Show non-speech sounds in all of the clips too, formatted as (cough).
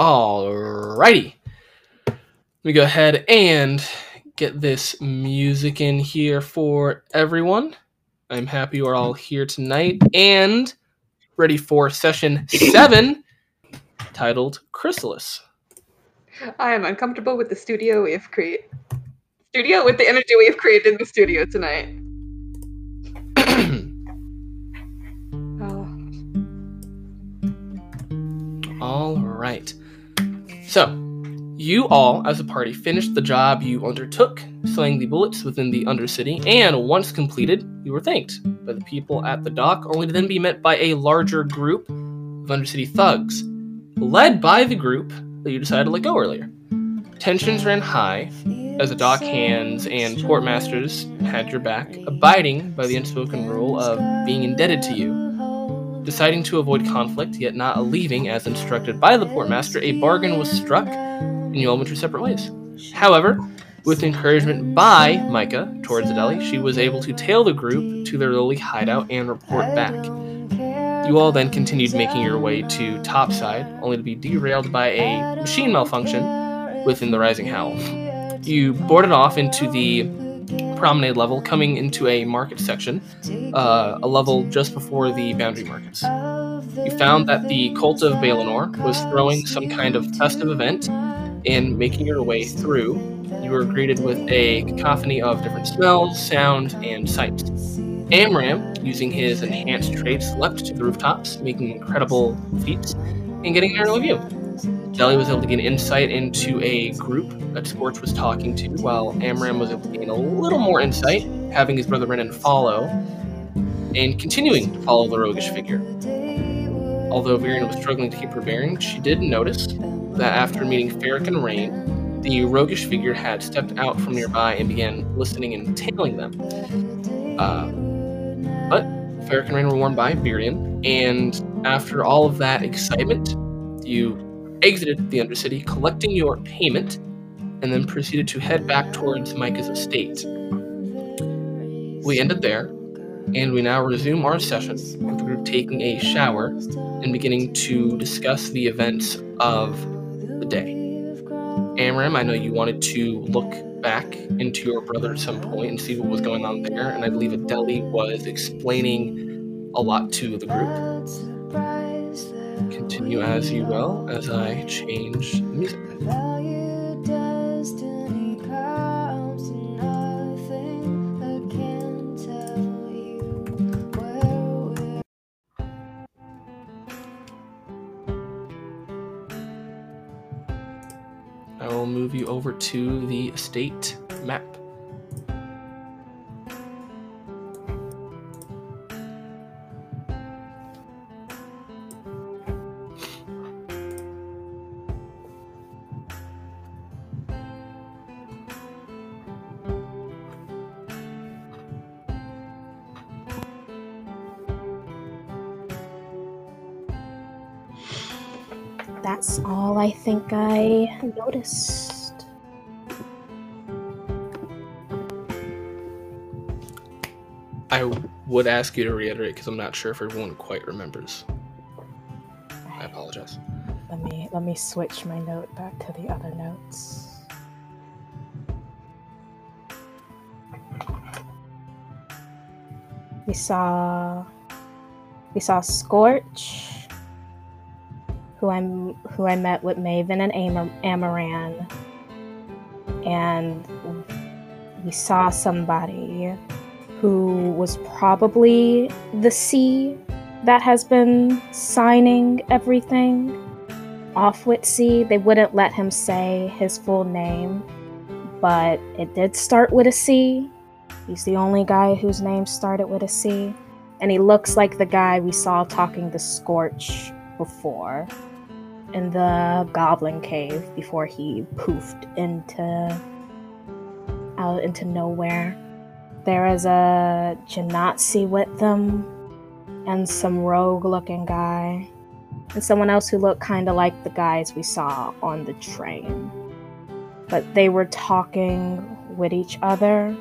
Alrighty. Let me go ahead and get this music in here for everyone. I'm happy you're all here tonight and ready for session (clears throat) seven titled Chrysalis. I am uncomfortable with the studio we have created. Studio with the energy we have created in the studio tonight. (clears throat) oh. All right. So, you all, as a party, finished the job you undertook, slaying the bulettes within the Undercity, and once completed, you were thanked by the people at the dock, only to then be met by a larger group of Undercity thugs, led by the group that you decided to let go earlier. Tensions ran high as the dock hands and portmasters had your back, abiding by the unspoken rule of being indebted to you. Deciding to avoid conflict, yet not leaving as instructed by the portmaster, a bargain was struck, and you all went your separate ways. However, with encouragement by Micah towards Adeli, she was able to tail the group to their lowly hideout and report back. You all then continued making your way to topside, only to be derailed by a machine malfunction within the Rising Howl. You boarded off into the promenade level, coming into a market section, uh, a level just before the boundary markets. You found that the cult of Balinor was throwing some kind of festive event, and making your way through, you were greeted with a cacophony of different smells, sounds, and sights. Amram, using his enhanced traits, leapt to the rooftops, making incredible feats, and getting an early view. Deli was able to gain insight into a group that Scorch was talking to, while Amram was able to gain a little more insight, having his brother Renan follow, and continuing to follow the roguish figure. Although Virian was struggling to keep her bearings, she did notice that after meeting Ferric and Rain, the roguish figure had stepped out from nearby and began listening and tailing them. Uh, but Ferric and Rain were warned by Virian, and after all of that excitement, you exited the Undercity, collecting your payment, and then proceeded to head back towards Micah's estate. We ended there, and we now resume our session with the group taking a shower and beginning to discuss the events of the day. Amram, I know you wanted to look back into your brother at some point and see what was going on there, and I believe Adeli was explaining a lot to the group continue as you will as I change music. I will move you over to the state map. That's all I think I noticed. I would ask you to reiterate because I'm not sure if everyone quite remembers. I apologize. Let me let me switch my note back to the other notes. We saw we saw Scorch, who I'm who I met with Maven and Amar- Amaran, and we saw somebody who was probably the C that has been signing everything off with C. They wouldn't let him say his full name, but it did start with a C. He's the only guy whose name started with a C. And he looks like the guy we saw talking to Scorch before in the Goblin Cave before he poofed into out into nowhere. There is a Genasi with them and some rogue looking guy and someone else who looked kind of like the guys we saw on the train. But they were talking with each other.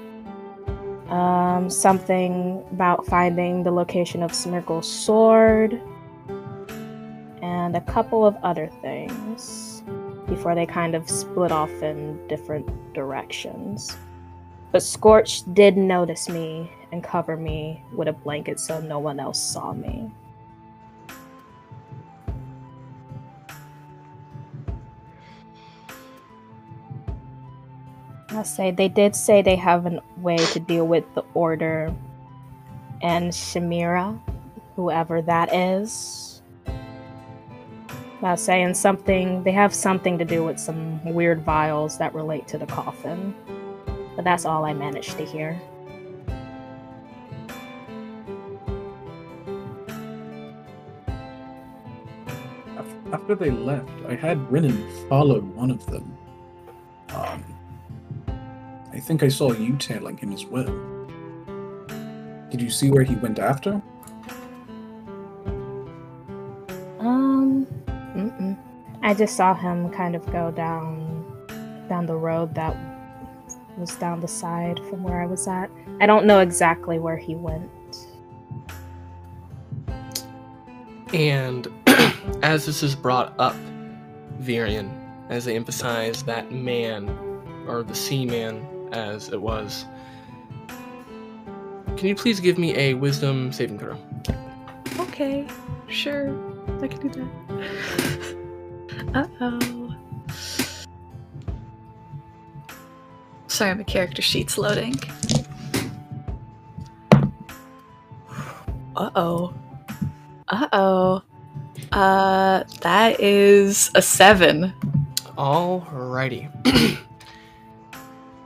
Um, something about finding the location of Smirgle's sword. And a couple of other things before they kind of split off in different directions. But Scorch did notice me and cover me with a blanket so no one else saw me. I say they did say they have a way to deal with the order and Shamira, whoever that is. I was saying something they have something to do with some weird vials that relate to the coffin. But that's all I managed to hear. After they left, I had Renan follow one of them. Um, I think I saw you tailing him as well. Did you see where he went after? Um. I just saw him kind of go down down the road that was down the side from where I was at. I don't know exactly where he went. And (clears throat) as this is brought up, Virian, as they emphasize that man, or the sea man as it was, can you please give me a wisdom saving throw? Okay, sure. I can do that. (laughs) Uh oh. Sorry, my character sheet's loading. Uh oh. Uh oh. Uh, that is a seven. Alrighty. (clears throat)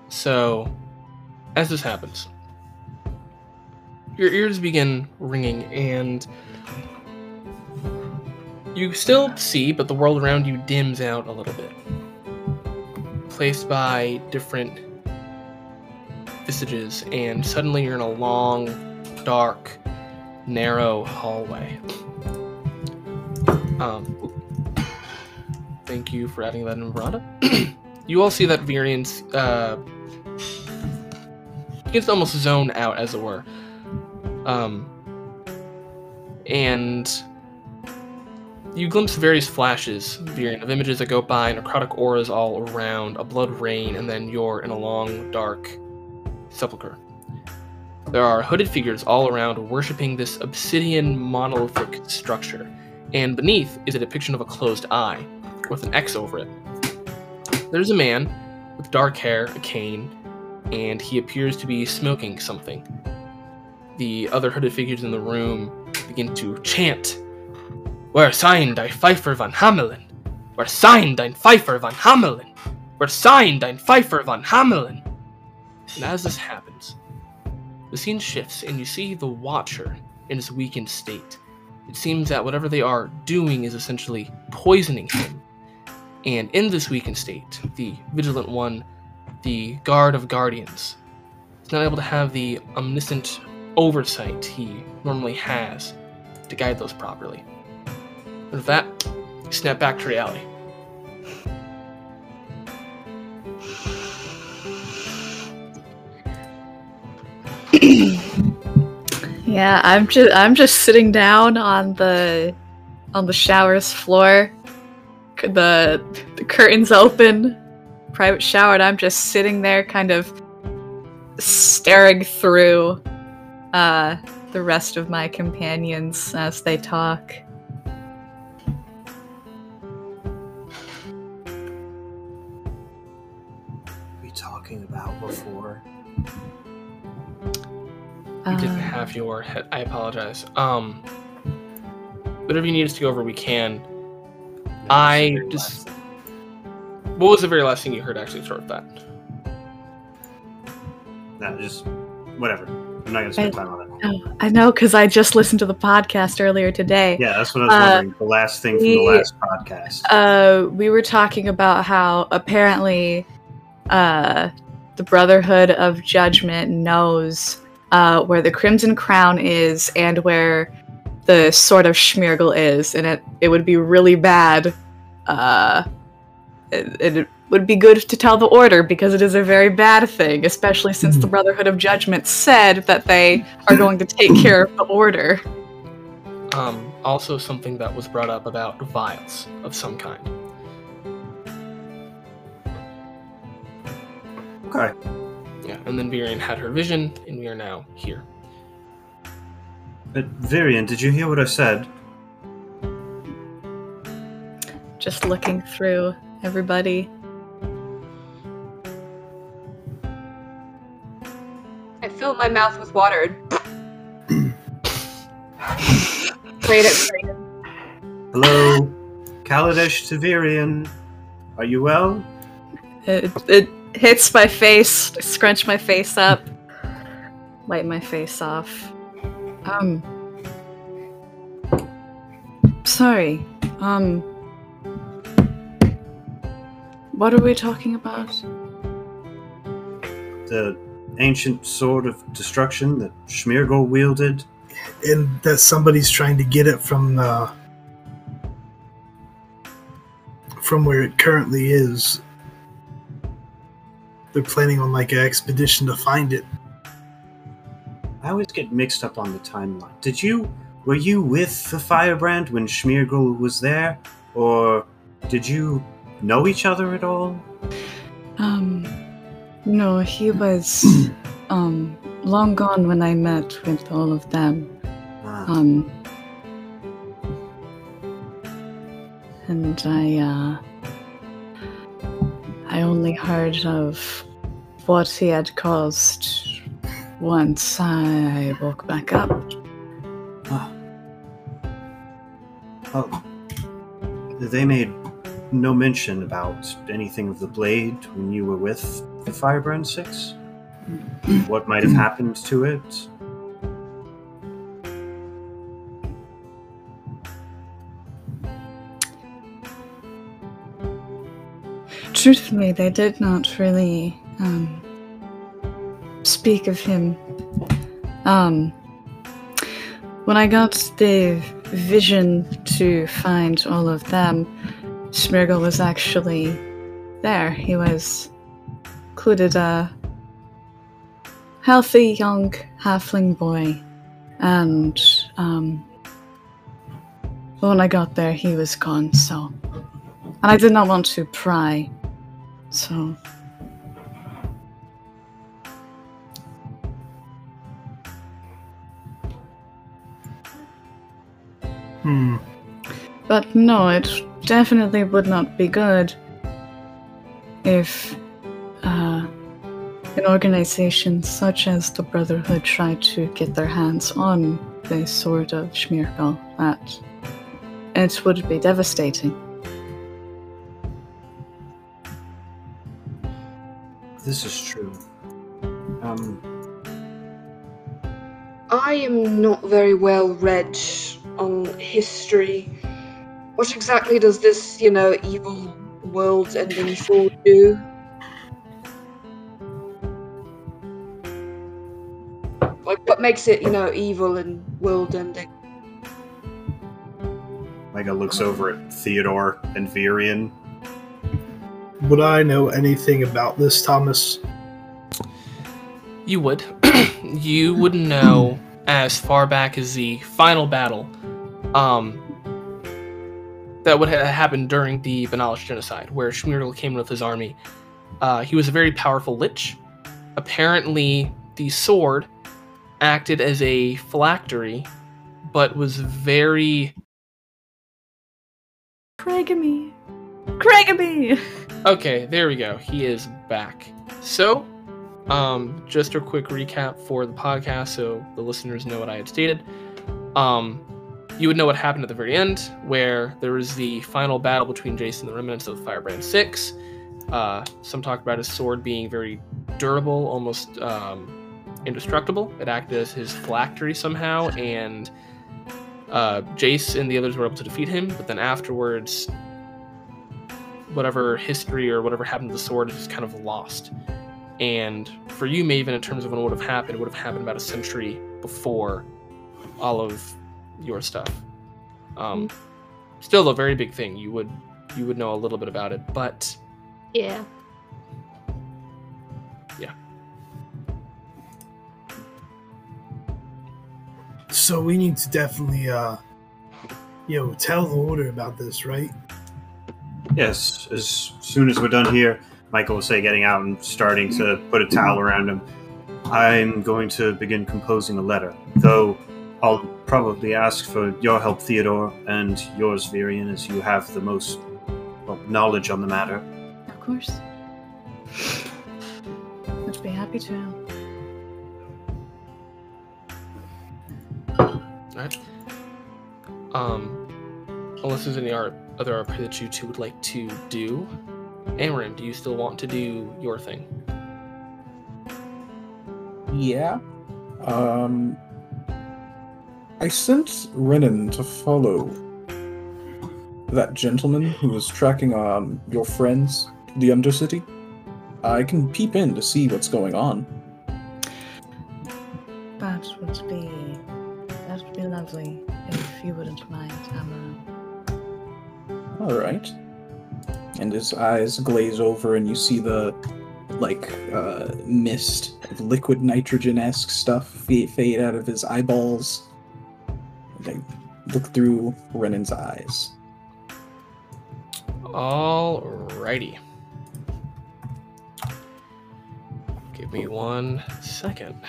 so, as this happens, your ears begin ringing, and you still see, but the world around you dims out a little bit. Placed by different visages, and suddenly you're in a long, dark, narrow hallway. Um, thank you for adding that in, Veranda. (clears throat) you all see that Virian's uh, gets almost zoned out, as it were. Um, and you glimpse various flashes, Virian, of images that go by, necrotic auras all around, a blood rain, and then you're in a long, dark sepulchre. There are hooded figures all around worshipping this obsidian monolithic structure, and beneath is a depiction of a closed eye with an X over it. There's a man with dark hair, a cane, and he appears to be smoking something. The other hooded figures in the room begin to chant, We're signed ein Pfeiffer von Hamelin! We're signed ein Pfeiffer von Hamelin! We're signed ein Pfeiffer von Hamelin! And as this happens, the scene shifts and you see the Watcher in his weakened state. It seems that whatever they are doing is essentially poisoning him. And in this weakened state, the Vigilant One, the Guard of Guardians, is not able to have the omniscient oversight he normally has to guide those properly. With that, you snap back to reality. (coughs) Yeah, I'm just I'm just sitting down on the on the shower's floor. The the curtains open, private shower, and I'm just sitting there, kind of staring through uh, the rest of my companions as they talk. You didn't Uh, have your head. I apologize. Um, whatever you need us to go over, we can. I just- What was the very last thing you heard? Actually, start with that. No, just whatever. I'm not gonna spend time on it. I know because I just listened to the podcast earlier today. Yeah, that's what I was Uh, wondering. The last thing from the last podcast. uh, we were talking about how apparently uh, the Brotherhood of Judgment knows uh, where the Crimson Crown is and where the Sword of Schmirgel is, and it, it would be really bad. Uh, it, it would be good to tell the Order because it is a very bad thing, especially since the Brotherhood of Judgment said that they are going to take care of the Order. Um, also something that was brought up about vials of some kind. Okay. Yeah, and then Virian had her vision, and we are now here. But Virian, did you hear what I said? Just looking through everybody. I filled my mouth with water. (clears throat) Wait at Hello, Kaladesh to Virian. Are you well? It, it hits my face. I scrunch my face up. Wipe my face off. Um. Sorry. Um. What are we talking about? The ancient sword of destruction that Schmiergol wielded. and that somebody's trying to get it from uh, from where it currently is. They're planning on like an expedition to find it. I always get mixed up on the timeline. Did you were you with the Firebrand when Schmiergol was there, or did you know each other at all? Um. No, he was. (clears throat) um. Long gone when I met with all of them. Ah, Um, and I, uh, I only heard of what he had caused once I woke back up. ah. Oh, they made no mention about anything of the blade when you were with the Firebrand Six. (clears throat) What might have happened to it? Truthfully, they did not really um, speak of him. Um, when I got the vision to find all of them, Smirgel was actually there. He was included a healthy young halfling boy, and um, when I got there, he was gone. So, and I did not want to pry. So, Hmm. but no, it definitely would not be good if uh, an organization such as the Brotherhood tried to get their hands on the sword of Schmiergal. That it would be devastating. This is true. Um, I am not very well read on history. What exactly does this, you know, evil world ending sword do? Like, what makes it, you know, evil and world ending? Micah looks over at Theodore and Virian. Would I know anything about this, Thomas? You would. (clears throat) you would know as far back as the final battle um, that would have happened during the Banalish genocide, where Schmiergel came with his army. Uh, he was a very powerful lich. Apparently, the sword acted as a phylactery, but was very Cragamy! Cragamy! (laughs) Okay, there we go. He is back. So, um, just a quick recap for the podcast so the listeners know what I had stated. Um, you would know what happened at the very end, where there was the final battle between Jason and the remnants of Firebrand 6. Uh, some talk about his sword being very durable, almost um, indestructible. It acted as his phylactery somehow, and uh, Jace and the others were able to defeat him, but then afterwards, whatever history or whatever happened to the sword is kind of lost. And for you, Maven, in terms of when it would have happened, it would have happened about a century before all of your stuff. Um, still a very big thing. You would you would know a little bit about it, but Yeah. Yeah. So we need to definitely uh, you know, tell the order about this, right? Yes, as soon as we're done here, Michael will say, getting out and starting to put a towel around him. I'm going to begin composing a letter, though I'll probably ask for your help, Theodore, and yours, Virian, as you have the most well, knowledge on the matter. Of course. Would be happy to. Alright. Um, unless there's any art, other art that you two would like to do, Amarin, do you still want to do your thing? Yeah. Um. I sent Renan to follow that gentleman who was tracking on your friends, to the Undercity. I can peep in to see what's going on. That would be that would be lovely if you wouldn't mind, Amaran. All right. And his eyes glaze over, and you see the like uh, mist of liquid nitrogen-esque stuff fade out of his eyeballs. They look through Renan's eyes. Alrighty. Give me one second.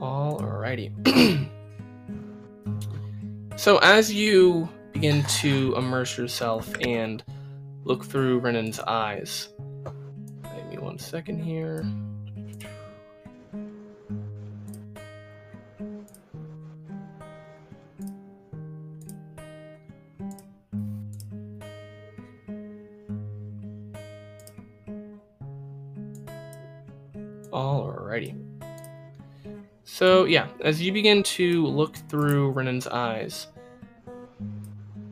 Alrighty. (clears throat) so as you begin to immerse yourself and look through Renan's eyes, give me one second here. Alrighty. So yeah, as you begin to look through Renan's eyes,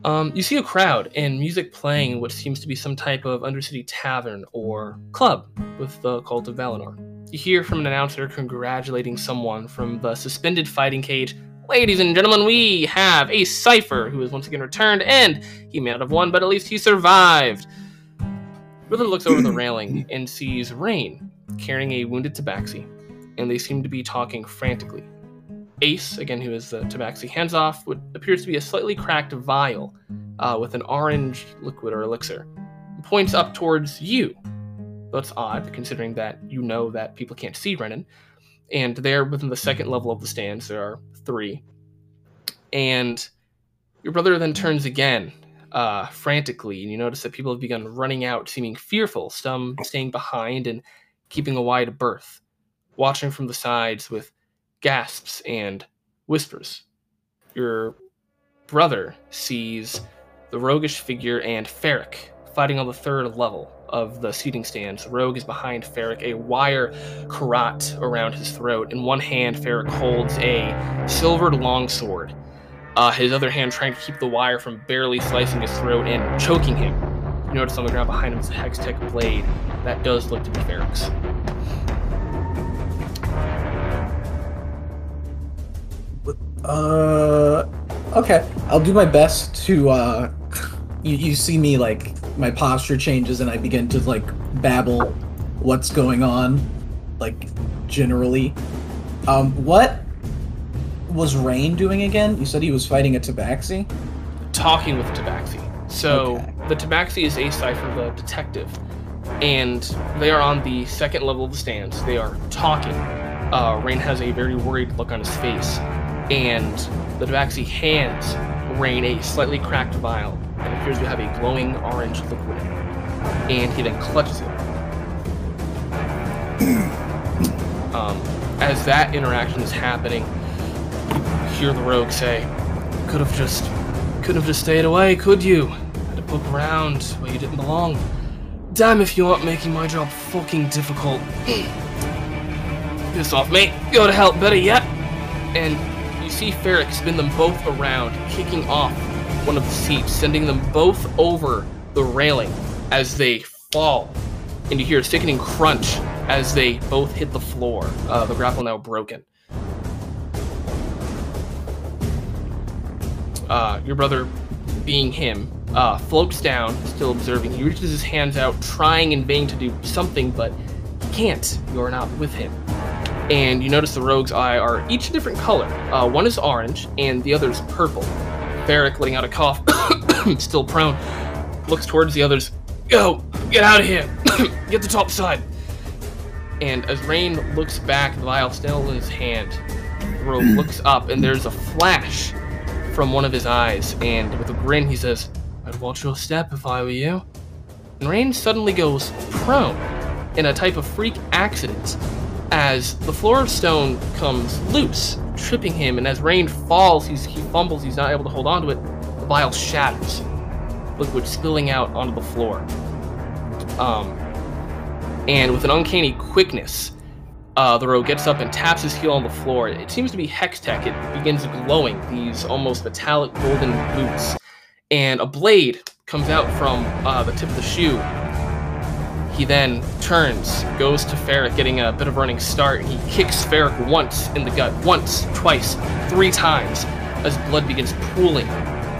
um, you see a crowd and music playing in what seems to be some type of Undercity tavern or club with the cult of Valinor. You hear from an announcer congratulating someone from the suspended fighting cage. Ladies and gentlemen, we have a cipher who has once again returned, and he may not have won, but at least he survived. Riddler looks over the (coughs) railing and sees Rain carrying a wounded Tabaxi, and they seem to be talking frantically. Ace, again, who is the Tabaxi, hands off what appears to be a slightly cracked vial uh, with an orange liquid or elixir, points up towards you. That's odd, considering that you know that people can't see Renan. And there, within the second level of the stands, there are three. And your brother then turns again, uh, frantically, and you notice that people have begun running out, seeming fearful, some staying behind and keeping a wide berth, watching from the sides with gasps and whispers. Your brother sees the roguish figure and Ferric fighting on the third level of the seating stands. Rogue is behind Ferric, a wire garrote around his throat. In one hand, Ferric holds a silvered longsword. Uh, his other hand trying to keep the wire from barely slicing his throat and choking him. You notice on the ground behind him is a Hextech blade. That does look to be Ferric's. Uh, okay. I'll do my best to. Uh, (laughs) you, you see me like my posture changes and I begin to like babble what's going on, like generally. Um, what was Rain doing again? You said he was fighting a Tabaxi. talking with Tabaxi. So Okay. the Tabaxi is a cipher, the detective, and they are on the second level of the stands. They are talking. Uh, Rain has a very worried look on his face, and the Tabaxi hands Rain a slightly cracked vial that appears to have a glowing orange liquid in it, and he then clutches it. (clears throat) um, as that interaction is happening, you hear the rogue say, "Could have just couldn't have just stayed away, could you? Had to poke around where you didn't belong. Damn if you aren't making my job fucking difficult. (clears throat) Piss off, mate. Go to help, better yet. And you see Ferric spin them both around, kicking off one of the seats, sending them both over the railing as they fall. And you hear a sickening crunch as they both hit the floor. Uh, the grapple now broken. uh, your brother, being him, uh, floats down, still observing. He reaches his hands out, trying in vain to do something, but can't. You are not with him. And you notice the rogue's eye are each a different color. Uh, one is orange, and the other is purple. Ferric, letting out a cough, (coughs) still prone, looks towards the others. Go! Get out of here! (coughs) Get the top side! And as Rain looks back, the vial still in his hand, the rogue (coughs) looks up, and there's a flash from one of his eyes. And with a grin, he says, I'd watch your step if I were you. And Rain suddenly goes prone in a type of freak accident as the floor of stone comes loose, tripping him. And as Rain falls, he's, he fumbles, he's not able to hold on to it. The vial shatters, liquid spilling out onto the floor. Um, and with an uncanny quickness, uh, the rogue gets up and taps his heel on the floor. It seems to be Hextech. It begins glowing, these almost metallic golden boots. And a blade comes out from uh, the tip of the shoe. He then turns, goes to Ferric, getting a bit of running start, and he kicks Ferric once in the gut. Once, twice, three times, as blood begins pooling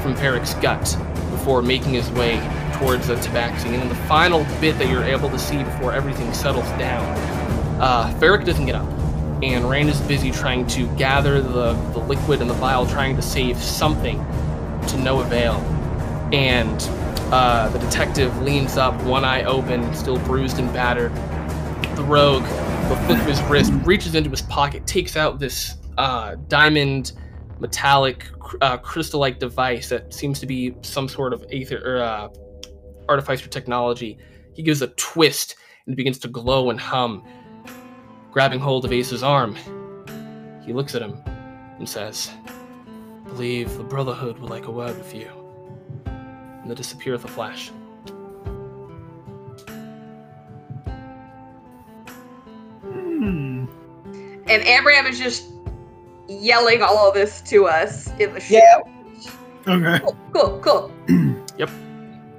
from Ferric's gut before making his way towards the tabaxi. And in the final bit that you're able to see before everything settles down, uh, Ferric doesn't get up. And Rand is busy trying to gather the, the liquid in the vial, trying to save something to no avail. And uh, the detective leans up, one eye open, still bruised and battered. The rogue, the flick of his wrist, reaches into his pocket, takes out this uh, diamond metallic uh, crystal-like device that seems to be some sort of aether or uh, technology. He gives a twist and begins to glow and hum. Grabbing hold of Ace's arm, he looks at him and says, "Believe the Brotherhood would like a word with you." And they disappear with a flash. Hmm. And Amram is just yelling all of this to us in the show. Yeah. Okay. Cool, cool, cool. (clears throat) Yep.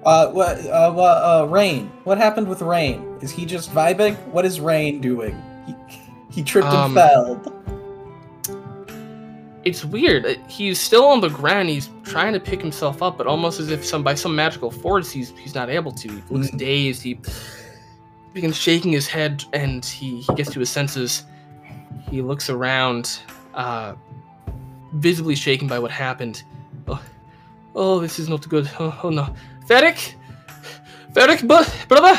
Uh, what, uh, what, uh, Rain. What happened with Rain? Is he just vibing? What is Rain doing? He, he tripped Um, and fell. It's weird. Uh, He's still on the ground. He's trying to pick himself up, but almost as if some by some magical force, he's he's not able to. He looks Mhm. dazed. He begins shaking his head, and he, he gets to his senses. He looks around, uh, visibly shaken by what happened. Oh, oh this is not good. Oh, oh no, Ferric, Ferric, but brother.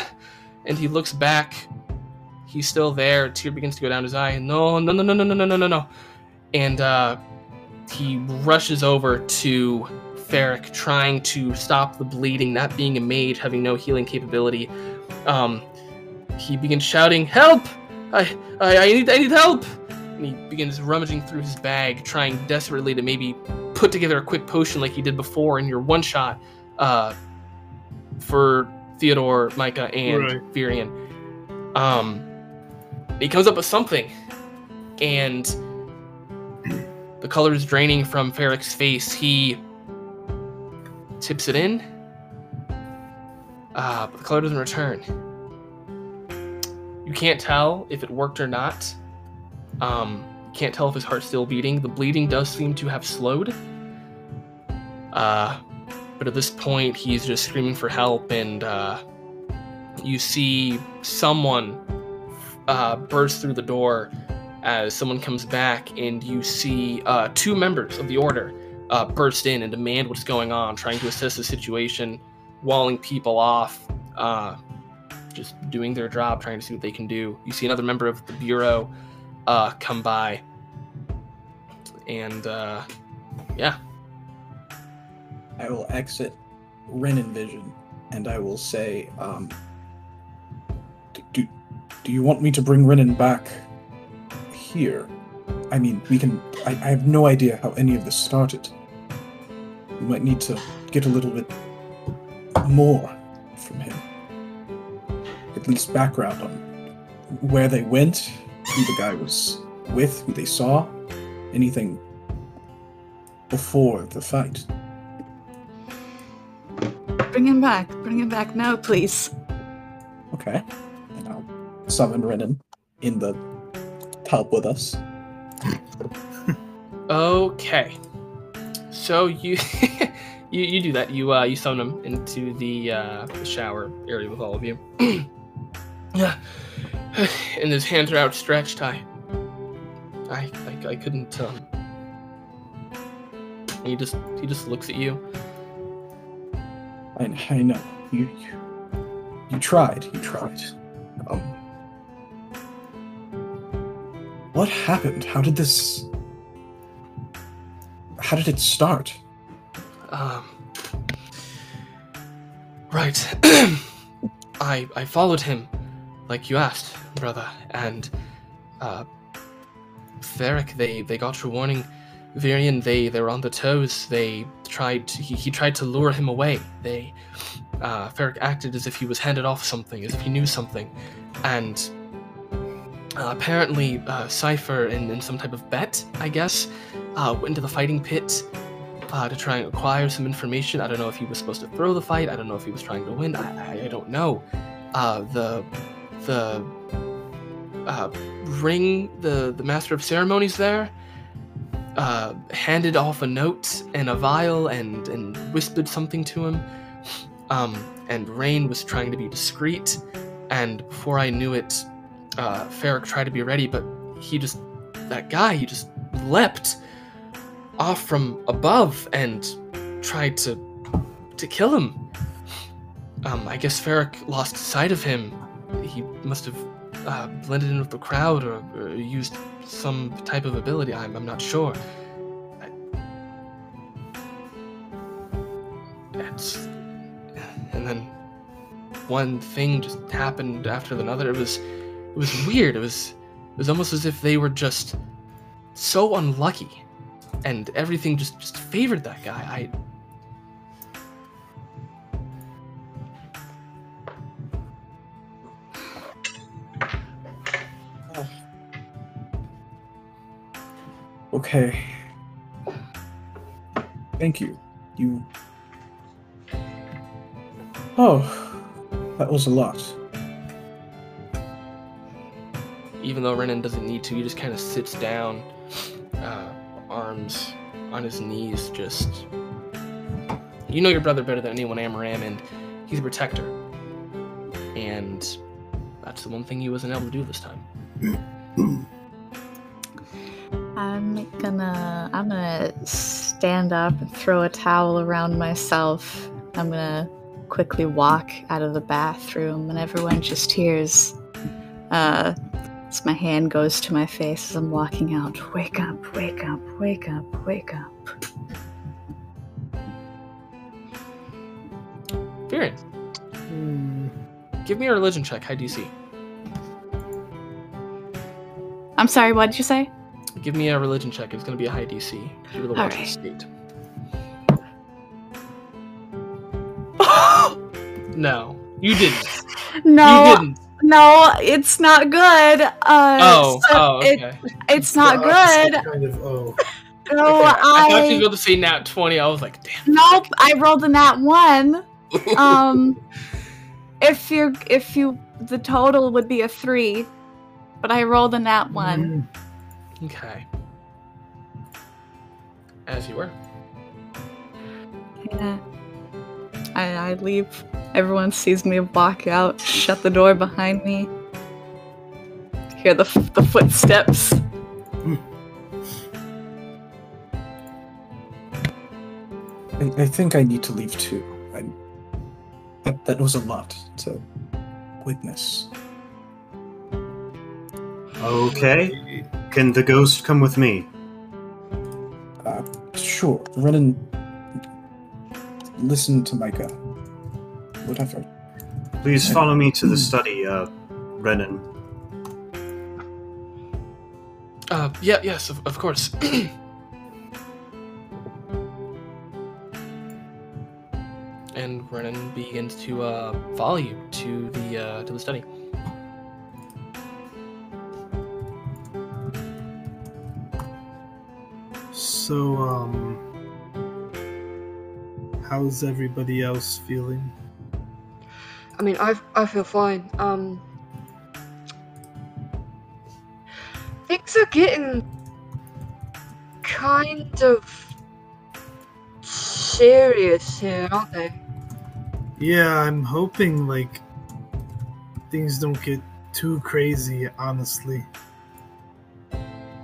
And he looks back. He's still there. A tear begins to go down his eye. No, no, no, no, no, no, no, no, no, no. And uh, he rushes over to Ferric, trying to stop the bleeding, not being a mage, having no healing capability. Um, he begins shouting, "Help! I, I, I need, I need help!" And he begins rummaging through his bag, trying desperately to maybe put together a quick potion like he did before in your one shot uh, for Theodore, Micah, and Right. Virian. Um, he comes up with something, and the color is draining from Ferric's face. He tips it in, uh, but the color doesn't return. You can't tell if it worked or not. Um, can't tell if his heart's still beating. The bleeding does seem to have slowed. Uh, but at this point, he's just screaming for help, and uh, you see someone uh, burst through the door as someone comes back, and you see uh, two members of the order uh, burst in and demand what's going on, trying to assess the situation, walling people off, uh, just doing their job, trying to see what they can do. You see another member of the bureau uh, come by, and uh, yeah, I will exit Renan Vision, and I will say, um, do, do you want me to bring Renan back here? I mean, we can. I, I have no idea how any of this started. We might need to get a little bit more from him. At least background on where they went, who the guy was with, who they saw, anything before the fight. Bring him back. Bring him back now, please. Okay. And I'll summon Renan in the help with us. Okay. So you (laughs) you, you do that. You uh you summon him into the uh the shower area with all of you. (clears throat) yeah. (sighs) and his hands are outstretched. I, I, I, I couldn't. Um, he just he just looks at you. I, I know you, you. You tried. You tried. Um. What happened? How did this? How did it start? Um. Right. (clears throat) I I followed him, like you asked, brother, and uh, Ferric. They they got your warning. Virian. They they were on the toes. They tried. To, he he tried to lure him away. They. Uh, Ferric acted as if he was handed off something, as if he knew something, and uh, apparently uh, Cipher, in, in some type of bet, I guess, uh, went into the fighting pit uh, to try and acquire some information. I don't know if he was supposed to throw the fight. I don't know if he was trying to win. I, I, I don't know. Uh, the the uh, ring, the the master of ceremonies there, handed off a note and a vial and and whispered something to him. Um, and Rain was trying to be discreet. And before I knew it, uh, Ferric tried to be ready, but he just that guy he just leapt off from above and tried to to kill him. Um, I guess Ferric lost sight of him. He must have uh, blended in with the crowd or, or used some type of ability. I'm, I'm not sure. And then one thing just happened after another. It was was weird. It was it was almost as if they were just so unlucky and everything just just favored that guy. I Okay. Thank you. You. Oh, that was a lot. Even though Renan doesn't need to, he just kind of sits down, uh, arms on his knees, just. You know your brother better than anyone, Amaram, and he's a protector. And that's the one thing he wasn't able to do this time. I'm gonna I'm gonna stand up and throw a towel around myself. I'm gonna quickly walk out of the bathroom and everyone just hears uh as my hand goes to my face as I'm walking out. Wake up, wake up, wake up, wake up. Viren, hmm. give me a religion check, high DC. I'm sorry, what did you say? Give me a religion check. It's going to be a high DC. You were the watch of the Alright. state. (gasps) No, you didn't. (laughs) no, You didn't. No, it's not good. Uh, Oh, so oh, it- it's not The good. Kind of. Oh. No, I I thought you I were going to say nat 20. I was like, damn. nope. I rolled a nat one. (laughs) Um, if you're if you the total would be a three, but I rolled a nat one. Okay. As you were. Yeah. I, I leave. Everyone sees me walk out, shut the door behind me. Hear the, f- the footsteps. I, I think I need to leave too. I, that, that was a lot to witness. Okay. Can the ghost come with me? Uh, sure, Renan. Listen to my gut. Whatever. Please follow me to the study, uh, Renan. Uh, yeah, yes, of, of course. (clears throat) and Renan begins to uh, follow you to the uh, to the study. So, um, how's everybody else feeling? I mean, I I feel fine. Um, things are getting kind of serious here, aren't they? Yeah, I'm hoping like things don't get too crazy, honestly.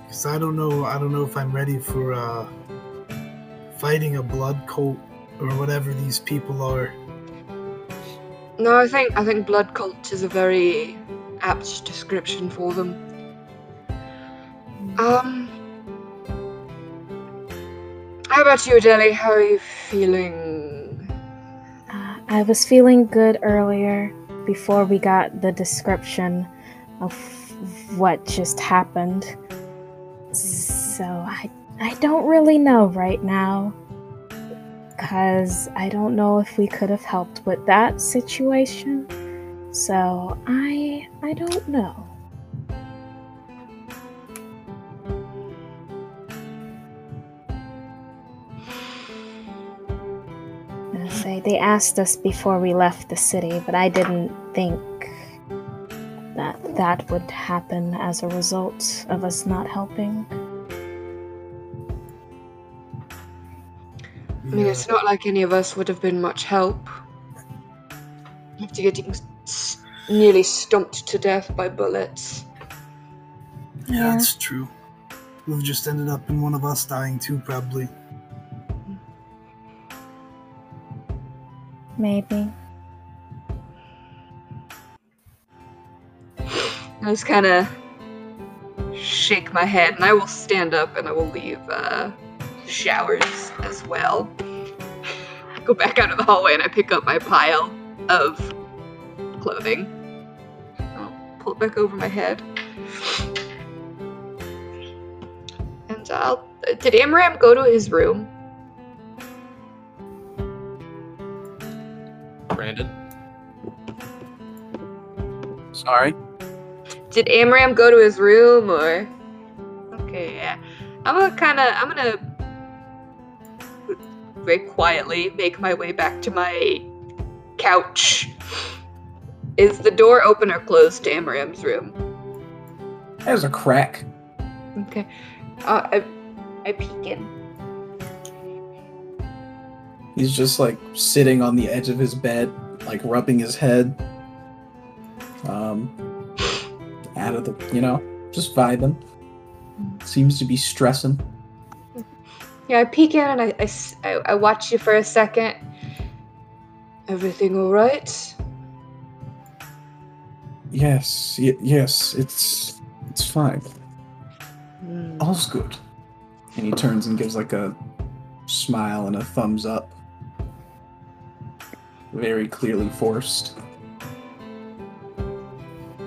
Cause I don't know. I don't know if I'm ready for uh, fighting a blood cult or whatever these people are. No, I think I think blood cult is a very apt description for them. Um, how about you, Adele? How are you feeling? Uh, I was feeling good earlier before we got the description of what just happened. So I I don't really know right now. Cause I don't know if we could have helped with that situation. So I I don't know. (sighs) Say they asked us before we left the city, but I didn't think that that would happen as a result of us not helping. I mean, it's not like any of us would have been much help. After getting s- nearly stomped to death by bulettes. Yeah, Yeah. that's true. We've just ended up in one of us dying too, probably. Maybe. I just kind of shake my head, and I will stand up and I will leave uh, showers as well. I go back out of the hallway and I pick up my pile of clothing. I'll pull it back over my head. And I'll. Did Amram go to his room? Brandon. Sorry. Did Amram go to his room or? Okay, yeah. I'm gonna kind of. I'm gonna very quietly make my way back to my couch. Is the door open or closed to Amram's room? There's a crack. Okay. Uh, I, I peek in. He's just like sitting on the edge of his bed, like rubbing his head. Um, out of the, you know, just vibing. Seems to be stressing. Yeah, I peek in and I, I, I watch you for a second. Everything all right? Yes, y- yes, it's it's fine. Hmm. All's good. And he turns and gives like a smile and a thumbs up. Very clearly forced.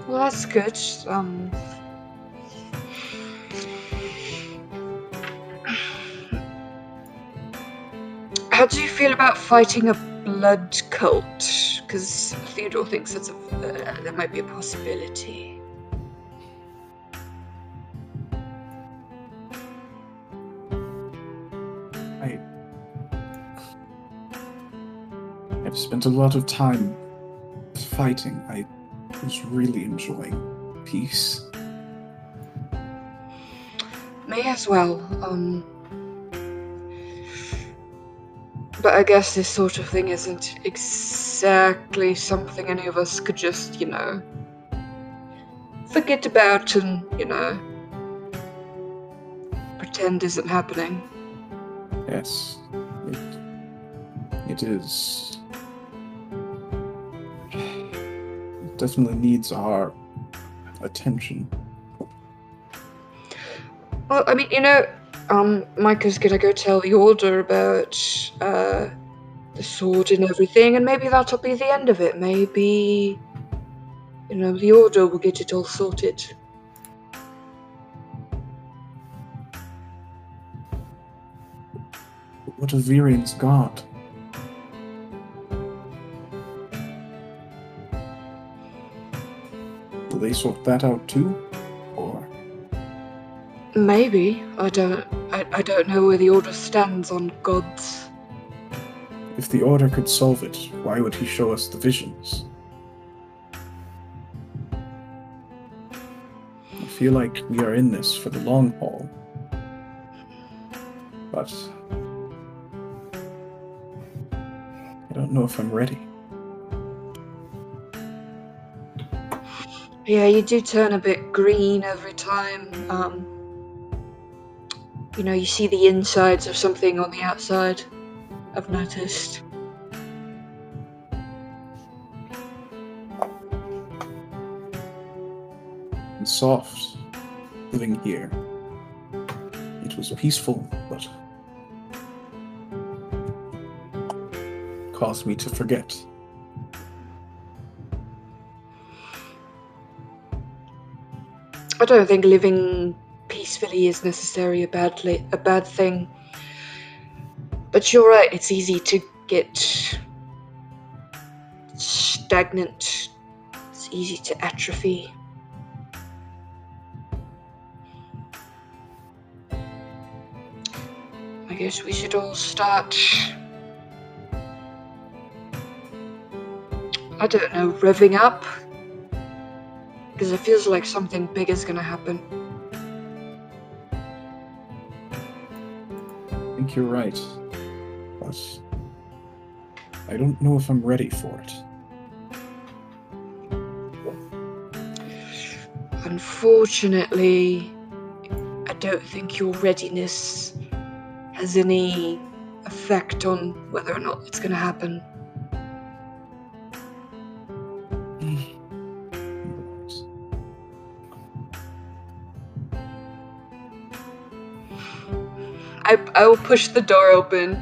Well, that's good. Um. How do you feel about fighting a blood cult? Because Theodore thinks that's a, uh, that might be a possibility. I I've spent a lot of time fighting. I was really enjoying peace. May as well. Um. But I guess this sort of thing isn't exactly something any of us could just, you know, forget about and, you know, pretend isn't happening. Yes. It, it is. It definitely needs our attention. Well, I mean, you know, um, Micah's gonna go tell the Order about, uh, the sword and everything, and maybe that'll be the end of it. Maybe, you know, the Order will get it all sorted. What of Virian's god? Will they sort that out too? Or Maybe. I don't. I, I don't know where the Order stands on gods. if the Order could solve it, why would he show us the visions? I feel like we are in this for the long haul. But I don't know if I'm ready. Yeah, you do turn a bit green every time. Um, you know, you see the insides of something on the outside. I've noticed. and soft living here. It was peaceful, but caused me to forget. I don't think living peacefully is necessarily a bad a bad thing. But you're right, it's easy to get stagnant. It's easy to atrophy. I guess we should all start I don't know, revving up because it feels like something big is gonna happen. Think you're right. But I don't know if I'm ready for it. Unfortunately, I don't think your readiness has any effect on whether or not it's gonna happen. I, I will push the door open.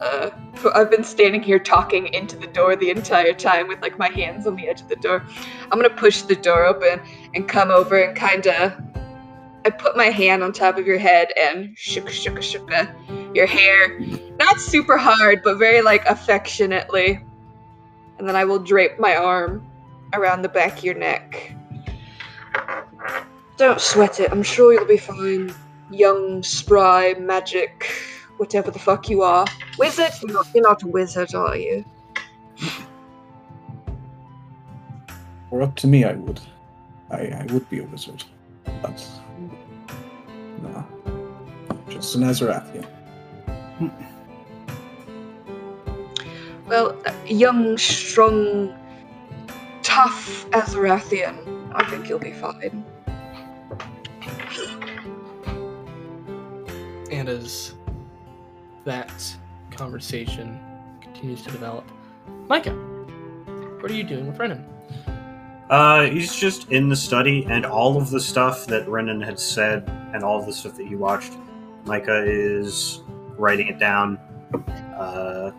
Uh, I've been standing here talking into the door the entire time with like my hands on the edge of the door. I'm gonna push the door open and come over and kind of. I put my hand on top of your head and shook, shook, shook your hair. Not super hard, but very like affectionately. And then I will drape my arm around the back of your neck. Don't sweat it. I'm sure you'll be fine young, spry, magic, whatever the fuck you are. Wizard? You're not, you're not a wizard, are you? Or up to me, I would. I, I would be a wizard. But. No. Just an Azarathian. Well, uh, young, strong, tough Azarathian. I think you'll be fine. And as that conversation continues to develop, Micah, what are you doing with Renan? Uh, he's just in the study, and all of the stuff that Renan had said, and all of the stuff that he watched, Micah is writing it down, uh,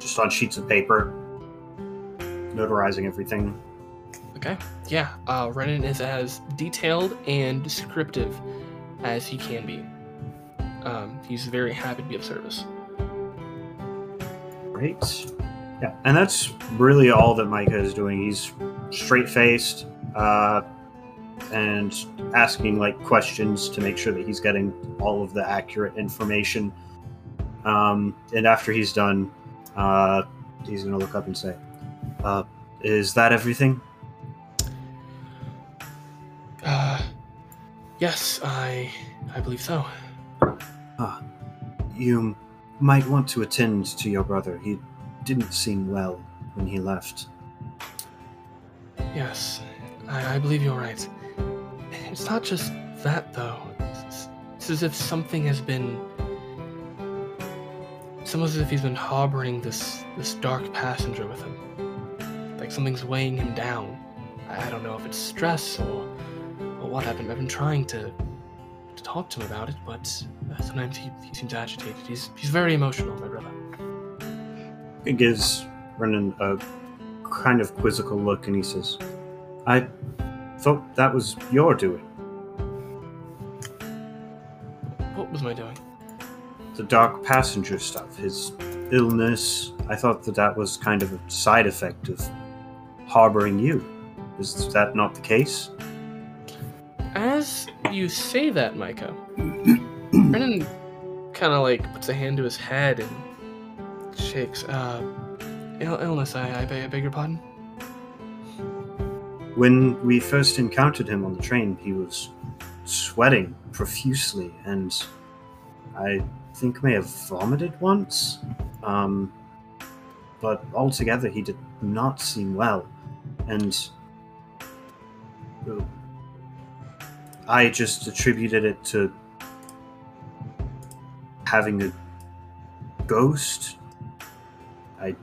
just on sheets of paper, notarizing everything. Okay. Yeah, uh, Renan is as detailed and descriptive as he can be. Um, he's very happy to be of service. Great. Yeah, and that's really all that Micah is doing. He's straight faced uh, and asking like questions to make sure that he's getting all of the accurate information. Um, and after he's done, uh, he's going to look up and say, uh, "Is that everything?" Uh, yes, I, I believe so. Ah, you might want to attend to your brother. He didn't seem well when he left. Yes, I, I believe you're right. It's not just that, though. It's, it's as if something has been. It's almost as if he's been harboring this this dark passenger with him. Like something's weighing him down. I, I don't know if it's stress or, or what happened. I've been trying to to talk to him about it, but uh, sometimes he, he seems agitated. He's he's very emotional, my brother. He gives Renan a kind of quizzical look and he says, I thought that was your doing. What was my doing? The dark passenger stuff, his illness. I thought that that was kind of a side effect of harboring you. Is that not the case? You say that, Micah, Renan kind of like puts a hand to his head and shakes. Uh, Ill- illness, I, I, I beg your pardon? When we first encountered him on the train, he was sweating profusely and I think may have vomited once. Um, but altogether, he did not seem well. And I just attributed it to having a ghost. I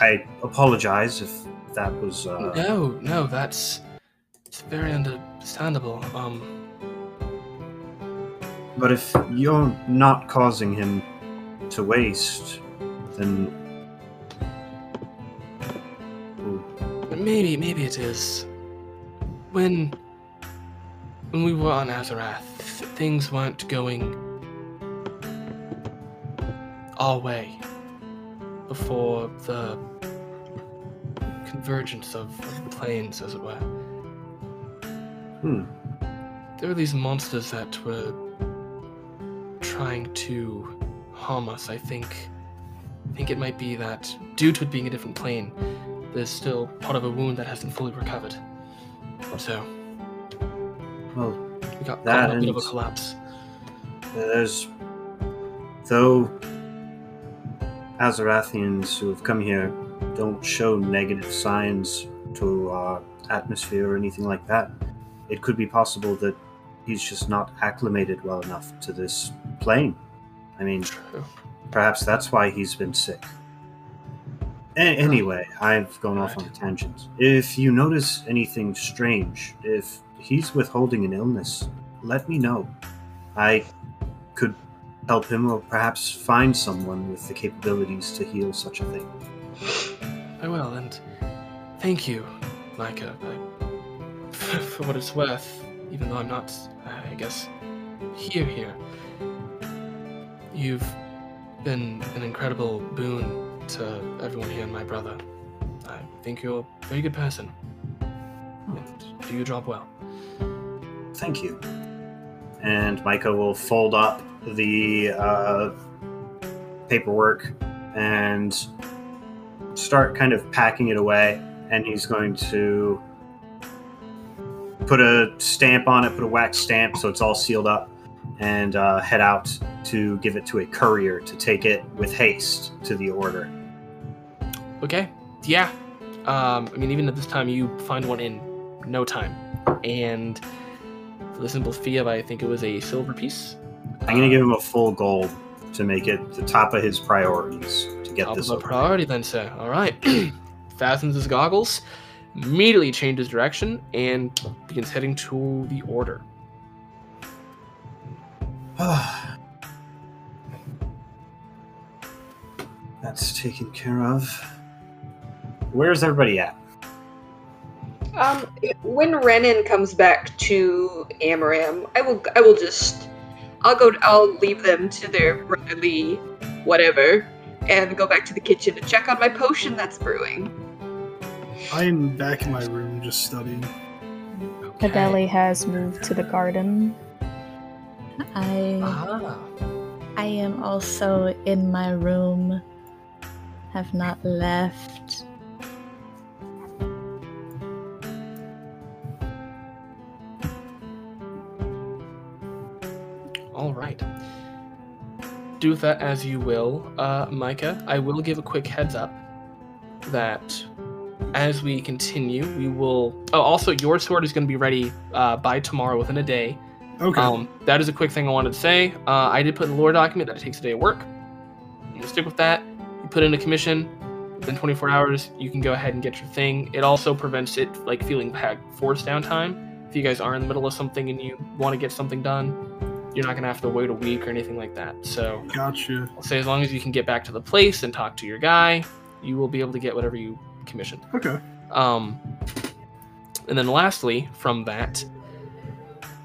I apologize if that was uh, No, no, that's it's very understandable. Um, But if you're not causing him to waste, then maybe, maybe it is. When when we were on Azarath, things weren't going our way before the convergence of, of planes, as it were. hmm, There were these monsters that were trying to harm us. I think. I think it might be that due to it being a different plane, there's still part of a wound that hasn't fully recovered. So well, we got That a bit of a collapse. there's though Azarathians who have come here don't show negative signs to our atmosphere or anything like that. It could be possible that he's just not acclimated well enough to this plane. I mean, True. perhaps that's why he's been sick. A- anyway, I've gone off on tangents. If you notice anything strange, if he's withholding an illness, let me know. I could help him or perhaps find someone with the capabilities to heal such a thing. I will, and thank you, Micah, I, (laughs) for what it's worth, even though I'm not, I guess, here here. You've been an incredible boon to everyone here and my brother. I think you're a very good person. Hmm. And do your job well. Thank you. And Micah will fold up the uh, paperwork and start kind of packing it away. And he's going to put a stamp on it, put a wax stamp so it's all sealed up, and uh, head out to give it to a courier to take it with haste to the order. Okay. Yeah. Um, I mean, even at this time, you find one in no time. And for the simple fee of, I think it was a silver piece. I'm going to uh, give him a full gold to make it the top of his priorities to get Top this of a priority then, sir. All right. (clears throat) Fastens his goggles, immediately changes direction, and begins heading to the order. (sighs) That's taken care of. Where's everybody at? Um, when Renan comes back to Amaram, I will I will just I'll go I'll leave them to their brotherly whatever and go back to the kitchen to check on my potion that's brewing. I'm back in my room just studying. Adeli has moved to the garden. I Ah. I am also in my room. Have not left. Do that as you will, uh, Micah. I will give a quick heads up that as we continue, we will. Oh, also, your sword is going to be ready uh, by tomorrow within a day. Okay. Um, that is a quick thing I wanted to say. Uh, I did put in the lore document that it takes a day of work. I'm gonna stick with that. You put in a commission within 24 hours. You can go ahead and get your thing. It also prevents it like feeling forced downtime. If you guys are in the middle of something and you want to get something done, you're not gonna have to wait a week or anything like that. So gotcha. I'll say as long as you can get back to the place and talk to your guy, you will be able to get whatever you commissioned. Okay. Um, and then lastly, from that,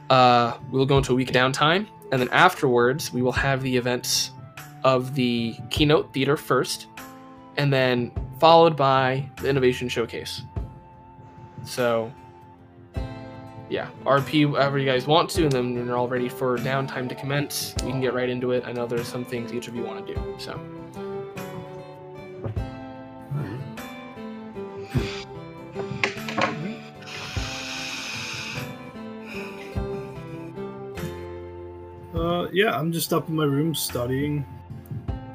uh, we will go into a week downtime, and then afterwards, we will have the events of the keynote theater first, and then followed by the innovation showcase. So, yeah, RP whatever you guys want to, and then when you're all ready for downtime to commence, we can get right into it. I know there's some things each of you want to do, so. Uh, yeah, I'm just up in my room studying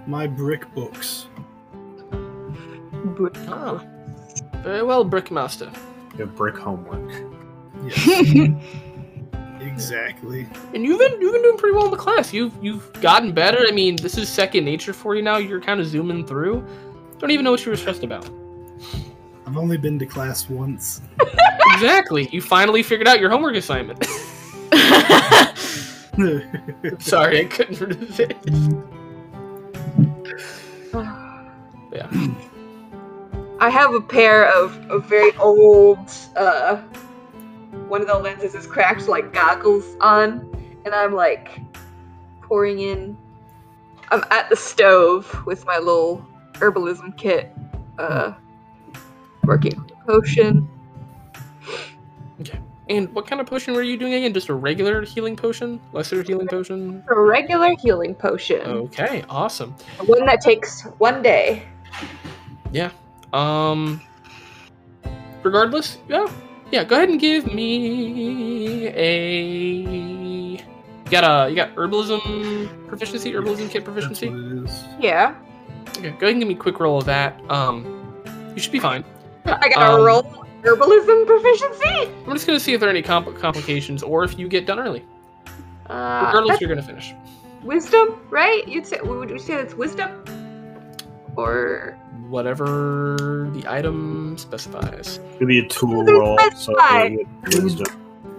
my brick books. Ah, very well, Brickmaster. Your brick homework. Yes. (laughs) exactly. And you've been you've been doing pretty well in the class. You've you've gotten better. I mean, this is second nature for you now. You're kind of zooming through. Don't even know what you were stressed about. I've only been to class once. (laughs) exactly. You finally figured out your homework assignment. (laughs) Sorry, I couldn't resist. Yeah. I have a pair of, of very old, uh, one of the lenses is cracked, like goggles on, and I'm like pouring in. I'm at the stove with my little herbalism kit, uh, working on the potion. Okay. And what kind of potion were you doing again? Just a regular healing potion? Lesser healing potion? A regular healing potion. Okay, awesome. One that takes one day. Yeah. Um regardless, yeah. Yeah, go ahead and give me a you got a you got herbalism proficiency, herbalism kit proficiency? what. Yeah. Okay, go ahead and give me a quick roll of that. Um you should be fine. I got a Um, roll herbalism proficiency. I'm just gonna see if there are any compl- complications or if you get done early. Uh, Regardless, you're gonna finish. wisdom, right? You'd say would you say that's wisdom? Or Whatever the item specifies. it could be a tool roll, so buy. with wisdom,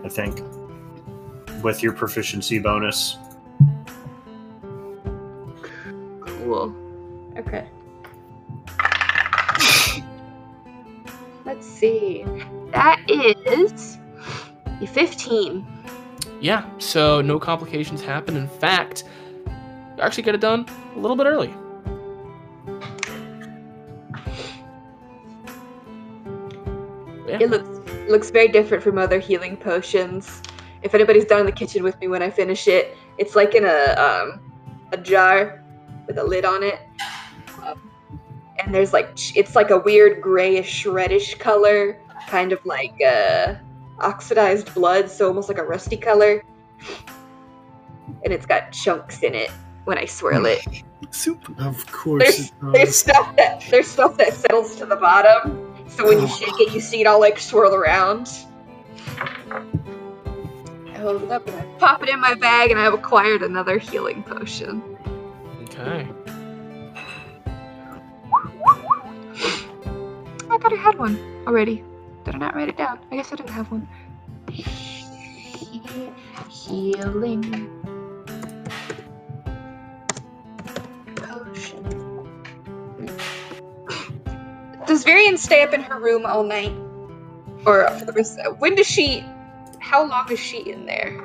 I think, with your proficiency bonus. cool. Okay. (laughs) Let's see. That is a 15. Yeah, so no complications happen. In fact, you actually get it done a little bit early. Yeah. It looks looks very different from other healing potions. If anybody's down in the kitchen with me when I finish it, it's like in a um, a jar with a lid on it, um, and there's like it's like a weird grayish reddish color, kind of like uh, oxidized blood, so almost like a rusty color, and it's got chunks in it when I swirl it. Soup. Of course There's, it there's stuff that there's stuff that settles to the bottom. So when you shake it, you see it all like swirl around. I hold it up and I pop it in my bag, and I've acquired another healing potion. Okay. I thought I had one already. Did I not write it down? I guess I didn't have one. Healing potion. Does Virian stay up in her room all night? Or for the rest? When does she? How long is she in there?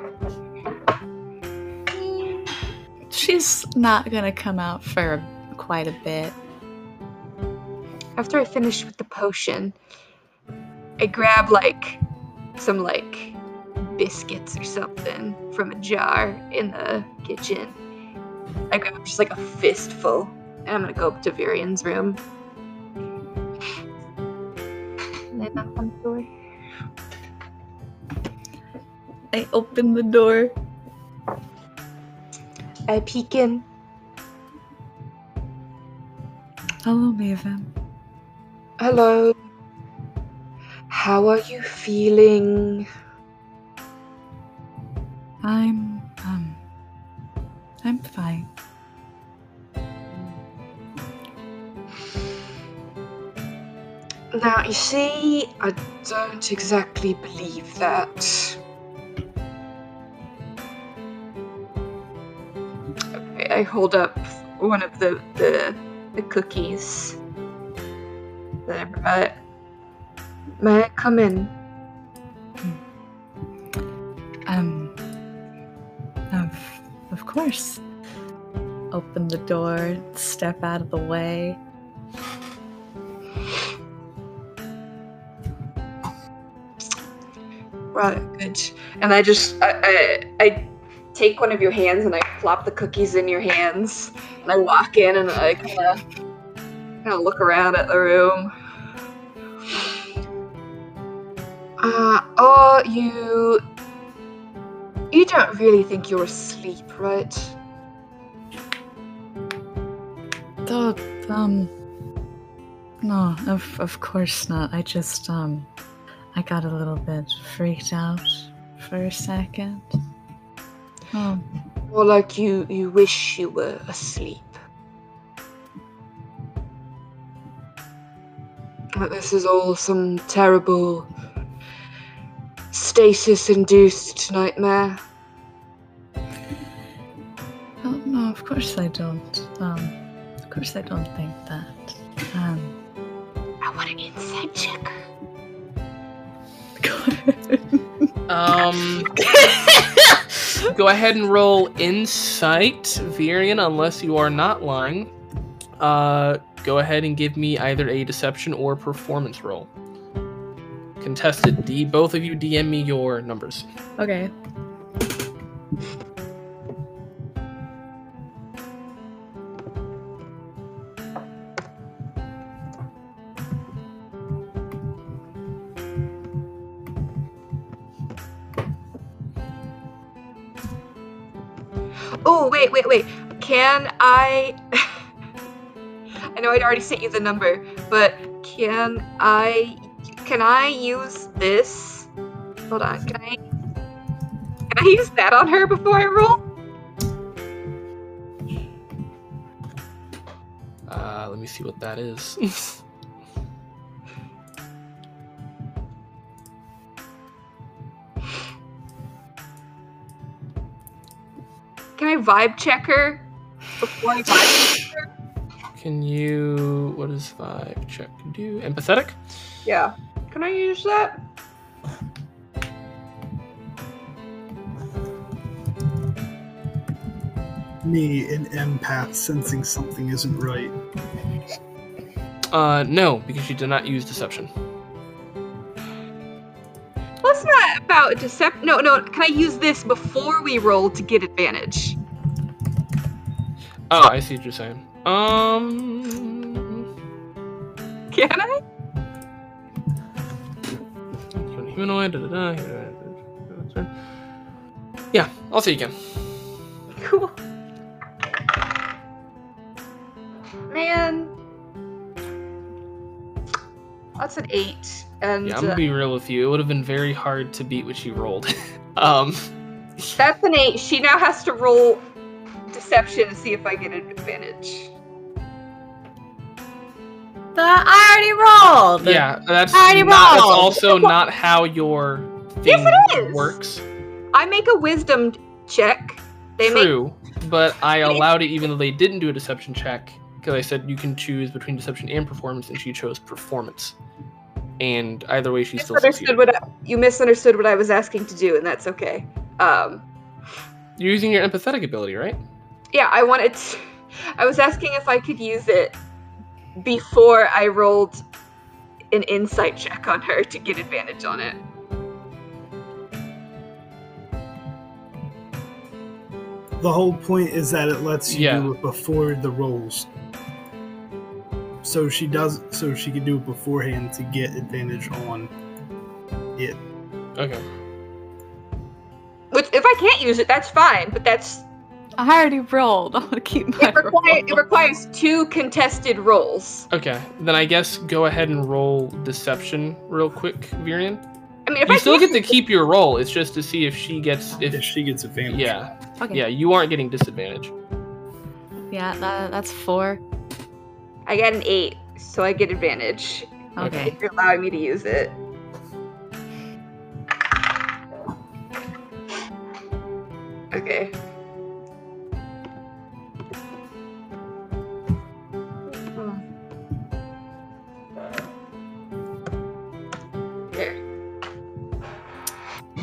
She's not gonna come out for quite a bit. After I finish with the potion, I grab like some like biscuits or something from a jar in the kitchen. I grab just like a fistful, and I'm gonna go up to Virian's room. And then knock on the door. I open the door. I peek in. Hello, Maven. Hello. How are you feeling? I'm um I'm fine. Now, you see, I don't exactly believe that. Okay, I hold up one of the the, the cookies that I brought. May I come in? Um of of course. Open the door, step out of the way. Right, good. And I just I, I I take one of your hands and I plop the cookies in your hands, and I walk in and I kind of kind of look around at the room. Uh, oh, you you don't really think you're asleep, right? Oh, um no, of of course not. I just um I got a little bit freaked out for a second. Oh, More like you, you wish you were asleep. That this is all some terrible stasis induced nightmare. oh no, of course I don't. Um, of course I don't think that. Um, I want an inside Um, go ahead and roll insight, Virian, unless you are not lying. Uh, go ahead and give me either a deception or performance roll. Contested D, both of you DM me your numbers. okay. Oh, wait, wait, wait. Can I. (laughs) I know I'd already sent you the number, but can I. Can I use this? Hold on, can I. Can I use that on her before I roll? Uh, let me see what that is. (laughs) Can I vibe check her before I vibe check her? Can you. What does vibe check do? Empathetic? Yeah. Can I use that? Me, an empath, sensing something isn't right. Uh, no, because you did not use deception. Well, it's not about deception. No, no. Can I use this before we roll to get advantage? Oh, I see what you're saying. Um. Can I? Humanoid, da, da, da. Yeah, I'll see you again. Cool. Man. That's an eight. And Yeah, I'm gonna uh, be real with you. It would have been very hard to beat what she rolled. (laughs) um, (laughs) that's an eight. She now has to roll deception to see if I get an advantage. The, I already rolled. yeah, that's I already not, that's also not how your thing Yes, it is. works. I make a wisdom check. They make True, but I allowed it even though they didn't do a deception check because I said you can choose between deception and performance, and she chose performance. And either way, she still misunderstood what I, you misunderstood what I was asking to do, and that's okay. Um, You're using your empathetic ability, right? yeah, I wanted. To, (laughs) I was asking if I could use it before I rolled an insight check on her to get advantage on it. The whole point is that it lets you Yeah. do it before the rolls. So she does so she can do it beforehand to get advantage on it. Okay. Which, if I can't use it, that's fine. But that's I already rolled. I want to keep my it, require, it requires two contested rolls. Okay. Then I guess go ahead and roll deception real quick, Virian. I mean, if You I still get to keep your roll. It's just to see if she gets If if she gets advantage. yeah Okay. yeah you aren't getting disadvantage. Yeah, that, that's four. I got an eight, so I get advantage Okay. if you're allowing me to use it. Okay. There.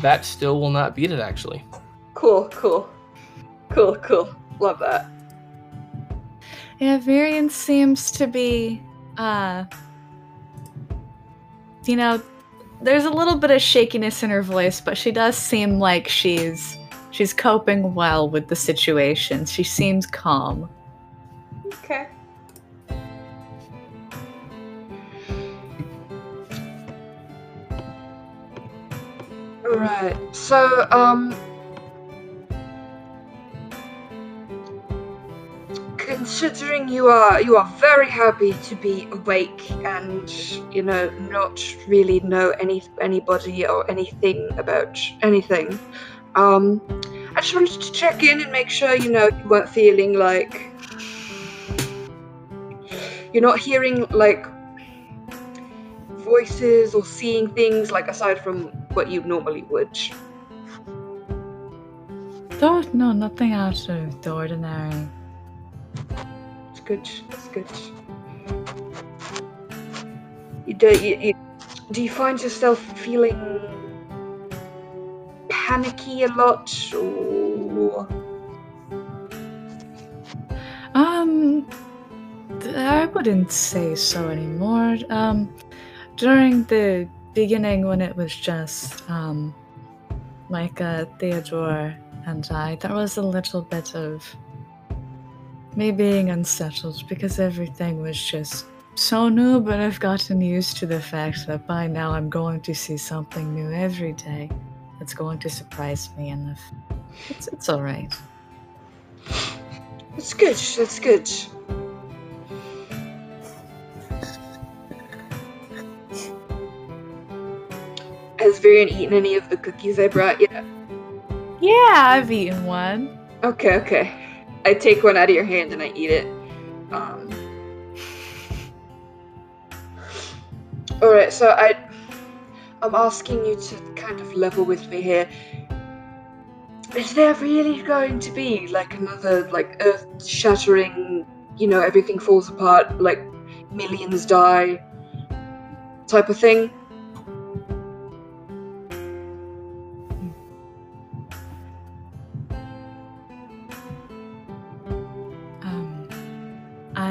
That still will not beat it actually. Cool, cool. Cool, cool. Love that. Yeah, Virian seems to be, uh, you know, there's a little bit of shakiness in her voice, but she does seem like she's she's coping well with the situation. She seems calm. Okay. Alright, so, um. Considering you are you are very happy to be awake and you know not really know any anybody or anything about anything um i just wanted to check in and make sure you know you weren't feeling like you're not hearing like voices or seeing things like aside from what you normally would No, no, nothing out of the ordinary. It's good. It's good. You do you, you do you find yourself feeling panicky a lot, or Um, I wouldn't say so anymore. Um, during the beginning, when it was just um, Micah, Theodore, and I, there was a little bit of me being unsettled because everything was just so new. But I've gotten used to the fact that by now I'm going to see something new every day that's going to surprise me, and it's it's all right. it's good. That's good. Has Virian eaten any of the cookies I brought yet? Yeah, I've eaten one. Okay, okay. I take one out of your hand and I eat it. Um. (laughs) All right, so I, I'm asking you to kind of level with me here. Is there really going to be like another like earth-shattering, you know, everything falls apart, like millions die, type of thing?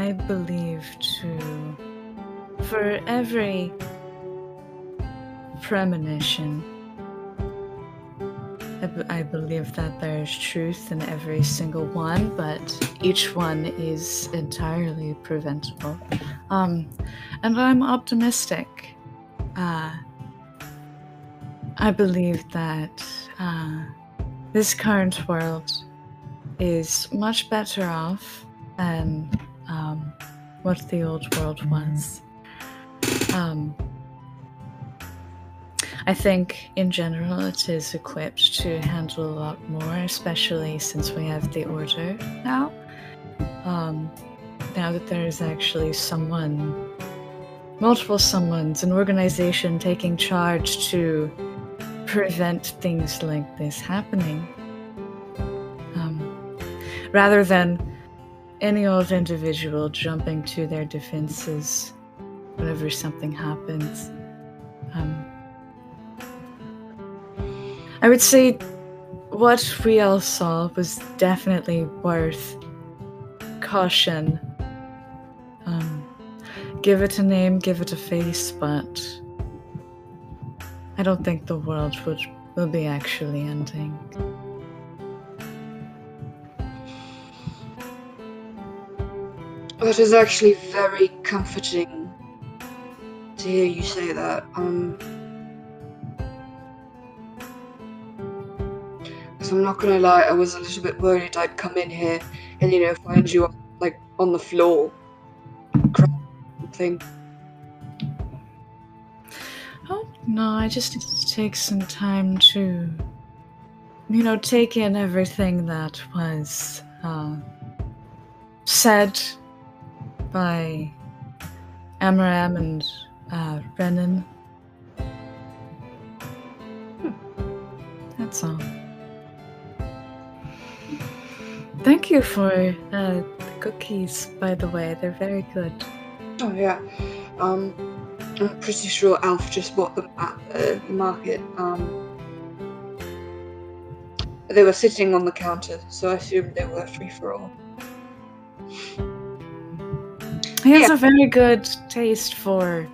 I believe to for every premonition, I, b- I believe that there's truth in every single one, but each one is entirely preventable. Um, and I'm optimistic. Uh, I believe that uh, this current world is much better off than um, what the old world was. Um, I think in general it is equipped to handle a lot more, especially since we have the order now. Um, now that there is actually someone, multiple someones, an organization taking charge to prevent things like this happening. Um, rather than any old individual jumping to their defenses whenever something happens. Um, I would say what we all saw was definitely worth caution. Um, give it a name, give it a face, but I don't think the world would will be actually ending. That is actually very comforting to hear you say that. Um, because I'm not gonna lie, I was a little bit worried I'd come in here and you know find you like on the floor, crying something. Oh, no, I just need to take some time to, you know, take in everything that was uh, said by Amaram and uh, Renan. That's all. Thank you for uh, the cookies, by the way. They're very good. Oh yeah. Um, I'm pretty sure Alf just bought them at the market. Um, they were sitting on the counter, so I assumed they were free for all. He has Yeah. a very good taste for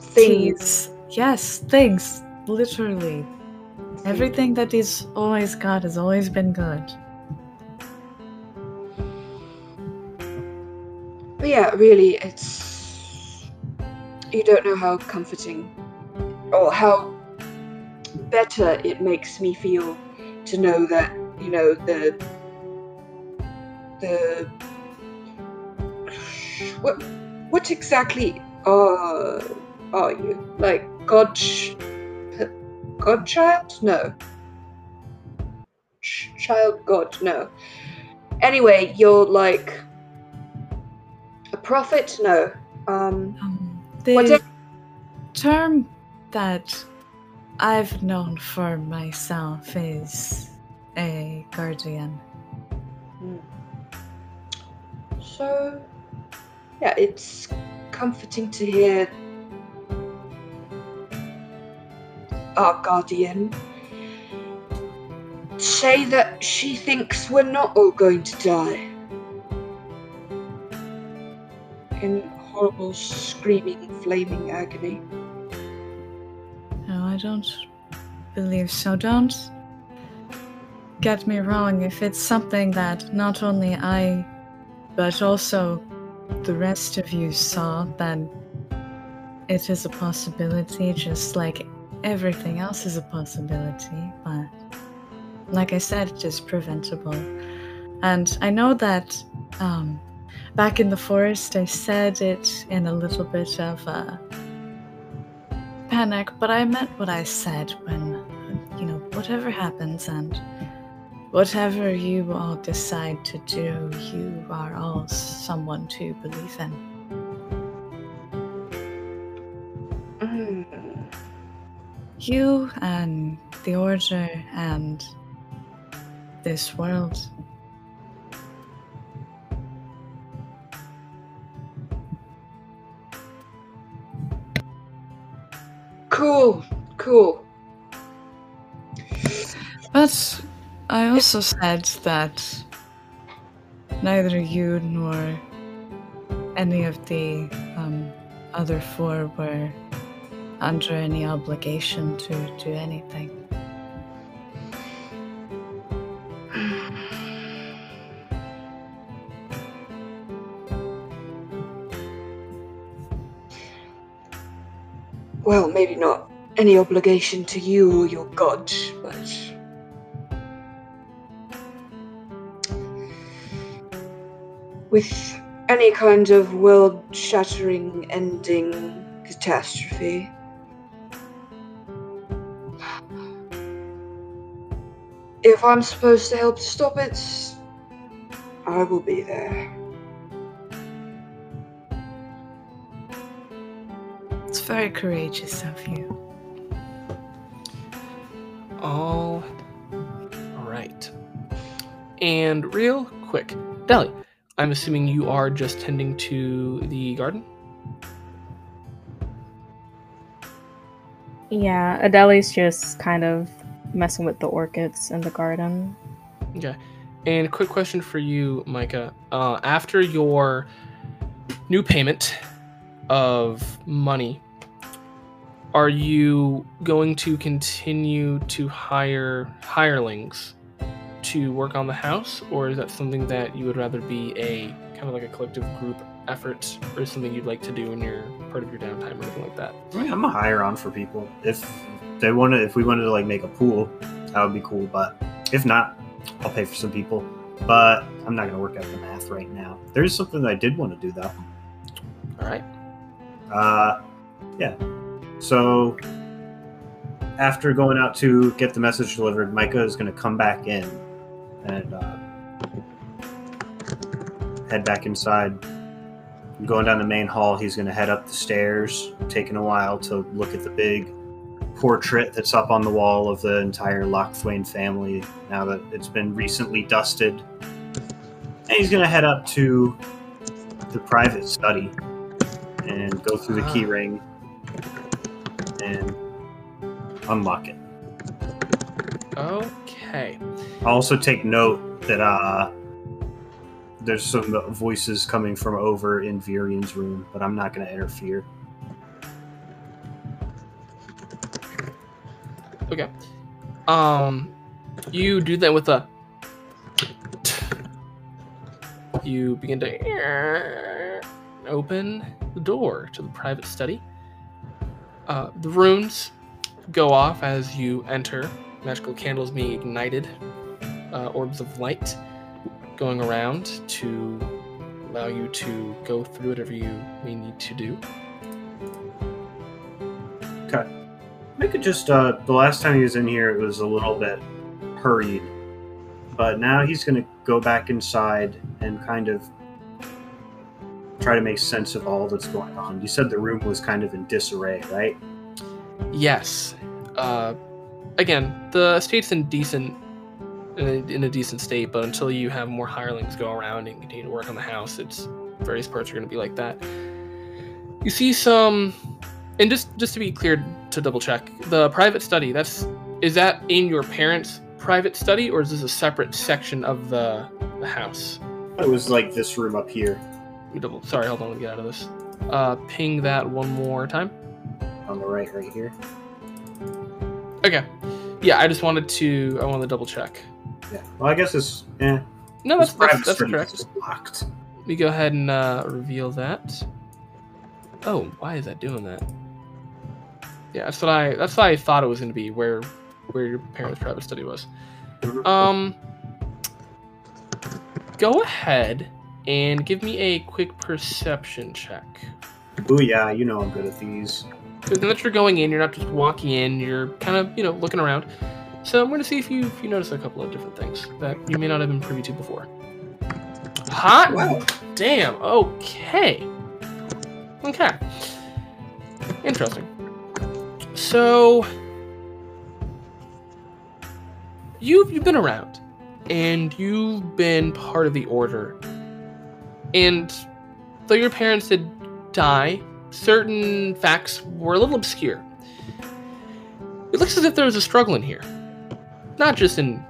Things. teas. Yes, things. Literally. Everything that he's always got has always been good. But yeah, really, it's. You don't know how comforting or how better it makes me feel to know that, you know, the the what what exactly are are you like god godchild? No. Ch- child god no. Anyway you're like a prophet? No. Um Um, the term that I've known for myself is a guardian. Hmm. So, yeah, it's comforting to hear our guardian say that she thinks we're not all going to die. In horrible, screaming, flaming agony. No, I don't believe so. Don't get me wrong. If it's something that not only I, but also the rest of you saw, then it is a possibility, just like everything else is a possibility. But like I said, it is preventable. And I know that um, back in the forest, I said it in a little bit of panic, but I meant what I said when, you know, whatever happens and whatever you all decide to do, you are all someone to believe in. Mm. You and the Order and this world. Cool, cool. But I also said that neither you nor any of the um, other four were under any obligation to do anything. Well, maybe not any obligation to you or your god, but. With any kind of world shattering ending catastrophe. If I'm supposed to help stop it, I will be there. It's very courageous of you. All right. And real quick, Deli, I'm assuming you are just tending to the garden? Yeah, Adeli's just kind of messing with the orchids in the garden. Okay. And quick question for you, Micah. Uh, after your new payment of money, are you going to continue to hire hirelings to work on the house, or is that something that you would rather be a kind of like a collective group effort, or something you'd like to do in your part of your downtime or anything like that? I I'm a hire on for people. If they want to, if we wanted to like make a pool, that would be cool. But if not, I'll pay for some people. But I'm not gonna work out the math right now. There's something that I did want to do though. All right. Uh, yeah. So after going out to get the message delivered, Micah is going to come back in and uh, head back inside. Going down the main hall, he's going to head up the stairs, taking a while to look at the big portrait that's up on the wall of the entire Lockthwain family now that it's been recently dusted. And he's going to head up to the private study and go through the Ah. key ring and unlock it. Okay. I'll also take note that uh, there's some voices coming from over in Virian's room, but I'm not going to interfere. Okay. Um, you do that with a. You begin to open the door to the private study. Uh, the runes go off as you enter. Magical candles being ignited, uh, orbs of light. going around to allow you to go through whatever you may need to do. Okay. I could just uh the last time he was in here it was a little bit hurried. But now he's gonna go back inside and kind of try to make sense of all that's going on. You said the room was kind of in disarray, right? Yes. Uh, again, the estate's in decent in a, in a decent state, but until you have more hirelings go around and continue to work on the house, it's various parts are going to be like that. You see some, and just just to be clear, to double check, the private study. That's is that in your parents' private study, or is this a separate section of the the house? It was like this room up here double. Sorry, hold on. Let me get out of this. Uh, ping that one more time. on the right right here. Okay. Yeah, I just wanted to. I wanted to double check. Yeah. Well I guess it's eh. No, that's that's, that's correct. locked. Let me go ahead and uh, reveal that. Oh, why is that doing that? Yeah, that's what I. That's what I thought it was going to be. Where, where your parents' private study was. Um, go ahead and give me a quick perception check. Oh yeah, you know I'm good at these. Because now that you're going in, you're not just walking in. You're kind of, you know, looking around. So I'm going to see if you if you notice a couple of different things that you may not have been privy to before. Hot Wow. Damn. Okay. Okay. Interesting. So you've you've been around, and you've been part of the order. And though your parents did die, certain facts were a little obscure. It looks as if there was a struggle in here, not just in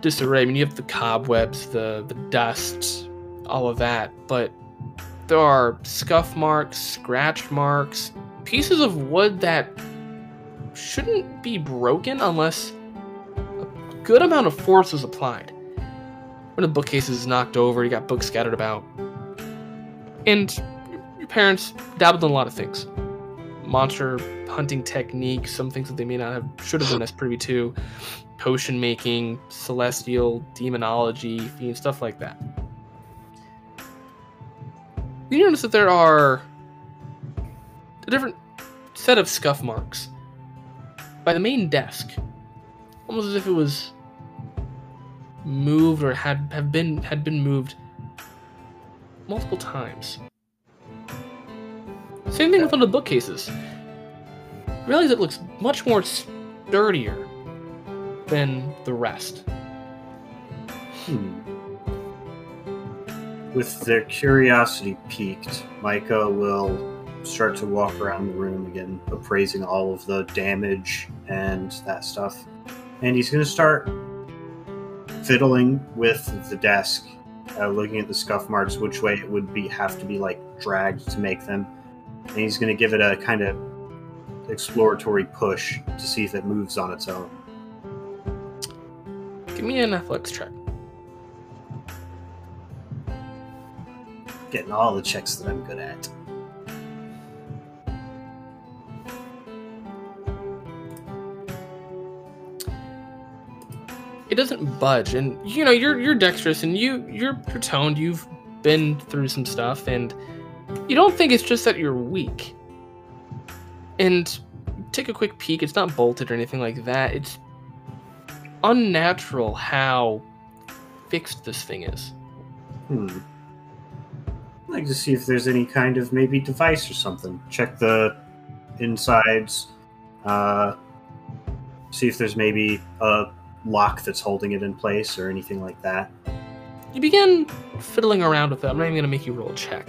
disarray. I mean, you have the cobwebs, the the dust, all of that, but there are scuff marks, scratch marks, pieces of wood that shouldn't be broken unless a good amount of force was applied. One of the bookcases is knocked over, you got books scattered about. And parents dabbled in a lot of things. Monster hunting techniques, some things that they may not have should have been as privy to, potion making, celestial demonology, fiend, stuff like that. You notice that there are a different set of scuff marks by the main desk, almost as if it was moved or had have been had been moved multiple times. Same thing with one of the bookcases. I Realize it looks much more sturdier than the rest. Hmm. With their curiosity piqued, Micah will start to walk around the room again, appraising all of the damage and that stuff. And he's going to start fiddling with the desk, uh, looking at the scuff marks, which way it would be have to be like dragged to make them. And he's going to give it a kind of exploratory push to see if it moves on its own. Give me an athletics check. Getting all the checks that I'm good at. it doesn't budge and you know you're you're dexterous and you you're you're toned you've been through some stuff and you don't think it's just that you're weak and take a quick peek it's not bolted or anything like that it's unnatural how fixed this thing is Hmm. I'd like to see if there's any kind of maybe device or something. Check the insides. Uh, see if there's maybe a lock that's holding it in place or anything like that. you begin fiddling around with it. I'm not even going to make you roll a check.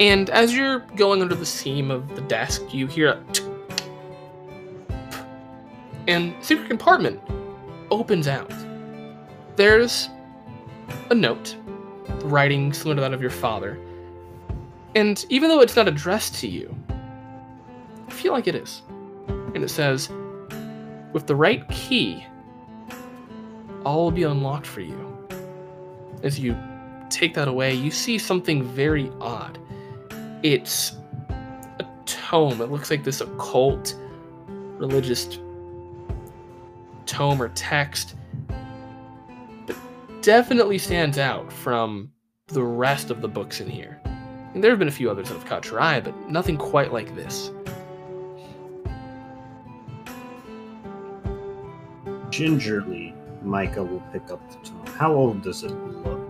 And as you're going under the seam of the desk, you hear a tick, and secret compartment opens out. There's a note, writing similar to that of your father. And even though it's not addressed to you, I feel like it is. And it says, with the right key, all will be unlocked for you. As you take that away, you see something very odd. It's a tome. It looks like this occult, religious tome or text. But definitely stands out from the rest of the books in here. And there have been a few others that have caught your eye, but nothing quite like this. Gingerly, Micah will pick up the tome. How old does it look?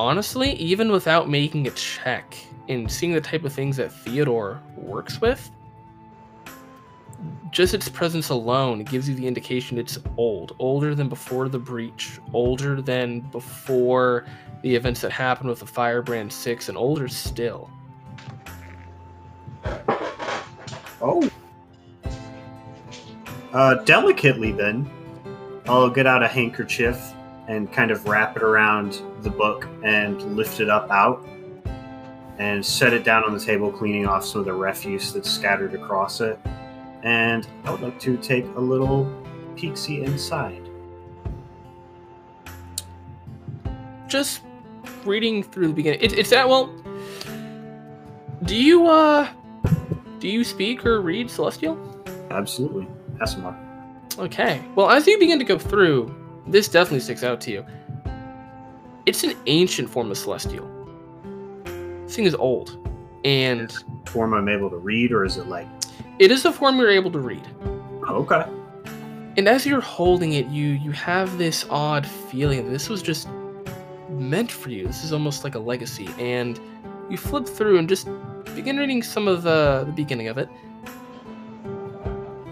Honestly, even without making a check and seeing the type of things that Theodore works with, just its presence alone gives you the indication it's old. Older than before the breach, older than before the events that happened with the Firebrand 6, and older still. Oh. Uh, delicately, then, I'll get out a handkerchief and kind of wrap it around the book and lift it up out and set it down on the table, cleaning off some of the refuse that's scattered across it. And I would like to take a little peeksy inside. Just reading through the beginning. It, it's that, well, do you, uh, do you speak or read Celestial? Absolutely. SMR. Okay. Well, as you begin to go through, this definitely sticks out to you. It's an ancient form of celestial. This thing is old, and Form I'm able to read, or is it like. it is a form you're able to read. Oh, okay. And as you're holding it, you you have this odd feeling that this was just meant for you. This is almost like a legacy, and you flip through and just begin reading some of the, the beginning of it.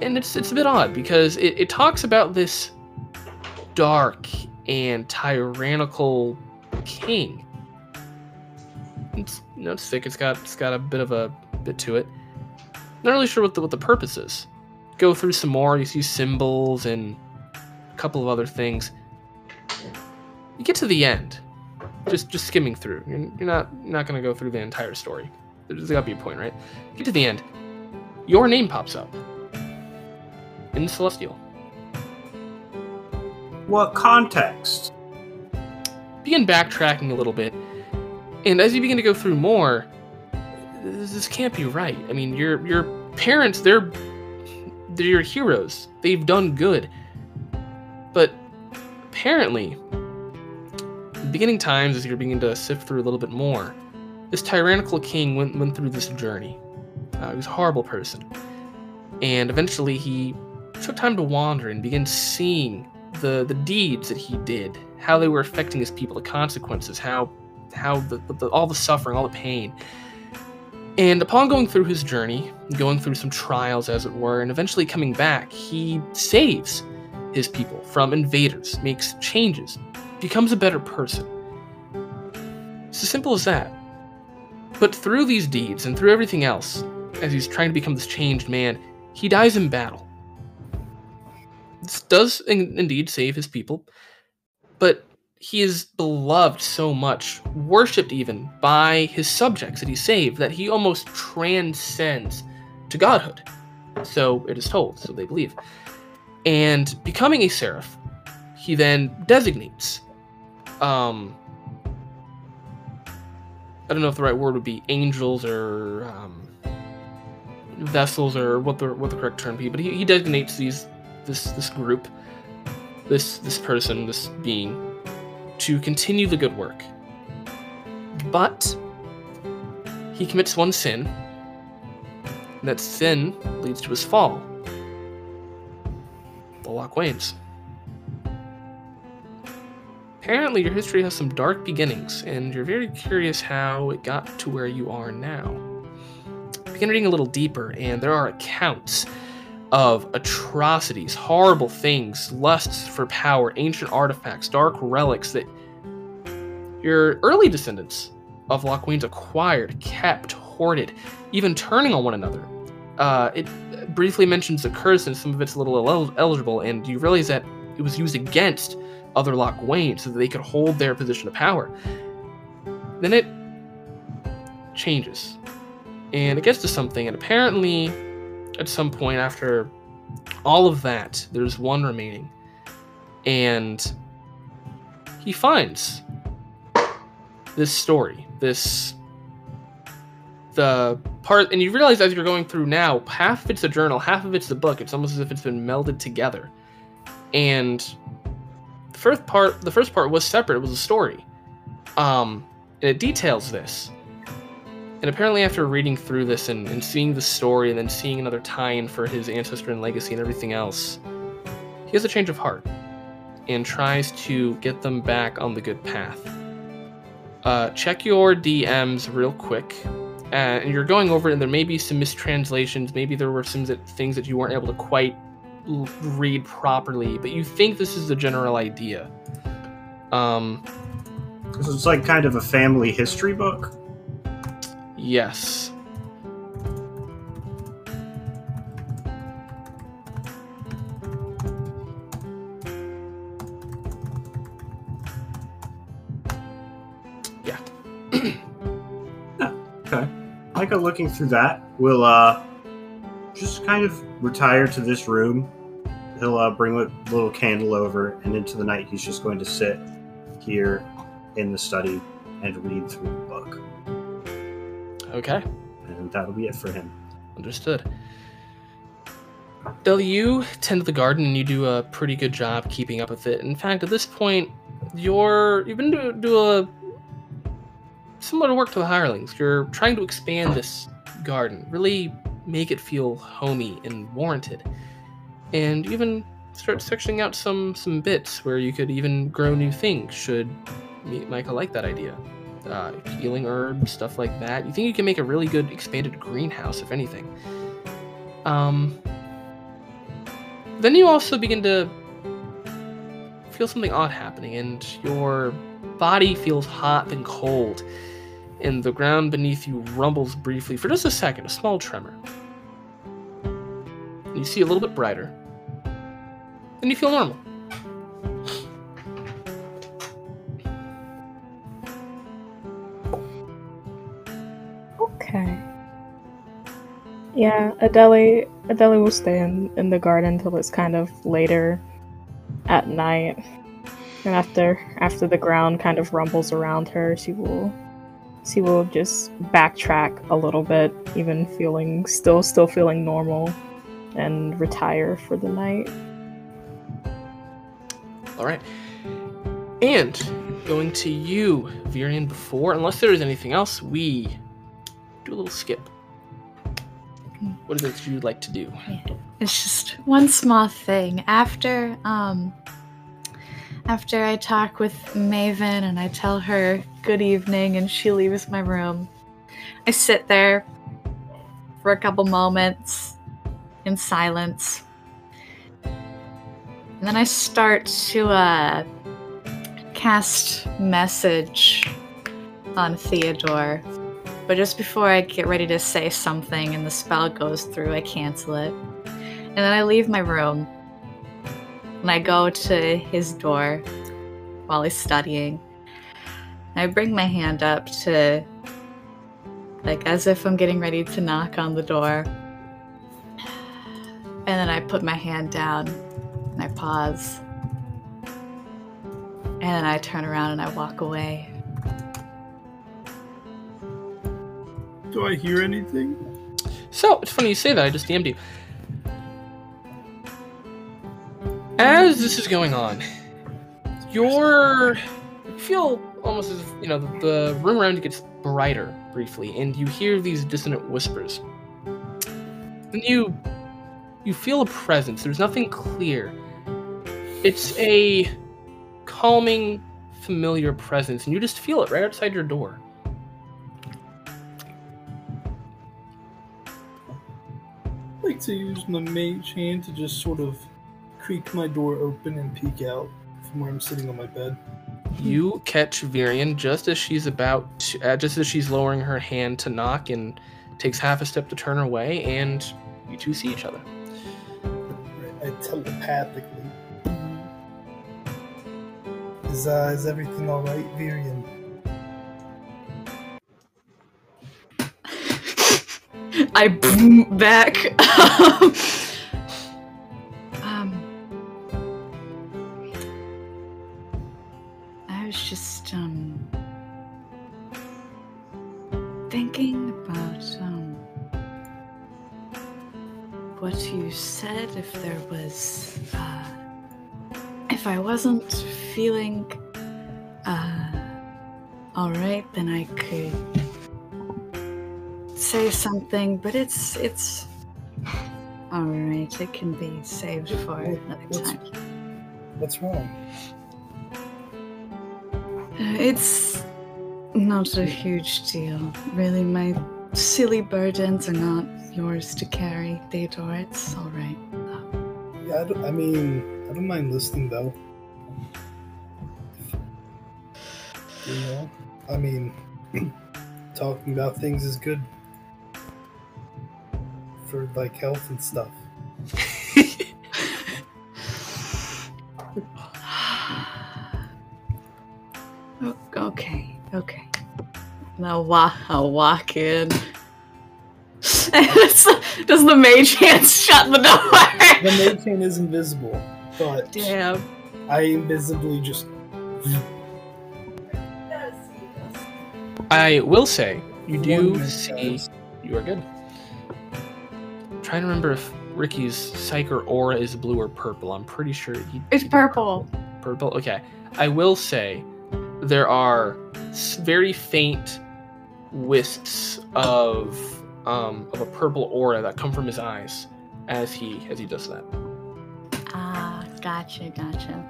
And it's it's a bit odd because it, it talks about this dark and tyrannical king. It's you know it's thick. It's got it's got a bit of a bit to it. Not really sure what the what the purpose is. Go through some more. You see symbols and a couple of other things. You get to the end, just just skimming through. You're, you're not not gonna go through the entire story. There's got to be a point, right? Get to the end. Your name pops up in the celestial. What context? begin backtracking a little bit, and as you begin to go through more, this, can't be right. I mean, your your parents, they're they're your heroes. They've done good, but apparently, beginning times, as you're beginning to sift through a little bit more, this tyrannical king went went through this journey. Uh, he was a horrible person, and eventually he took time to wander and begin seeing the the deeds that he did, how they were affecting his people, the consequences, how how the, the, all the suffering, all the pain. And upon going through his journey, going through some trials, as it were, and eventually coming back, he saves his people from invaders, makes changes, becomes a better person. It's as simple as that. But through these deeds and through everything else, as he's trying to become this changed man, he dies in battle. Does in- indeed save his people, but he is beloved so much, worshipped even by his subjects that he saved, that he almost transcends to godhood. So it is told, so they believe. And becoming a seraph, he then designates um I don't know if the right word would be angels or um, vessels or what the what the correct term be, but he, he designates these this this group, this this person, this being, to continue the good work. But he commits one sin. And that sin leads to his fall. The Lochwains. Apparently, your history has some dark beginnings, and you're very curious how it got to where you are now. Begin reading a little deeper, and there are accounts of atrocities, horrible things, lusts for power, ancient artifacts, dark relics that your early descendants of Lochwains acquired, kept, hoarded, even turning on one another. Uh, it briefly mentions the curse, and some of it's a little el- eligible, and you realize that it was used against other Lochwains so that they could hold their position of power. Then it changes, and it gets to something, and apparently at some point after all of that, there's one remaining. And he finds this story, this the part and you realize as you're going through now, half of it's a journal, half of it's the book. It's almost as if it's been melded together. and the first part the first part was separate. It was a story, um, and it details this. And apparently, after reading through this and, and seeing the story, and then seeing another tie-in for his ancestor and legacy and everything else, he has a change of heart and tries to get them back on the good path. Uh, check your DMs real quick. Uh, and you're going over it, and there may be some mistranslations. Maybe there were some that, things that you weren't able to quite l- read properly, but you think this is the general idea. Um, So it's like kind of a family history book. Yes. Yeah. (clears throat) Okay. Micah, looking through that, We'll uh just kind of retire to this room. He'll uh, bring a little candle over, and into the night, he's just going to sit here in the study and read through the book. Okay. And that'll be it for him. Understood. Del, you tend to the garden and you do a pretty good job keeping up with it. In fact, at this point, you're you've been do, do a similar work to the hirelings. You're trying to expand this garden, really make it feel homey and warranted, and you even start sectioning out some some bits where you could even grow new things. Should Micah like that idea? Uh, healing herbs, stuff like that. You think you can make a really good expanded greenhouse, if anything. Um, then you also begin to feel something odd happening, and your body feels hot and cold, and the ground beneath you rumbles briefly for just a second, a small tremor. You see a little bit brighter, and you feel normal. Yeah, Adele Adele will stay in, in the garden till it's kind of later at night. And after after the ground kind of rumbles around her, she will she will just backtrack a little bit, even feeling still still feeling normal, and retire for the night. All right. And going to you, Virian, before, unless there is anything else, we do a little skip. What is it you'd like to do? It's just one small thing. After um after I talk with Maven and I tell her good evening and she leaves my room, I sit there for a couple moments in silence. And then I start to uh cast message on Theodore. But just before I get ready to say something and the spell goes through, I cancel it. And then I leave my room. And I go to his door while he's studying. I bring my hand up to, like, as if I'm getting ready to knock on the door. And then I put my hand down and I pause. And then I turn around and I walk away. Do I hear anything? So, it's funny you say that, I just DM'd you. As this is going on, you're. You feel almost as if, you know, the, the room around you gets brighter briefly, and you hear these dissonant whispers. Then you. You feel a presence. There's nothing clear. It's a calming, familiar presence, and you just feel it right outside your door. Like to use my mage hand to just sort of creak my door open and peek out from where I'm sitting on my bed. You catch Virian just as she's about, to, uh, just as she's lowering her hand to knock, and takes half a step to turn away, and you two see each other. I telepathically. Is uh, is everything all right, Virian? I boom back. (laughs) um, I was just um thinking about um what you said. If there was uh, if I wasn't feeling uh, all right, then I could say something. But it's it's all right. It can be saved for What- another what's- time. What's wrong? It's not a huge deal, really. My silly burdens are not yours to carry, Theodore. It's all right. Yeah, I, I mean, I don't mind listening though. You know, I mean, (clears throat) talking about things is good for like health and stuff. (sighs) Okay, okay. Now wa- I'll walk in. (laughs) Does the mage hand shut the door? The mage hand is invisible, but Damn. I invisibly just I will say, you do see. You are good. I'm trying to remember if Ricky's psych or aura is blue or purple. I'm pretty sure he It's purple. purple. Okay. I will say there are very faint wisps of um, of a purple aura that come from his eyes as he as he does that. Ah, gotcha, gotcha.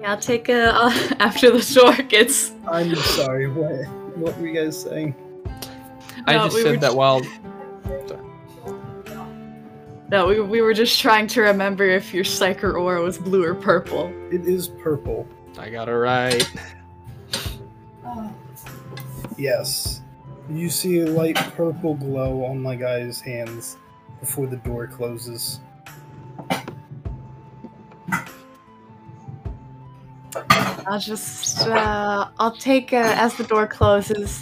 Yeah. Yeah, I'll take a uh, (laughs) after the door gets. I'm sorry. What? What were you guys saying? I No, just we said that j- while No, we, we were just trying to remember if your psych or aura was blue or purple. It is purple. I got it right. Yes. You see a light purple glow on my guy's hands before the door closes. I'll just, uh, I'll take, uh, as the door closes,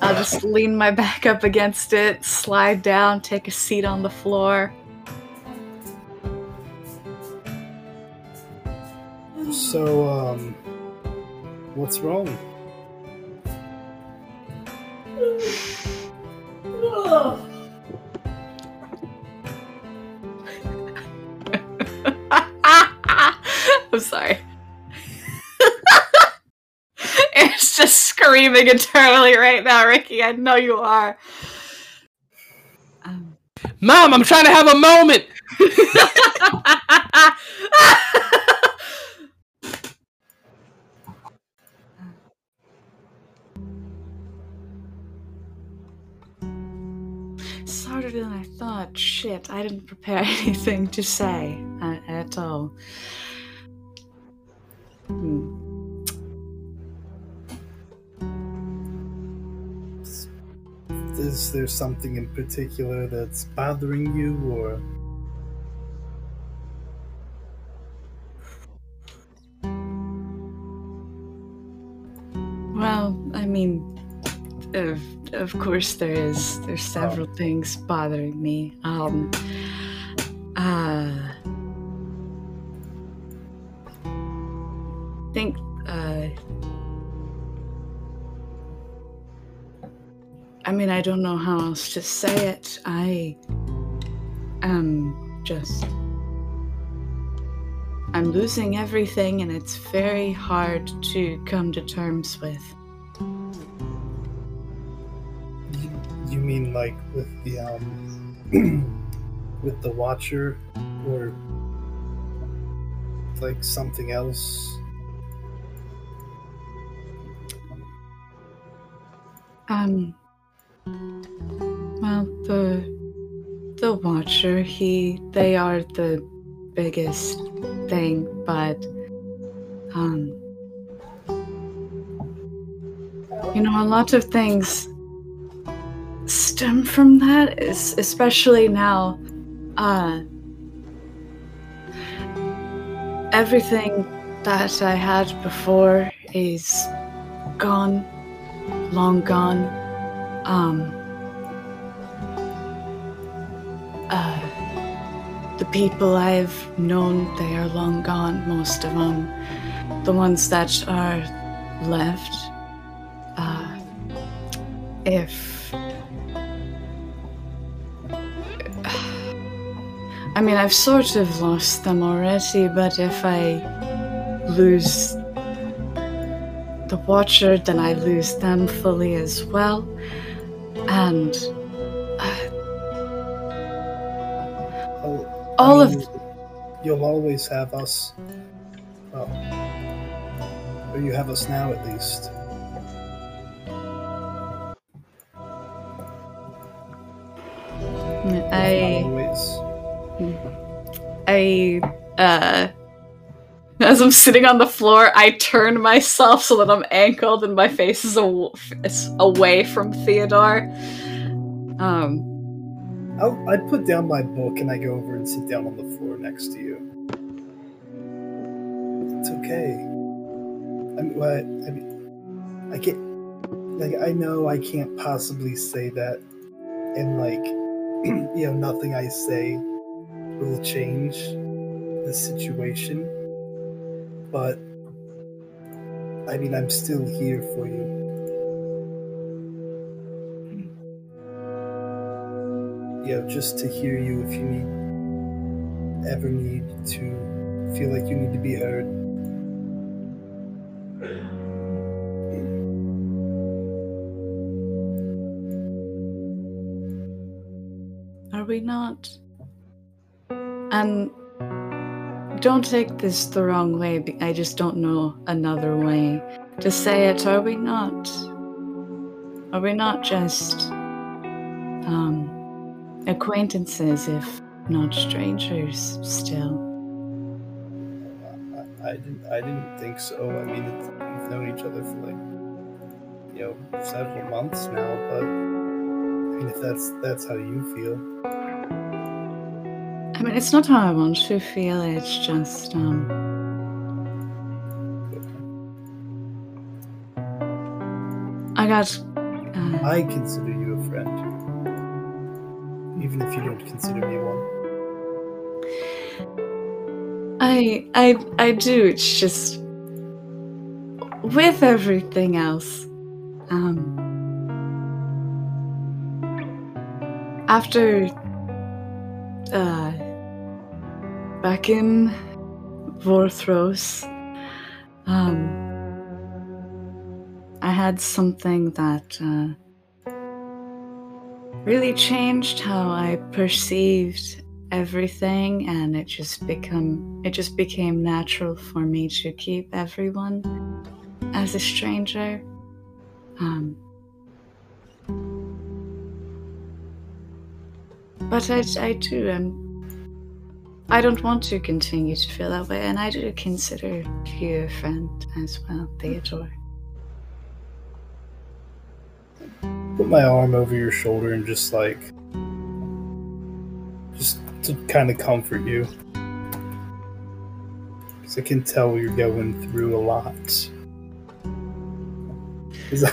I'll just lean my (laughs) back up against it, slide down, take a seat on the floor. So, um, what's wrong? (laughs) I'm sorry. It's just screaming internally right now, Ricky. I know you are. Um. Mom, I'm trying to have a moment. (laughs) It's harder than I thought. Shit, I didn't prepare (laughs) anything to say uh, at all. Hmm. Is there something in particular that's bothering you, or Well, I mean, of of course there is. There's several things bothering me. Um, uh, think, uh, I mean, I don't know how else to say it. I am just. I'm losing everything, and it's very hard to come to terms with. you, you mean like with the um, (clears throat) with the Watcher, or like something else? Um. Well, the the Watcher, he they are the biggest thing, but um. You know, a lot of things stem from that, es- especially now. Uh, everything that I had before is gone, long gone. Um, uh, the people I've known, they are long gone, most of them. The ones that are left, uh, if. (sighs) I mean, I've sort of lost them already, but if I lose the Watcher, then I lose them fully as well. And uh, Oh, all I of mean, You'll always have us. Well, or you have us now at least. I. always. I uh as I'm sitting on the floor, I turn myself so that I'm ankled and my face is, aw- away from Theodore. Um, I'll, put down my book and I go over and sit down on the floor next to you. It's okay. I mean, what? I mean, I can't. Like, I know I can't possibly say that, and like, (clears throat) you know, nothing I say will change the situation. But I mean, I'm still here for you. Yeah, just to hear you if you need ever need to feel like you need to be heard. are we not? And don't take this the wrong way. I just don't know another way to say it. Are we not? Are we not just um, acquaintances, if not strangers, still? I, didn't I didn't think so. I mean, we've known each other for like you know several months now, but I mean, if that's that's how you feel, I mean, it's not how I want to feel. It's just um, I got. Uh, I consider you a friend, even if you don't consider me one. I I I do. It's just with everything else. Um after uh back in Vorthros um I had something that uh really changed how I perceived everything and it just become it just became natural for me to keep everyone as a stranger. Um but I, I do um I don't want to continue to feel that way and I do consider you a friend as well Theodore Put my arm over your shoulder and just like just to kind of comfort you. Because I can tell you're going through a lot. Because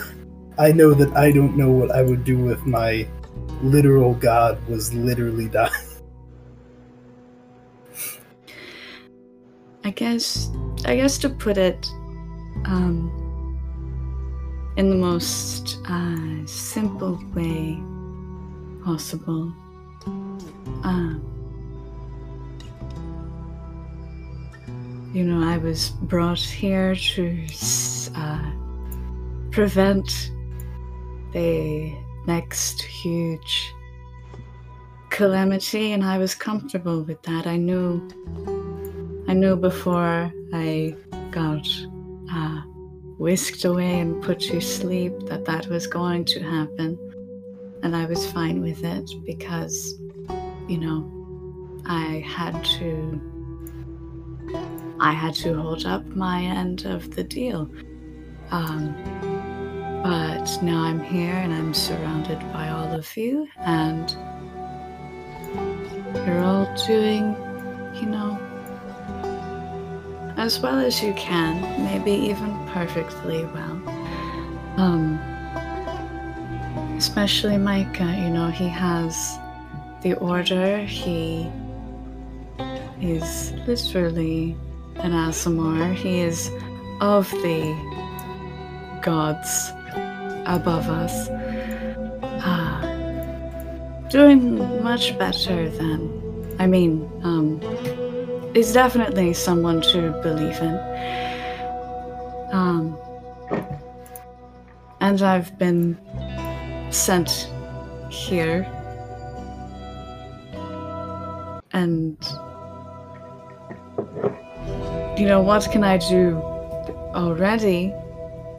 I know that I don't know what I would do if my literal god was literally dying. I guess I guess to put it um, in the most uh, simple way possible. Um, you know, I was brought here to uh, prevent the next huge calamity, and I was comfortable with that. I knew I knew before I got uh, whisked away and put to sleep that that was going to happen. And I was fine with it because, you know, I had to. I had to hold up my end of the deal. Um, but now I'm here and I'm surrounded by all of you, and you're all doing, you know, as well as you can, maybe even perfectly well. Um, especially Micah, you know, he has the order, he is literally an Aasimar, he is of the gods above us. doing much better than. I mean, um, he's definitely someone to believe in. Um, and I've been sent here. And. You know, what can I do already?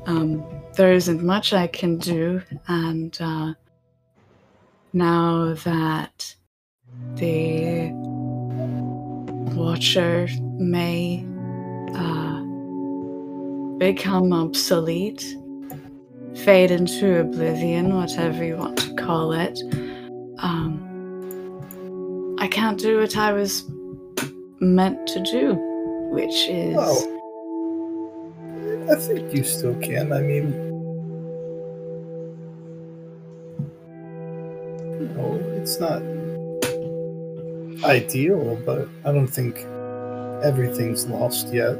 Um, there isn't much I can do, and uh, now that the Watcher may uh, become obsolete, fade into oblivion, whatever you want to call it, um, I can't do what I was meant to do, which is. Oh. I think you still can. I mean, know, it's not ideal, but I don't think everything's lost yet.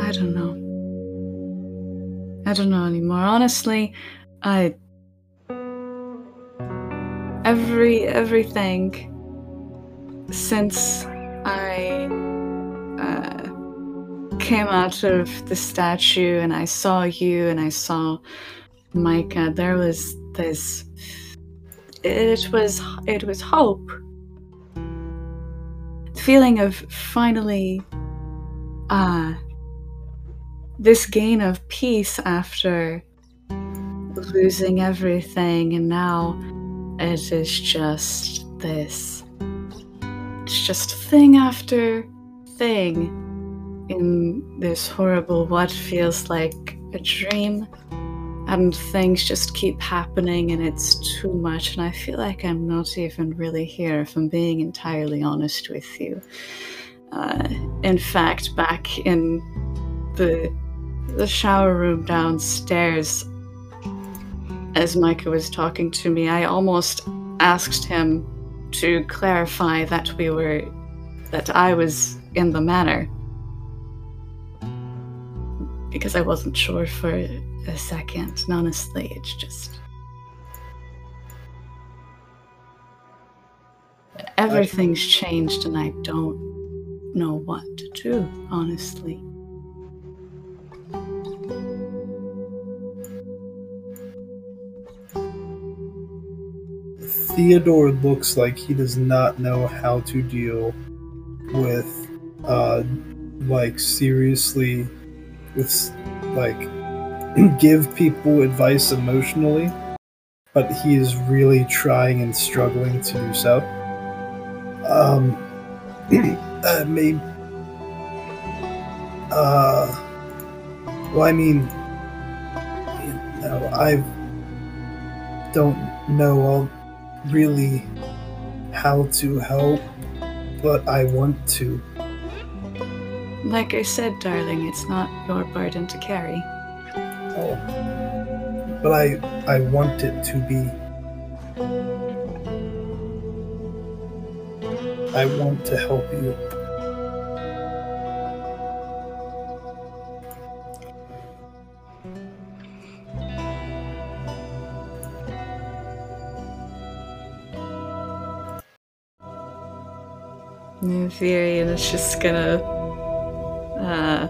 I don't know. I don't know anymore. Honestly, I every everything since I came out of the statue and I saw you and I saw Micah, there was this. It was it was hope. The feeling of finally, uh, this gain of peace after losing everything, and now it is just this. It's just thing after thing in this horrible, what feels like a dream. And things just keep happening, and it's too much. And I feel like I'm not even really here, if I'm being entirely honest with you. Uh, in fact, back in the the shower room downstairs, as Micah was talking to me, I almost asked him to clarify that we were that I was in the manor. Because I wasn't sure for a second. And honestly, it's just everything's changed and I don't know what to do, honestly. Theodore looks like he does not know how to deal with, uh, like, seriously, with, like, (clears throat) give people advice emotionally, but he is really trying and struggling to do so. Um, (clears throat) uh, maybe, uh, well, I mean, you know, I don't know all really how to help, but I want to. Like I said, darling, it's not your burden to carry. Oh. But I I want it to be. I want to help you. Theory, and it's just gonna uh,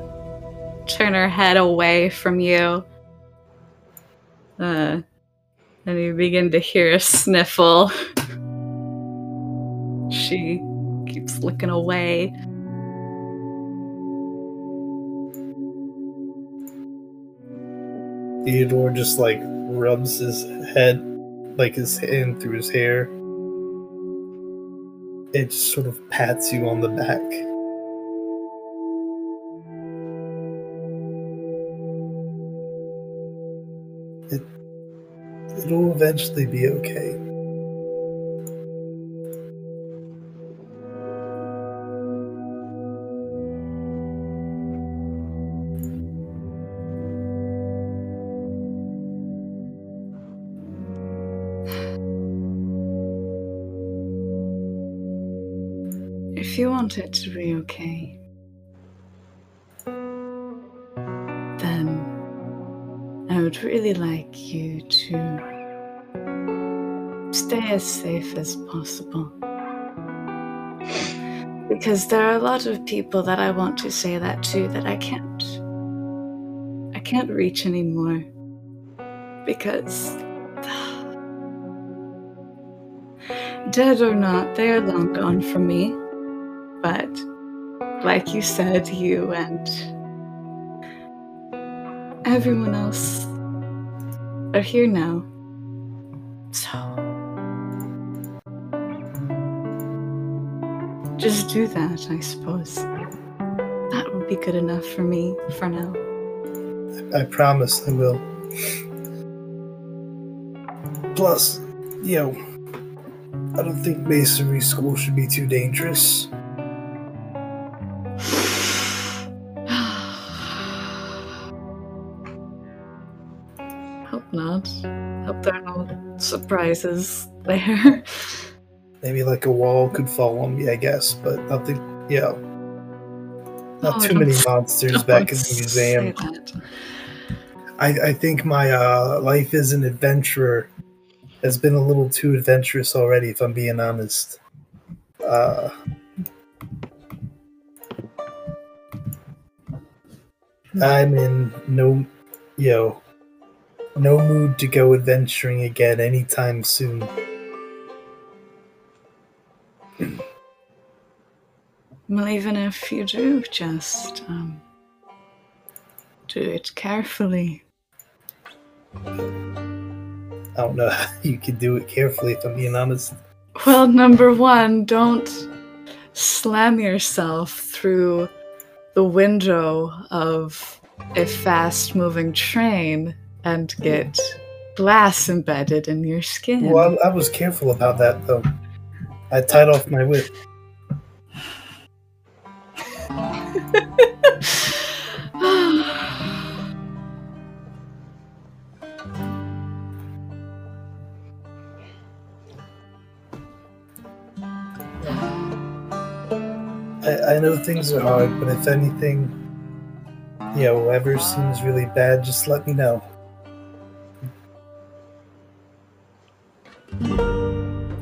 turn her head away from you. Uh, and you begin to hear a sniffle. she keeps looking away. Theodore just like rubs his head, like his hand through his hair. It sort of pats you on the back. It'll eventually be okay. if you want it to be okay, I would really like you to stay as safe as possible. Because there are a lot of people that I want to say that to that I can't. I can't reach anymore. Because. Dead or not, they are long gone from me. But, like you said, you and everyone else are here now. So. Just do that, I suppose. That would be good enough for me for now. I promise I will. Plus, you know, I don't think masonry school should be too dangerous. Hope. Hope there are no surprises there. (laughs) Maybe like a wall could fall on me, I guess, but nothing, you know, not Oh, too many (laughs) monsters back in the museum. I, I think my uh, life as an adventurer has been a little too adventurous already, if I'm being honest. Uh, I'm in no, you know, no mood to go adventuring again anytime soon. Well, even if you do, just um, do it carefully. I don't know (laughs) how you can do it carefully, if I'm being honest. Well, number one, don't slam yourself through the window of a fast moving train and get glass embedded in your skin. Well, I, I was careful about that, though. I tied off my whip. (sighs) I, I know things are hard, but if anything, you know, ever seems really bad, just let me know.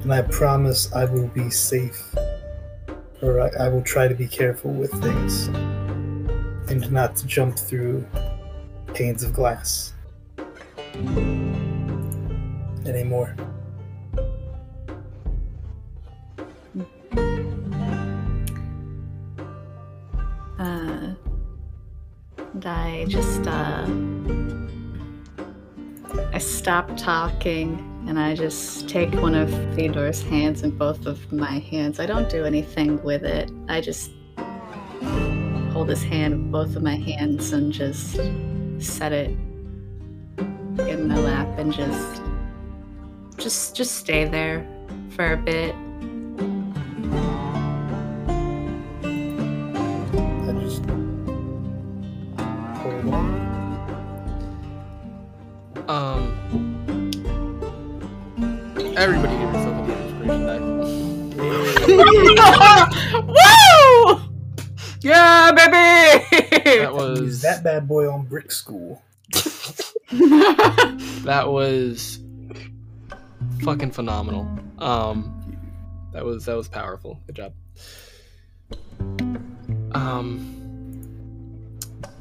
And I promise I will be safe. Or I, I will try to be careful with things. And not to jump through panes of glass. Anymore. Uh, and I just, uh, I stopped talking and I just take one of Theodore's hands in both of my hands. I don't do anything with it. I just hold his hand in both of my hands and just set it in my lap and just, just, just stay there for a bit. That bad boy on brick school. (laughs) that was fucking phenomenal. Um, that was that was powerful. Good job. Um,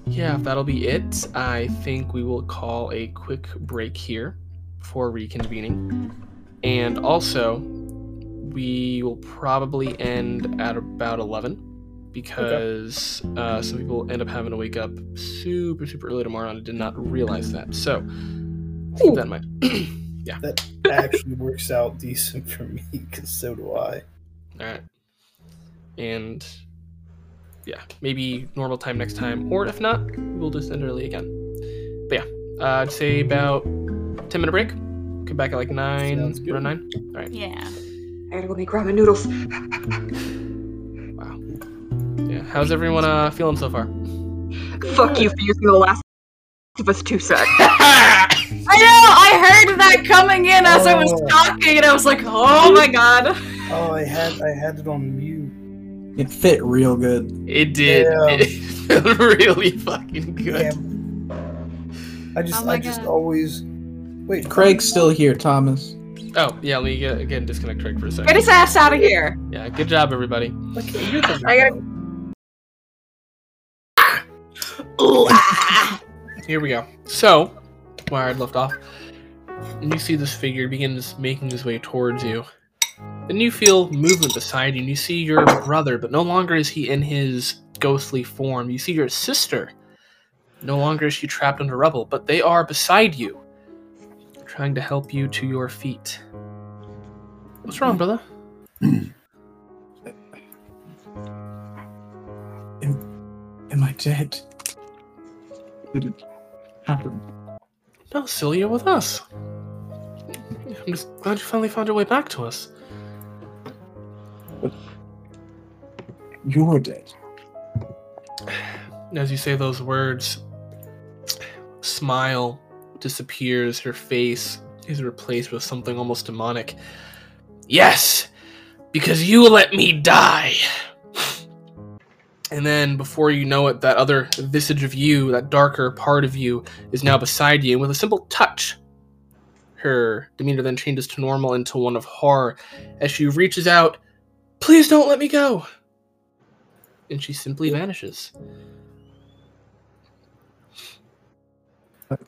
yeah, if that'll be it, I think we will call a quick break here before reconvening, and also we will probably end at about eleven because uh, some people end up having to wake up super super early tomorrow and I did not realize that. So keep that in mind. (clears throat) That actually (laughs) works out decent for me, because so do I. All right. And yeah, maybe normal time next time, or if not, we'll just end early again. But yeah, uh, I'd say about ten minute break. Come back at like nine, around nine. All right. yeah. I gotta go make ramen noodles. (laughs) Wow. Yeah. How's everyone uh feeling so far? Fuck you for using the last of us two set. (laughs) I know. I heard that coming in as I was Oh. talking, and I was like, "Oh my god!" Oh, I had I had it on mute. It fit real good. It did. Yeah. (laughs) It felt really fucking good. Damn. I just, Oh my I just always wait. Craig's still here, Thomas. Oh, yeah, let me get, again disconnect Craig for a second. Get his ass out of here. Yeah, good job, everybody. Okay, you're I. Ah. Here we go. So, where I'd left off, and you see this figure begins making his way towards you. Then you feel movement beside you, and you see your brother, but no longer is he in his ghostly form. You see your sister. No longer is she trapped under rubble, but they are beside you, trying to help you to your feet. What's wrong, brother? Am I dead? Did it happen? No, you're with us. I'm just glad you finally found your way back to us. You're dead. As you say those words, smile disappears, her face is replaced with something almost demonic. Yes, because you let me die. And then, before you know it, that other visage of you, that darker part of you, is now beside you. And with a simple touch, her demeanor then changes to normal into one of horror as she reaches out, Please don't let me go! And she simply vanishes.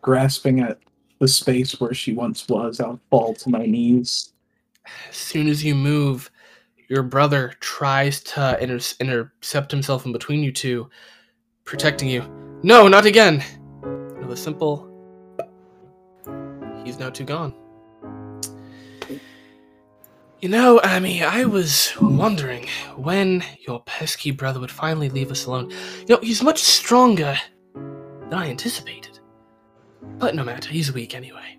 Grasping at the space where she once was, I'll fall to my knees. As soon as you move, your brother tries to inter- intercept himself in between you two, protecting you. No, not again! With a simple. He's now too gone. You know, Amy, I was wondering when your pesky brother would finally leave us alone. You know, he's much stronger than I anticipated. But no matter, he's weak anyway.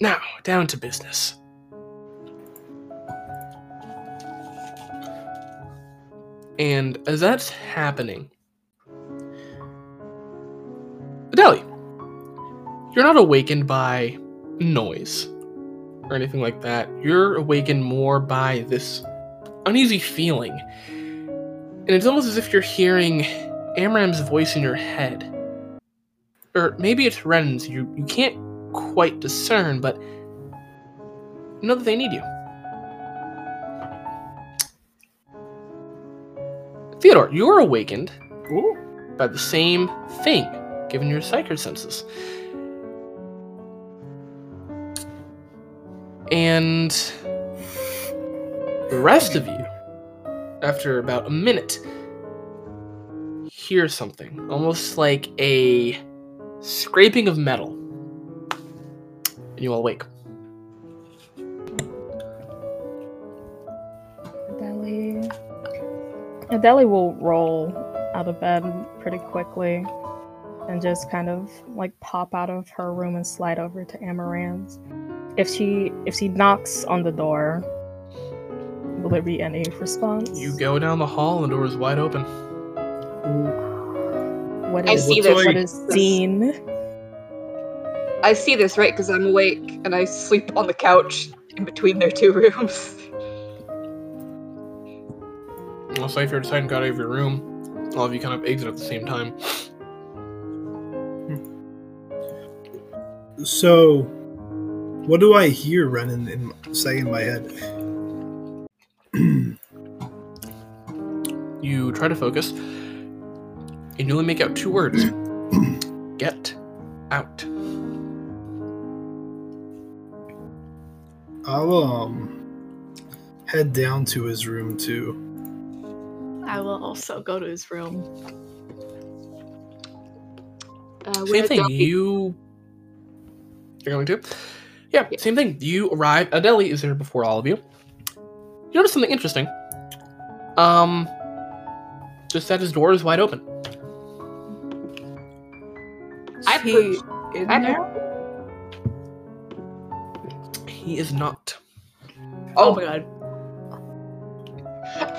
Now, down to business. And as that's happening, Adeli, you're not awakened by noise or anything like that. You're awakened more by this uneasy feeling. And it's almost as if you're hearing Amram's voice in your head. Or maybe it's Ren's. You, you can't quite discern, but you know that they need you. Theodore, you're awakened by the same thing, given your psychic senses. And the rest of you, after about a minute, hear something, almost like a scraping of metal. And you all awake. Adeli will roll out of bed pretty quickly and just kind of like pop out of her room and slide over to Amaran's. If she if she knocks on the door, will there be any response? You go down the hall, and the door is wide open. What I is, see this. What is seen? I see this, right? Because I'm awake and I sleep on the couch in between their two rooms. (laughs) If you're deciding to go out of your room, all of you kind of exit at the same time. So, what do I hear Renan in, say in my head? (clears throat) You try to focus, and you only make out two words (clears throat) Get out. I'll um head down to his room too. I will also go to his room. Uh, Same where thing. Dobby- You. You're going to? Yeah, Yeah. same thing. You arrive. Adeli is there before all of you. You notice something interesting. Um. Just that his door is wide open. I he put- in I there? He is not. Oh my god.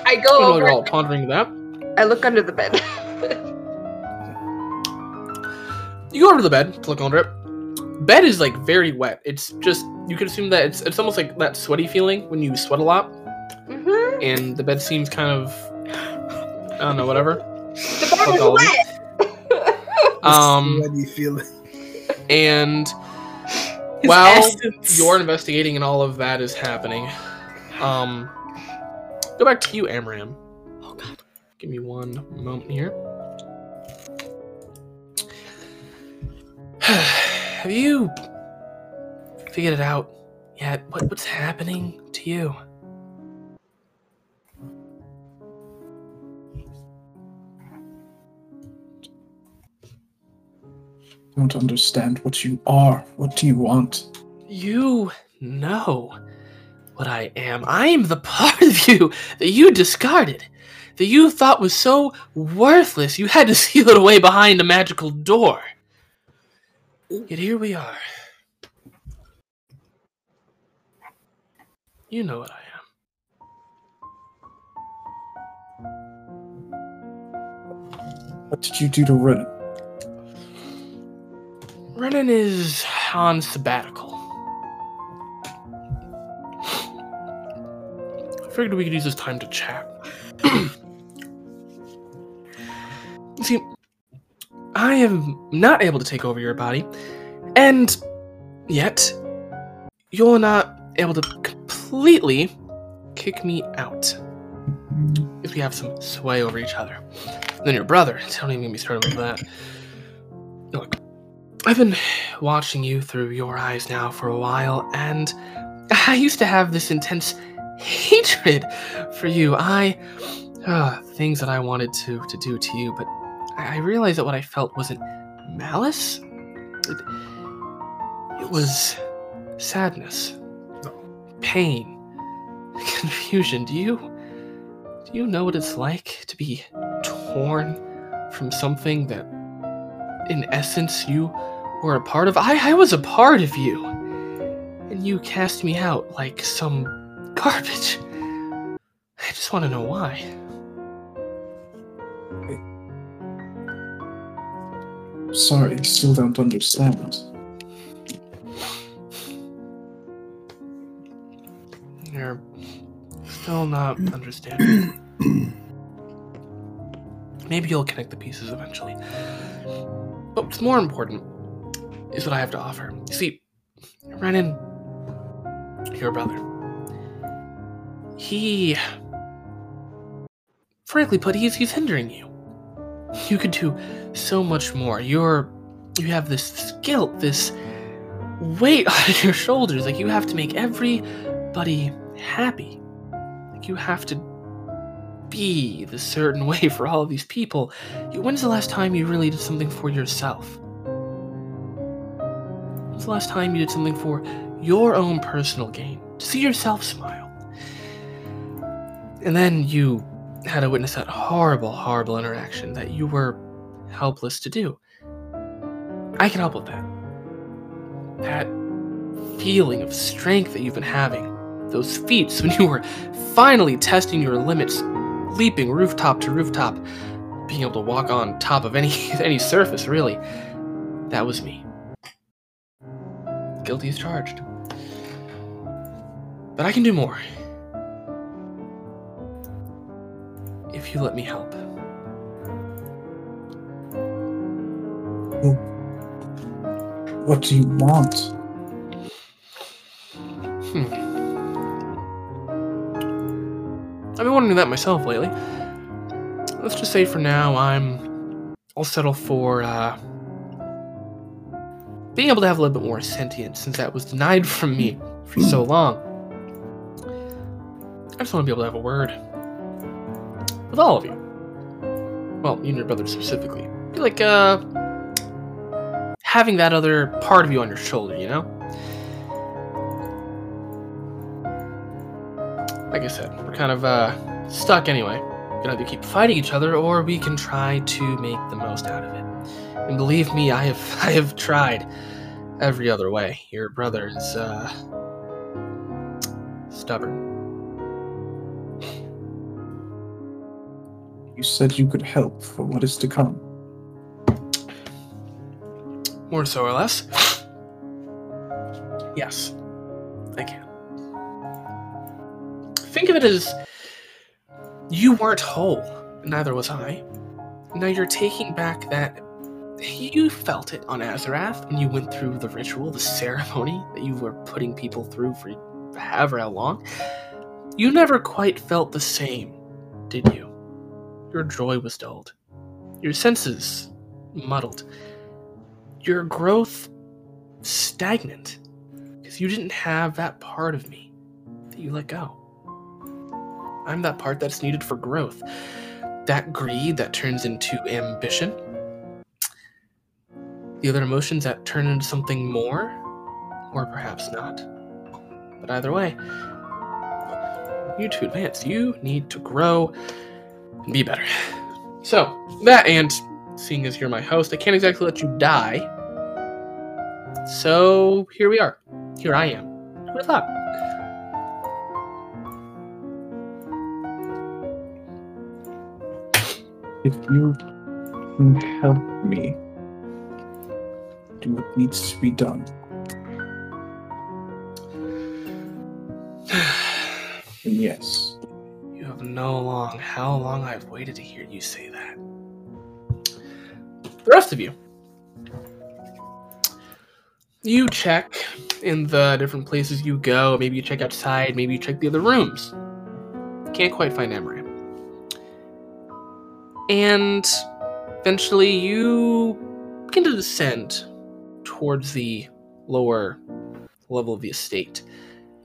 I I go don't know over. you're all pondering that. I look under the bed. You go over to the bed to look under it. Bed is like very wet. It's just you could assume that it's it's almost like that sweaty feeling when you sweat a lot. hmm and the bed seems kind of I don't know, whatever. The bed is all of you. wet. (laughs) Um, Sweaty feeling. and His while essence. you're investigating and all of that is happening, um, go back to you, Amram. Oh god. Give me one moment here. (sighs) Have you figured it out yet? What, what's happening to you? I don't understand what you are. What do you want? You know what I am. I am the (laughs) part of you that you discarded, that you thought was so worthless you had to (laughs) seal it away behind a magical door. Yet here we are. You know what I am. What did you do to Rin? Renan is on sabbatical. Figured we could use this time to chat. (clears throat) See, I am not able to take over your body, and yet you're not able to completely kick me out. If we have some sway over each other. then your brother, don't even get me started with that. Look, I've been watching you through your eyes now for a while, and I used to have this intense hatred for you. I. Uh, things that I wanted to, to do to you, but I I realized that what I felt wasn't malice. It, it was sadness, pain, (laughs) confusion. Do you. Do you know what it's like to be torn from something that, in essence, you were a part of. I, I was a part of you. And you cast me out like some garbage. I just want to know why. Sorry, I still don't understand. You're still not (clears throat) understanding. Maybe you'll connect the pieces eventually. But what's more important is what I have to offer. You see, Renan, your brother, he, frankly put, he's, he's hindering you. You could do so much more. You're, you have this, this guilt, this weight (laughs) on your shoulders. Like you have to make everybody happy. Like you have to be the certain (laughs) way for all of these people. When's the last time you really did something for yourself? When's the last time you did something for your own personal gain? To see yourself smile. And then you had to witness that horrible, horrible interaction that you were helpless to do. I can help with that. That feeling of strength that you've been having, those feats when (laughs) you were finally testing your limits, leaping rooftop to rooftop, being able to walk on top of any (laughs) any surface, really. That was me. Guilty as charged. But I can do more. If you let me help. What do you want? Hmm. I've been wondering that myself lately. Let's just say for now, I'm. I'll settle for, uh. being able to have a little bit more sentience since that was denied (laughs) from me for so long. I just want to be able to have a word with all of you. Well, you and your brother specifically. Be like, uh. having that other part of you on your shoulder, you know? like I said, we're kind of uh, stuck anyway. We can either keep fighting each other, or we can try to make the most out of it. And believe me, I have (laughs) I have tried every other way. Your brother is uh, stubborn. You said you could help for what is to come. More so or less. Yes, I can. Think of it as You weren't whole, neither was I. Now you're taking back that. You felt it on Azarath when you went through the ritual, the ceremony that you were putting people through for however how long. You never quite felt the same, did you? Your joy was dulled, your senses muddled, your growth stagnant, because you didn't have that part of me that you let go. I'm that part that's needed for growth. That greed that turns into ambition. The other emotions that turn into something more, or perhaps not. But either way, you to advance. You need to grow be better. So, that and seeing as you're my host, I can't exactly let you die. So, here we are. Here I am. Who thought? If you can help me do what needs to be done, then (sighs) yes. No long how long I've waited to hear you say that. The rest of you. You check in the different places you go. Maybe you check outside, maybe you check the other rooms. Can't quite find Amaram. And eventually you begin to descend towards the lower level of the estate.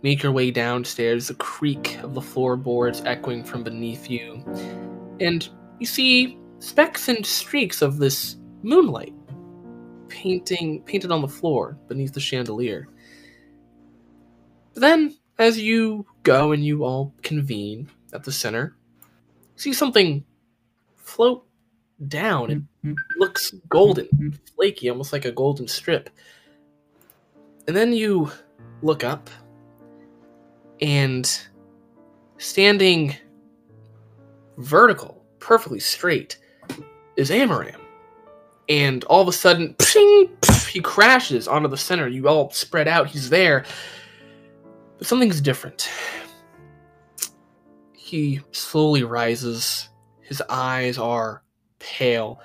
Make your way downstairs, the creak of the floorboards echoing from beneath you. And you see specks and streaks of this moonlight painting painted on the floor beneath the chandelier. Then, as you go and you all convene at the center, see something float down. It looks golden, flaky, almost like a golden strip. And then you look up, and standing vertical, perfectly straight, is Amaram. And all of a sudden, he crashes onto the center. You all spread out. He's there. But something's different. He slowly rises. His eyes are pale.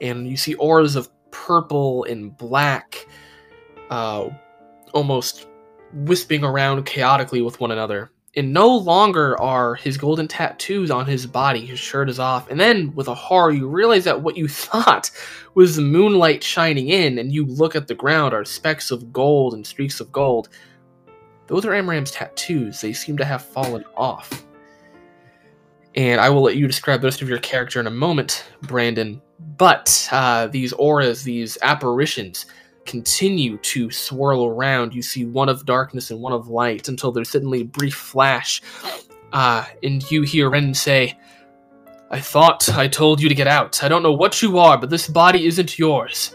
And you see auras of purple and black uh, almost wisping around chaotically with one another. And no longer are his golden tattoos on his body, his shirt is off. And then, with a horror, you realize that what you (laughs) thought was the moonlight shining in, and you look at the ground, are specks of gold and streaks of gold. Those are Amram's tattoos. They seem to have fallen off. And I will let you describe the rest of your character in a moment, Brandon. But uh, these auras, these apparitions, continue to swirl around. You see one of darkness and one of light until there's suddenly a brief flash. Uh, and you hear Ren say, I thought I told you to get out. I don't know what you are, but this body isn't yours.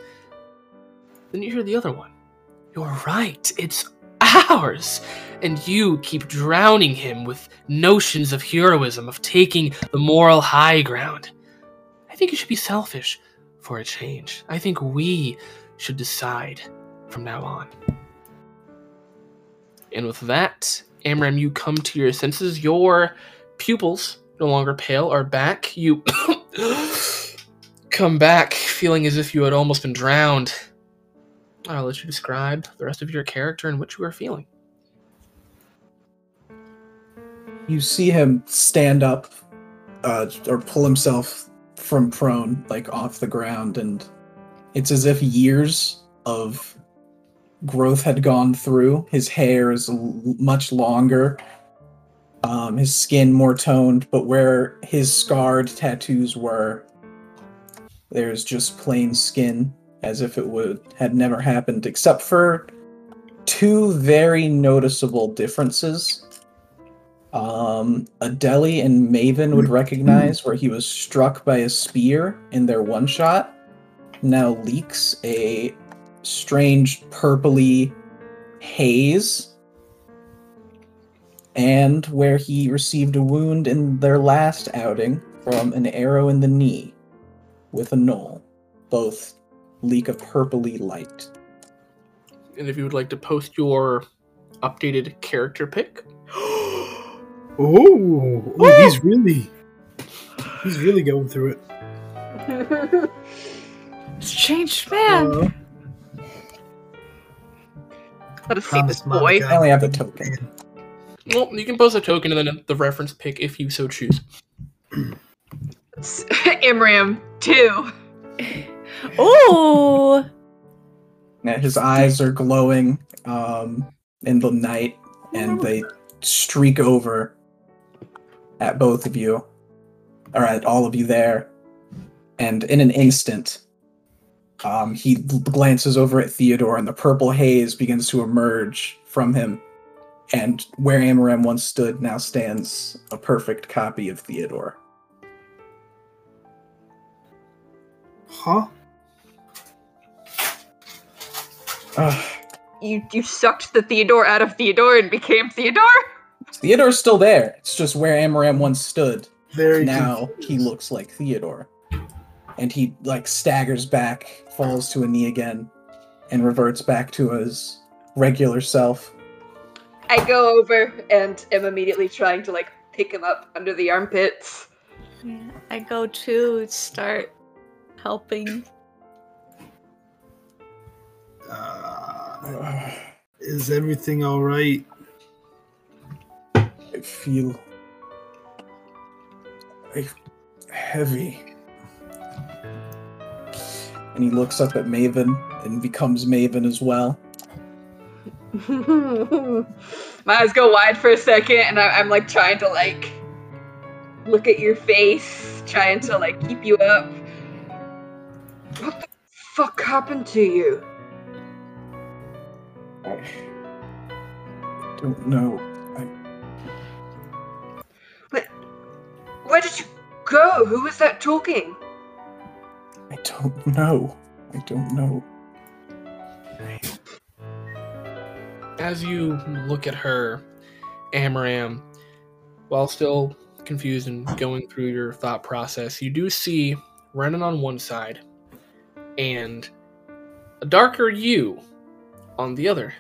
Then you hear the other one. You're right, it's ours. And you keep drowning him with notions of heroism, of taking the moral high ground. I think you should be selfish for a change. I think we should decide from now on. And with that, Amram, you come to your senses. Your pupils, no longer pale, are back. You (coughs) come back feeling as if you had almost been drowned. I'll let you describe the rest of your character and what you are feeling. You see him stand up uh, or pull himself from prone, like off the ground, and it's as if years of growth had gone through. His hair is l- much longer, um, his skin more toned, but where his scarred tattoos were, there's just plain skin, as if it would had never happened, except for two very noticeable differences. Um, Adeli and Maven would recognize where he was struck by a spear in their one shot now leaks a strange purpley haze and where he received a wound in their last outing from an arrow in the knee with a gnoll both leak a purpley light And if you would like to post your updated character pick, (gasps) Oh, oh he's really He's really going through it. (laughs) It's changed man. Uh, Let us see Promise this boy. I only have the token. Well, you can post a token and then the reference pick if you so choose. (laughs) Imram, two. (laughs) Oh. Yeah, his eyes are glowing um, in the night, and they streak over at both of you, or at all of you there. And in an instant, um, he glances over at Theodore, and the purple haze begins to emerge from him. And where Amaram once stood now stands a perfect copy of Theodore. huh? Ugh. You you sucked the Theodore out of Theodore and became Theodore? Theodore's still there. It's just where Amaram once stood. Very now confused. he looks like Theodore. And he like staggers back, falls to a knee again, and reverts back to his regular self. I go over and am immediately trying to like pick him up under the armpits. Yeah, I go to start helping. Uh, is everything all right? I feel I, heavy. And he looks up at Maven and becomes Maven as well. (laughs) My eyes go wide for a second, and I, I'm like trying to like look at your face, trying to like keep you up. What the fuck happened to you? I don't know. i Where did you go? Who was that talking? I don't know. I don't know. As you look at her, Amaram, while still confused and going through your thought process, you do see Renan on one side and a darker you on the other.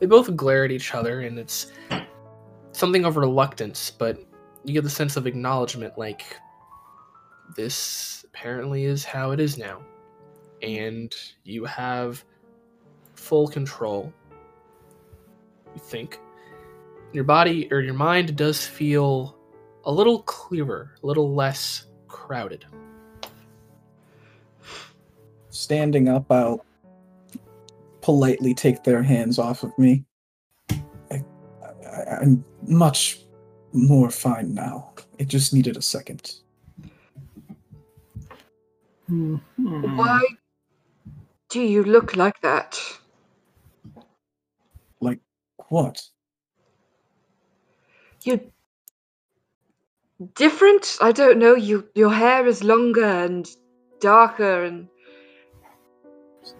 They both glare at each other, and it's something of reluctance, but you get the sense of acknowledgement like, this apparently is how it is now. And you have full control you think. Your body or your mind does feel a little clearer, a little less crowded. Standing up, I'll politely take their hands off of me. I, I, I'm much more fine now. It just needed a second. Mhm. Why do you look like that? Like what? You different? I don't know. You your hair is longer and darker, and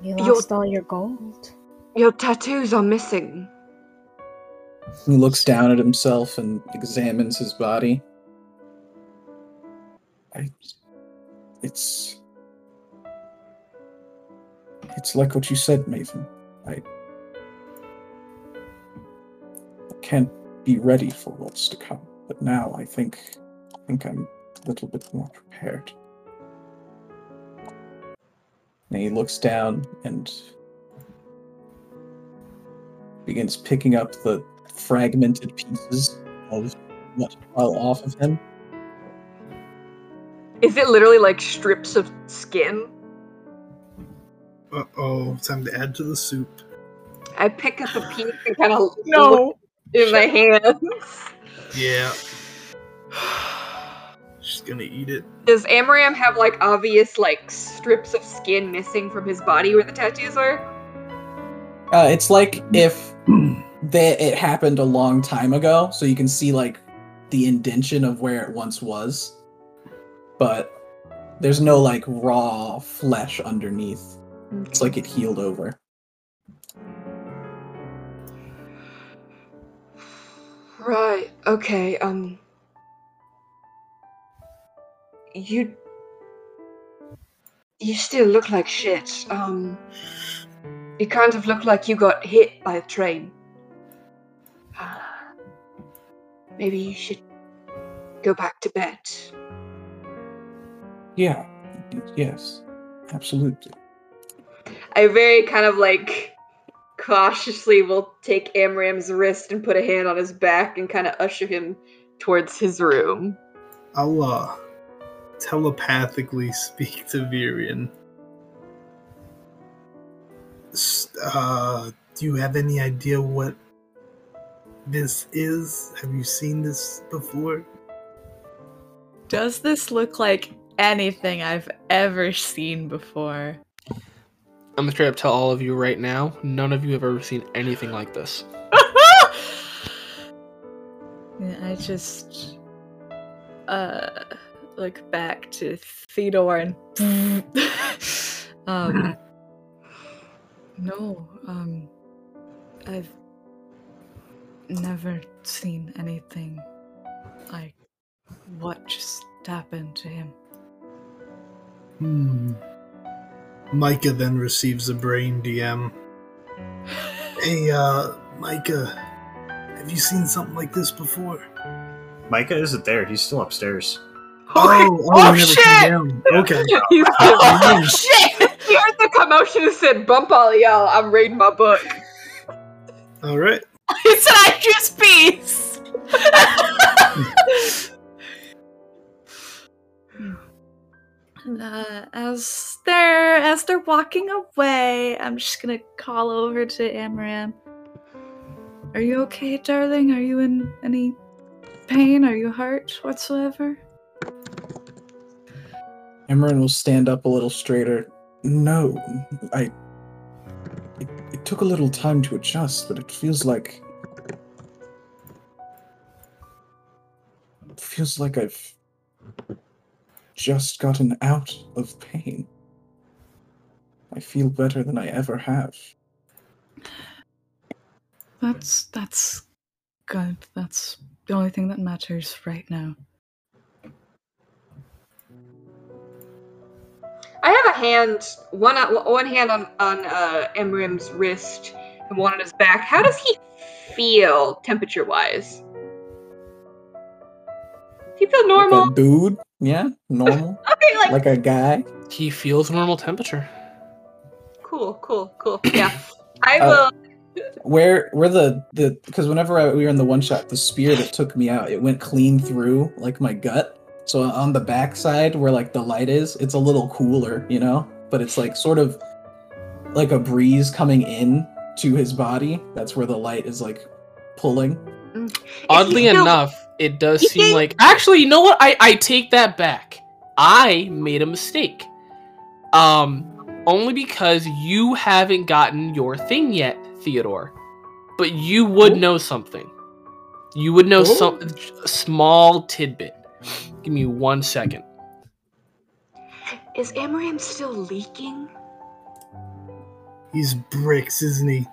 You You're- lost all your gold. your tattoos are missing. He looks down at himself and examines his body. I. It's. It's like what you said, Maven. I. Can't be ready for what's to come, but now I think. I think I'm a little bit more prepared. And he looks down and begins picking up the fragmented pieces of what fell off of him. Is it literally like strips of skin? Uh oh, time to add to the soup. I pick up a piece and kind of no in my hands. Yeah. (sighs) She's gonna eat it. Does Amram have like obvious like strips of skin missing from his body where the tattoos are? Uh, it's like if (clears throat) that it happened a long time ago, so you can see like the indention of where it once was, but there's no like raw flesh underneath. It's like it healed over. Right. Okay. Um. You. You still look like shit. Um. You kind of look like you got hit by a train. Maybe you should go back to bed. Yeah. Yes. Absolutely. I very kind of like cautiously will take Amram's wrist and put a hand on his back and kind of usher him towards his room. I'll uh, telepathically (laughs) speak to Virian. Uh, do you have any idea what this is? Have you seen this before? Does this look like anything I've ever seen before? I'm gonna straight up tell all of you right now, none of you have ever seen anything like this. (laughs) Yeah, I just uh look back to Theodore (laughs) and um no, um I've never seen anything like what just happened to him. Hmm. Micah then receives a brain DM. Hey, uh, Micah, have you seen something like this before? Micah isn't there. He's still upstairs. (laughs) Oh, oh, oh, shit! Okay. (laughs) He's Oh, (laughs) shit! He heard the commotion and said, "Bump all y'all! I'm reading my book." All right. He said I choose peace. And, uh, as they're as they're walking away, I'm just gonna call over to Amaran. Are you okay, darling? Are you in any pain? Are you hurt whatsoever? Emran will stand up a little straighter. No, I. It, it took a little time to adjust, but it feels like. It feels like I've just gotten out of pain. I feel better than I ever have. That's that's good. That's the only thing that matters right now. I have a hand, one one hand on on uh, Emrim's wrist and one on his back. How does he feel temperature wise? Does he feel normal? Like a dude? Yeah, normal. (laughs) okay, like, like a guy. He feels normal temperature. cool, cool, cool. Yeah, (coughs) I Uh, will. Where where the the because whenever I, we were in the one shot, the spear that took me out, it went clean through like my gut. So on the back side where like the light is, it's a little cooler, you know, but it's like sort of like a breeze coming in to his body. That's where the light is like pulling. Is he Oddly still- enough, it does seem think- like actually, you know what? I I take that back. I made a mistake. Um, only because you haven't gotten your thing yet, Theodore. But you would Oh. know something. You would know Oh. some small tidbit. Give me one second. Is Amram still leaking? He's bricks, isn't he?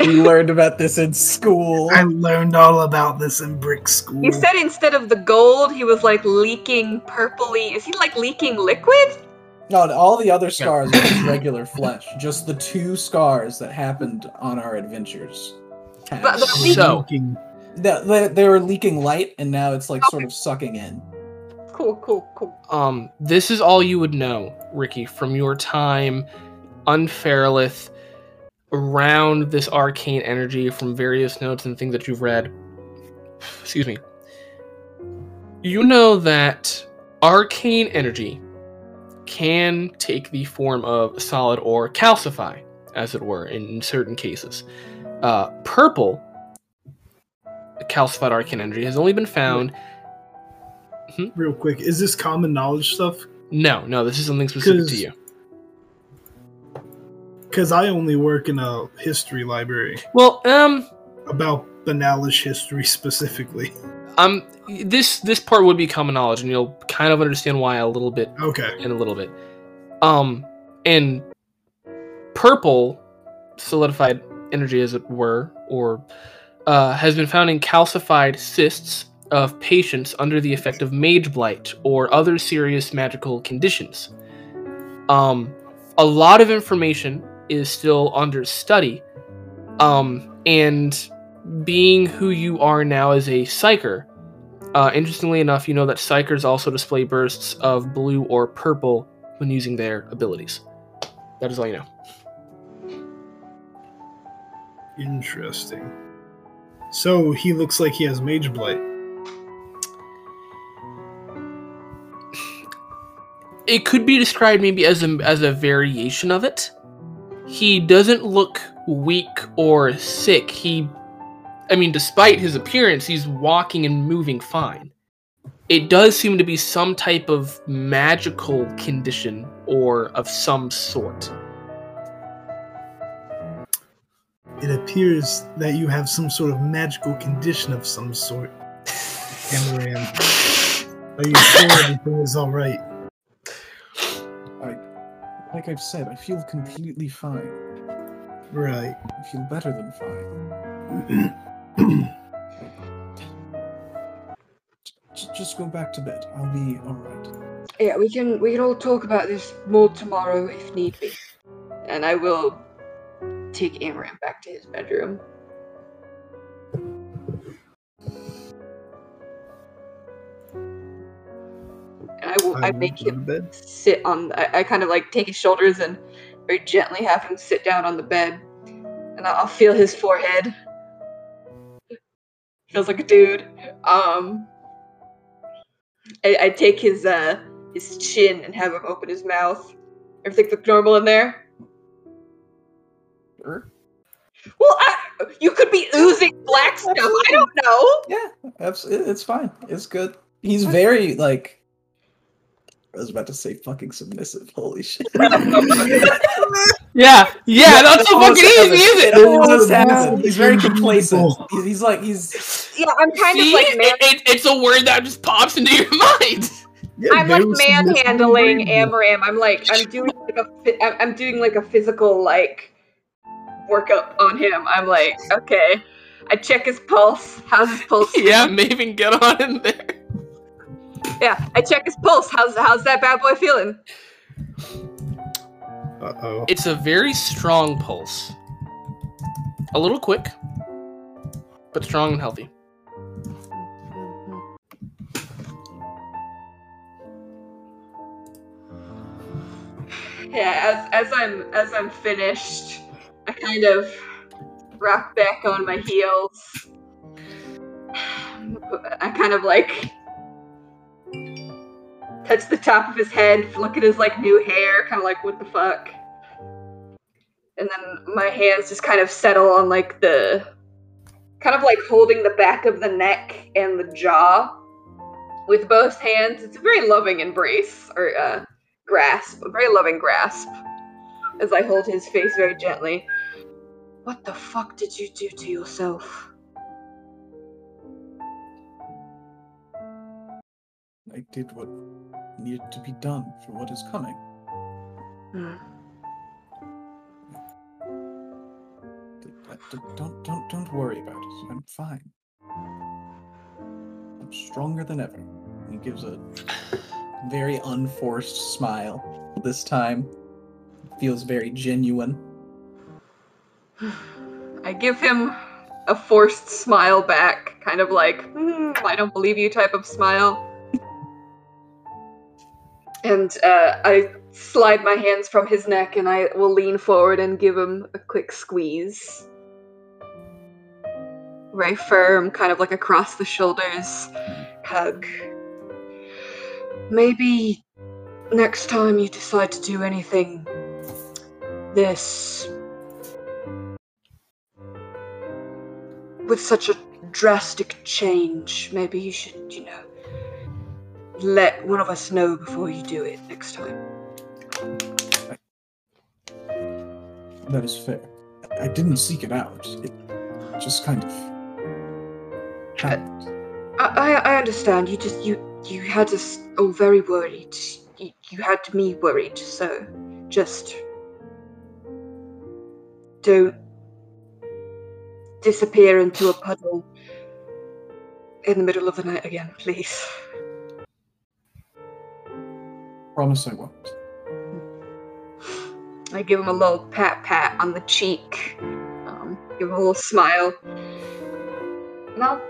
(laughs) We learned about this in school. I learned all about this in brick school. You said instead of the gold, he was like leaking purpley. Is he like leaking liquid? No, all the other scars are just regular flesh. Just the two scars that happened on our adventures. have- But the So- Leaking. They- they, they were leaking light, and now it's like sort of sucking in. Cool, cool, cool. Um, this is all you would know, Ricky, from your time on Fairlith, around this arcane energy from various notes and things that you've read. Excuse me. You know that arcane energy can take the form of solid or calcify, as it were, in certain cases. Uh, purple calcified arcane energy has only been found. Real quick, is this common knowledge stuff? No, no, this is something specific to you. Because I only work in a history library Well, um, about Banalish history (laughs) specifically. um, this this part would be common knowledge, and you'll kind of understand why a little bit Okay. in a little bit. Um, and purple solidified energy, as it were, or uh, has been found in calcified cysts of patients under the effect of mage blight or other serious magical conditions. Um, a lot of information is still under study. Um, and being who you are now as a psyker, Uh, interestingly enough, you know that psykers also display bursts of blue or purple when using their abilities. That is all you know. Interesting. So he looks like he has mage blight. It could be described maybe as a as a variation of it. He doesn't look weak or sick. He, I mean, despite his appearance, he's walking and moving fine. It does seem to be some type of magical condition or of some sort. It appears that you have some sort of magical condition of some sort. (laughs) Amaran. Are you sure everything is alright? Like I've said, I feel completely fine. Right. I feel better than fine. (clears throat) Just go back to bed. I'll be alright. Yeah, we can we can all talk about this more tomorrow if need be. And I will take Amram back to his bedroom. And I I make him bed. sit on I, I kind of like take his shoulders and very gently have him sit down on the bed. And I'll feel his forehead. Feels like a dude. Um I, I take his uh his chin and have him open his mouth. Everything look normal in there? Sure. Well, I, you could be oozing black stuff. I don't know. Yeah, it- it's fine. It's good. He's very like. I was about to say fucking submissive. (laughs) Holy shit. Yeah, yeah, that's so fucking easy, is It it? almost happened. He's very complacent. He's, he's like he's. Yeah, I'm kind See? of like man. It- it- it's a word that just pops into your (laughs) mind. Yeah, I'm like there was some manhandling. Amram. I'm like I'm doing like a phy- I'm I'm doing like a physical like workup on him. I'm like okay. I check his pulse. How's his pulse? (laughs) yeah, Maven, get on in there. (laughs) Yeah, I check his pulse. How's how's that bad boy feeling? Uh-oh. It's a very strong pulse. A little quick, but strong and healthy. Yeah, as as I'm as I'm finished, I kind of rock back on my heels. (sighs) I kind of like touch the top of his head, look at his like new hair, kind of like what the fuck. And then my hands just kind of settle on like the kind of like holding the back of the neck and the jaw with both hands. It's a very loving embrace or uh grasp, a very loving grasp, as I hold his face very gently. What the fuck did you do to yourself? I did what needed to be done for what is coming. D- Don't don't don't worry about it. I'm fine. I'm stronger than ever. He gives a very unforced smile. This time, feels very genuine. (sighs) I give him a forced smile back, kind of like, "Hmm, I don't believe you type of smile. And uh, I slide my hands from his neck and I will lean forward and give him a quick squeeze. Very firm, kind of like across the shoulders hug. Maybe next time you decide to do anything this with such a drastic change, maybe you should, you know, let one of us know before you do it next time. That is fair. I didn't seek it out. It just kind of happened. I, I, I understand. You just you you had us all very worried. You, you had me worried. So just don't disappear into a puddle in the middle of the night again, please. Promise I won't. I give him a little pat pat on the cheek, um, give him a little smile, and I'll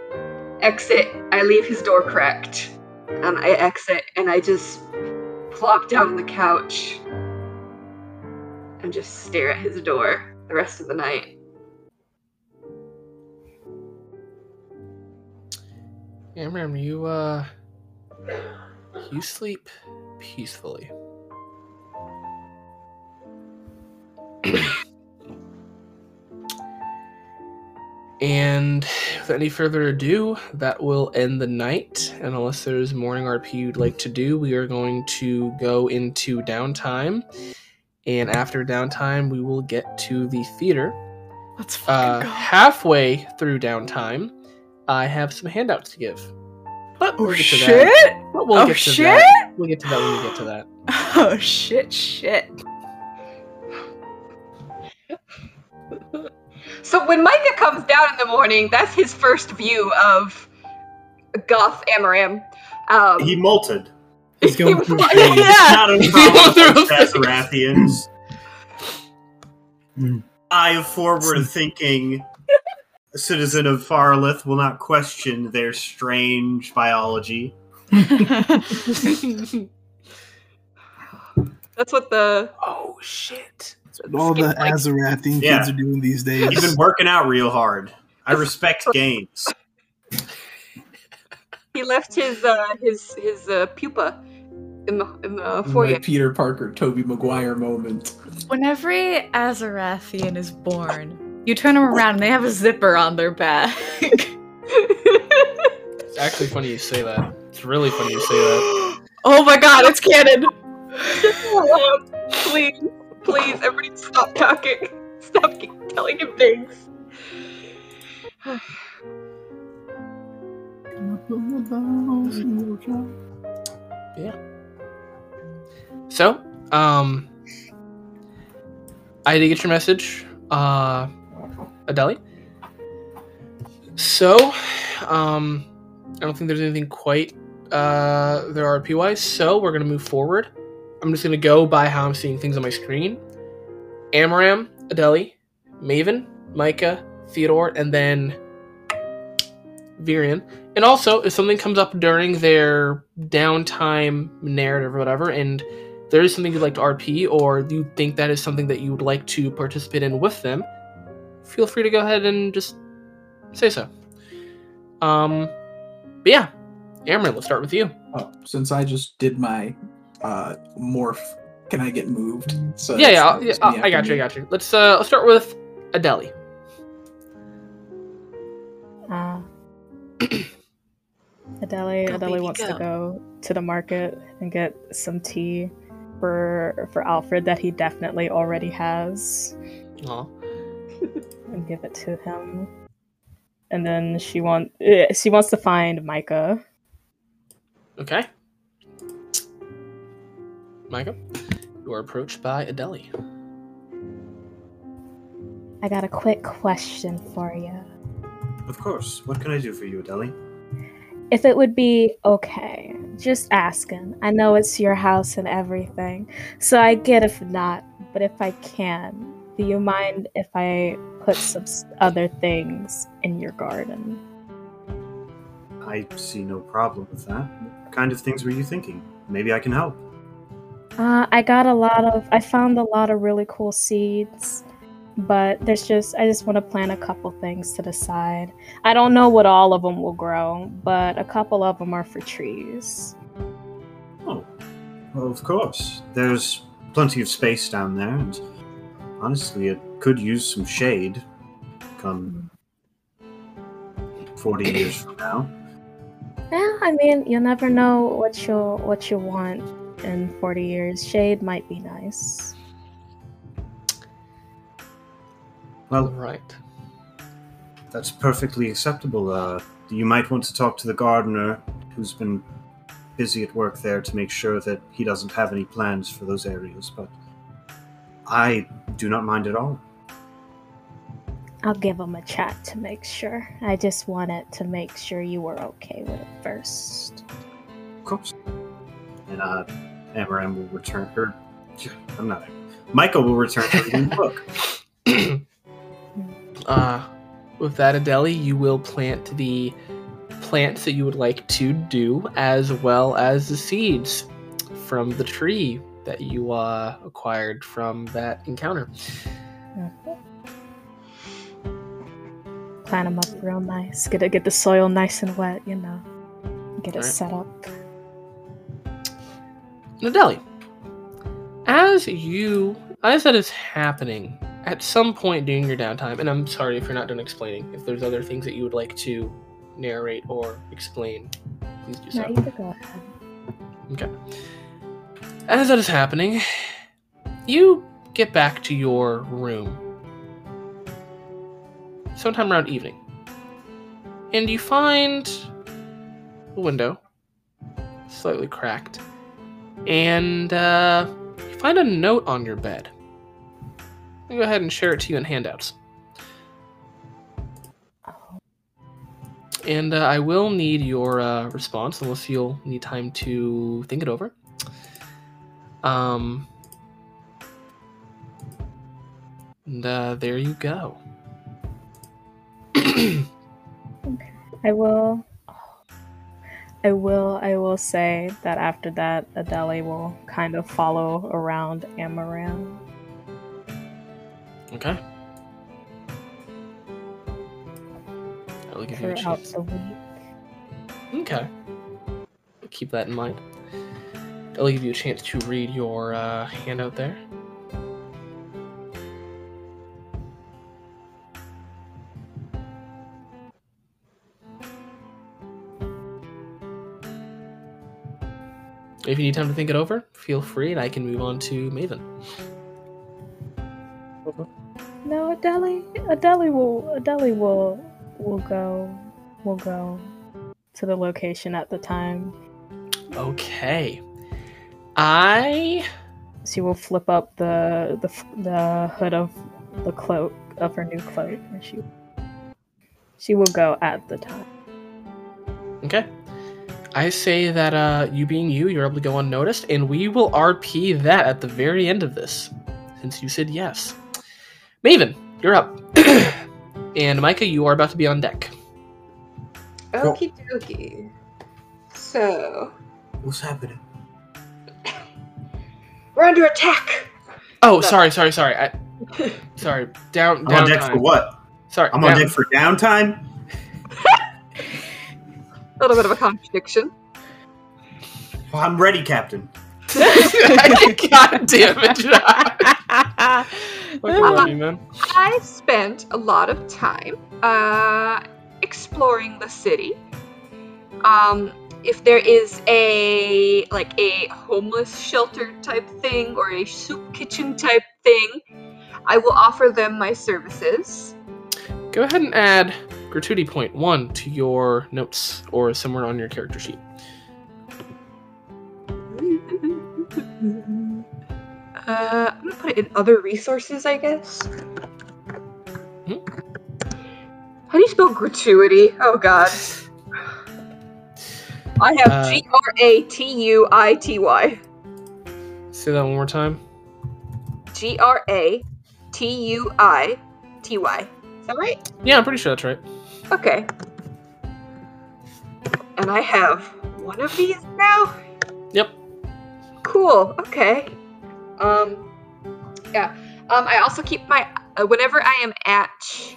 exit. I leave his door cracked. And I exit and I just plop down on the couch and just stare at his door the rest of the night. Yeah, remember you uh you sleep peacefully. (clears throat) and without any further ado, that will end the night. And unless there's morning RP you'd like to do, we are going to go into downtime. And after downtime, we will get to the theater. Let's Uh, go. halfway through downtime, I have some handouts to give. But Oh we'll get to shit! That. But we'll Oh get to shit! that. We'll get to that when we get to that. (laughs) Oh shit! Shit! So when Micah comes down in the morning, that's his first view of Goth Amaram. Um, He molted. He's going through a Yeah. phase. (laughs) Not a He problem threw a with face. Azarathians. Mm. I, a forward-thinking citizen of Farlith, will not question their strange biology. (laughs) that's what the oh shit! All the Azarathian Yeah. kids are doing these days. He's been working out real hard. I respect (laughs) games. he left his uh, his his uh, pupa in the in the My. Peter Parker, Tobey Maguire moment. when every Azarathian is born, you turn them around and they have a zipper on their back. (laughs) Actually funny you say that. It's really funny you say that. (gasps) oh my god! It's canon. please, please, everybody, stop talking. Stop telling him things. (sighs) Yeah. So, um, I did get your message, uh, Adeli. So, um, I don't think there's anything quite uh, there RP wise. So we're gonna move forward. I'm just gonna go by how I'm seeing things on my screen. Amaram, Adeli, Maven, Micah, Theodore, and then Virian. And also, if something comes up during their downtime narrative or whatever, and there is something you'd like to RP, or you think that is something that you would like to participate in with them, feel free to go ahead and just say so. Um, but yeah, Amaran, let's start with you. Oh, since I just did my uh, morph, can I get moved? So yeah, yeah, yeah I I got after you, I got you. Let's uh, let's start with Adeli. Uh, (clears throat) Adele, Go, Adele baby, wants go. to go to the market and get some tea for for Alfred that he definitely already has Aw. and give it to him. And then she want eh, she wants to find Micah. Okay. Micah, you are approached by Adeli. I got a quick question for you. Of course. What can I do for you, Adeli? If it would be okay, just asking. I know it's your house and everything, so I get if not. But if I can, do you mind if I put some other things in your garden? I see no problem with that. What kind of things were you thinking? Maybe I can help. Uh, I got a lot of. I found a lot of really cool seeds, but there's just. I just want to plant a couple things to the side. I don't know what all of them will grow, but a couple of them are for trees. Oh, well, of course. There's plenty of space down there, and honestly, it could use some shade come 40 years from now. Yeah, I mean, you'll never know what you'll what you want in 40 years. Shade might be nice. Well, Right. that's perfectly acceptable. Uh, you might want to talk to the gardener who's been busy at work there to make sure that he doesn't have any plans for those areas, but I do not mind at all. I'll give him a chat to make sure. I just wanted to make sure you were okay with it first. Of course. And uh, Amaram will return her. (laughs) I'm not. Michael will return her the (laughs) book. uh, with that, Adeli, you will plant the plants that you would like to do, as well as the seeds from the tree that you uh, acquired from that encounter. Plant them up real nice. Get it, get the soil nice and wet. You know, get it Alright. set up. Nadeli, as you as that is happening, at some point during your downtime, and I'm sorry if you're not done explaining, if there's other things that you would like to narrate or explain, please do so. No, you could go ahead. Okay. As that is happening, you get back to your room sometime around evening. And you find a window, slightly cracked, and uh, you find a note on your bed. I'll go ahead and share it to you in handouts. And uh, I will need your uh, response, unless you'll need time to think it over. Um, and uh, there you go. okay. (clears throat) I will. I will. I will say that after that, Adele will kind of follow around Amaran. Okay. I'll give you a chance. week. Okay. Keep that in mind. I'll give you a chance to read your uh, handout there. If you need time to think it over, feel free, and I can move on to Maven. No, Adele. Adele will. Adele will. Will go. Will go to the location at the time. Okay. I She will flip up the the the hood of the cloak of her new cloak, and she she will go at the time. Okay. I say that uh, you being you, you're able to go unnoticed, and we will RP that at the very end of this, since you said yes. Maven, you're up. (clears throat) and Micah, you are about to be on deck. Okie dokie. So, What's happening? We're under attack! Oh, No. sorry, sorry, sorry. I, (laughs) sorry, down, I'm down on deck for what? Sorry, I'm on down- deck for downtime? A (laughs) little bit of a contradiction. Well, I'm ready, Captain. (laughs) God damn it, John. Fucking love you, man. I spent a lot of time uh, exploring the city. Um, if there is a like a homeless shelter type thing or a soup kitchen type thing, I will offer them my services. Go ahead and add gratuity point one to your notes or somewhere on your character sheet. (laughs) Uh, I'm gonna put it in other resources, I guess. Hmm? How do you spell gratuity? Oh god. I have Uh, G R A T U I T Y. Say that one more time. G R A T U I T Y. Is that right? Yeah, I'm pretty sure that's right. Okay. And I have one of these now? Yep. Cool. Okay. Um yeah. Um I also keep my uh, whenever I am at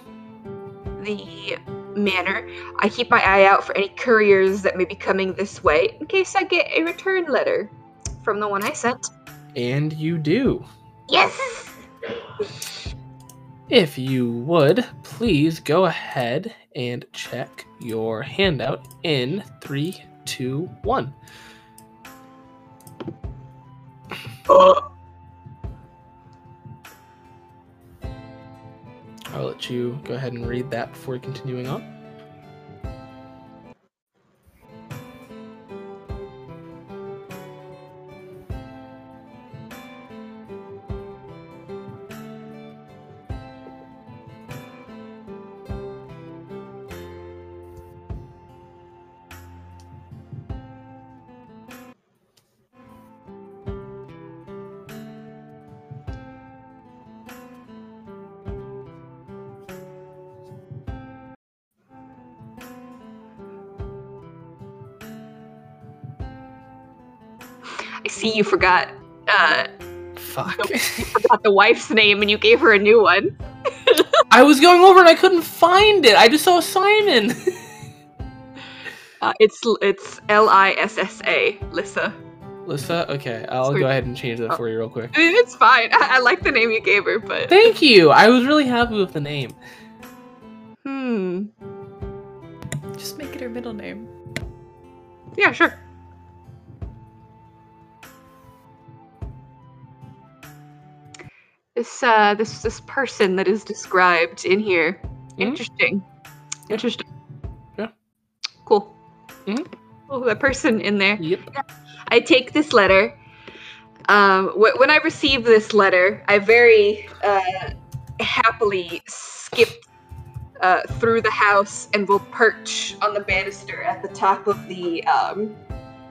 the manor, I keep my eye out for any couriers that may be coming this way in case I get a return letter from the one I sent. And you do. Yes. If you would, please go ahead and check your handout in three, two, one. Uh, I'll let you go ahead and read that before continuing on. See you forgot uh, Fuck. you forgot the wife's name and you gave her a new one. I was going over and I couldn't find it. I just saw Simon. (laughs) Uh, it's it's L I S S A, Lissa. Lissa, okay, I'll Sorry. go ahead and change that Oh. for you real quick. It's fine. I, I like the name you gave her, but Thank you. I was really happy with the name. hmm. Just make it her middle name. Yeah, sure. This uh this this person that is described in here. Interesting. Interesting. Yeah. Cool. Mhm. Oh, that person in there. Yep. I take this letter. Um, wh- when I received this letter, I very uh, happily skipped uh, through the house and will perch on the banister at the top of the um,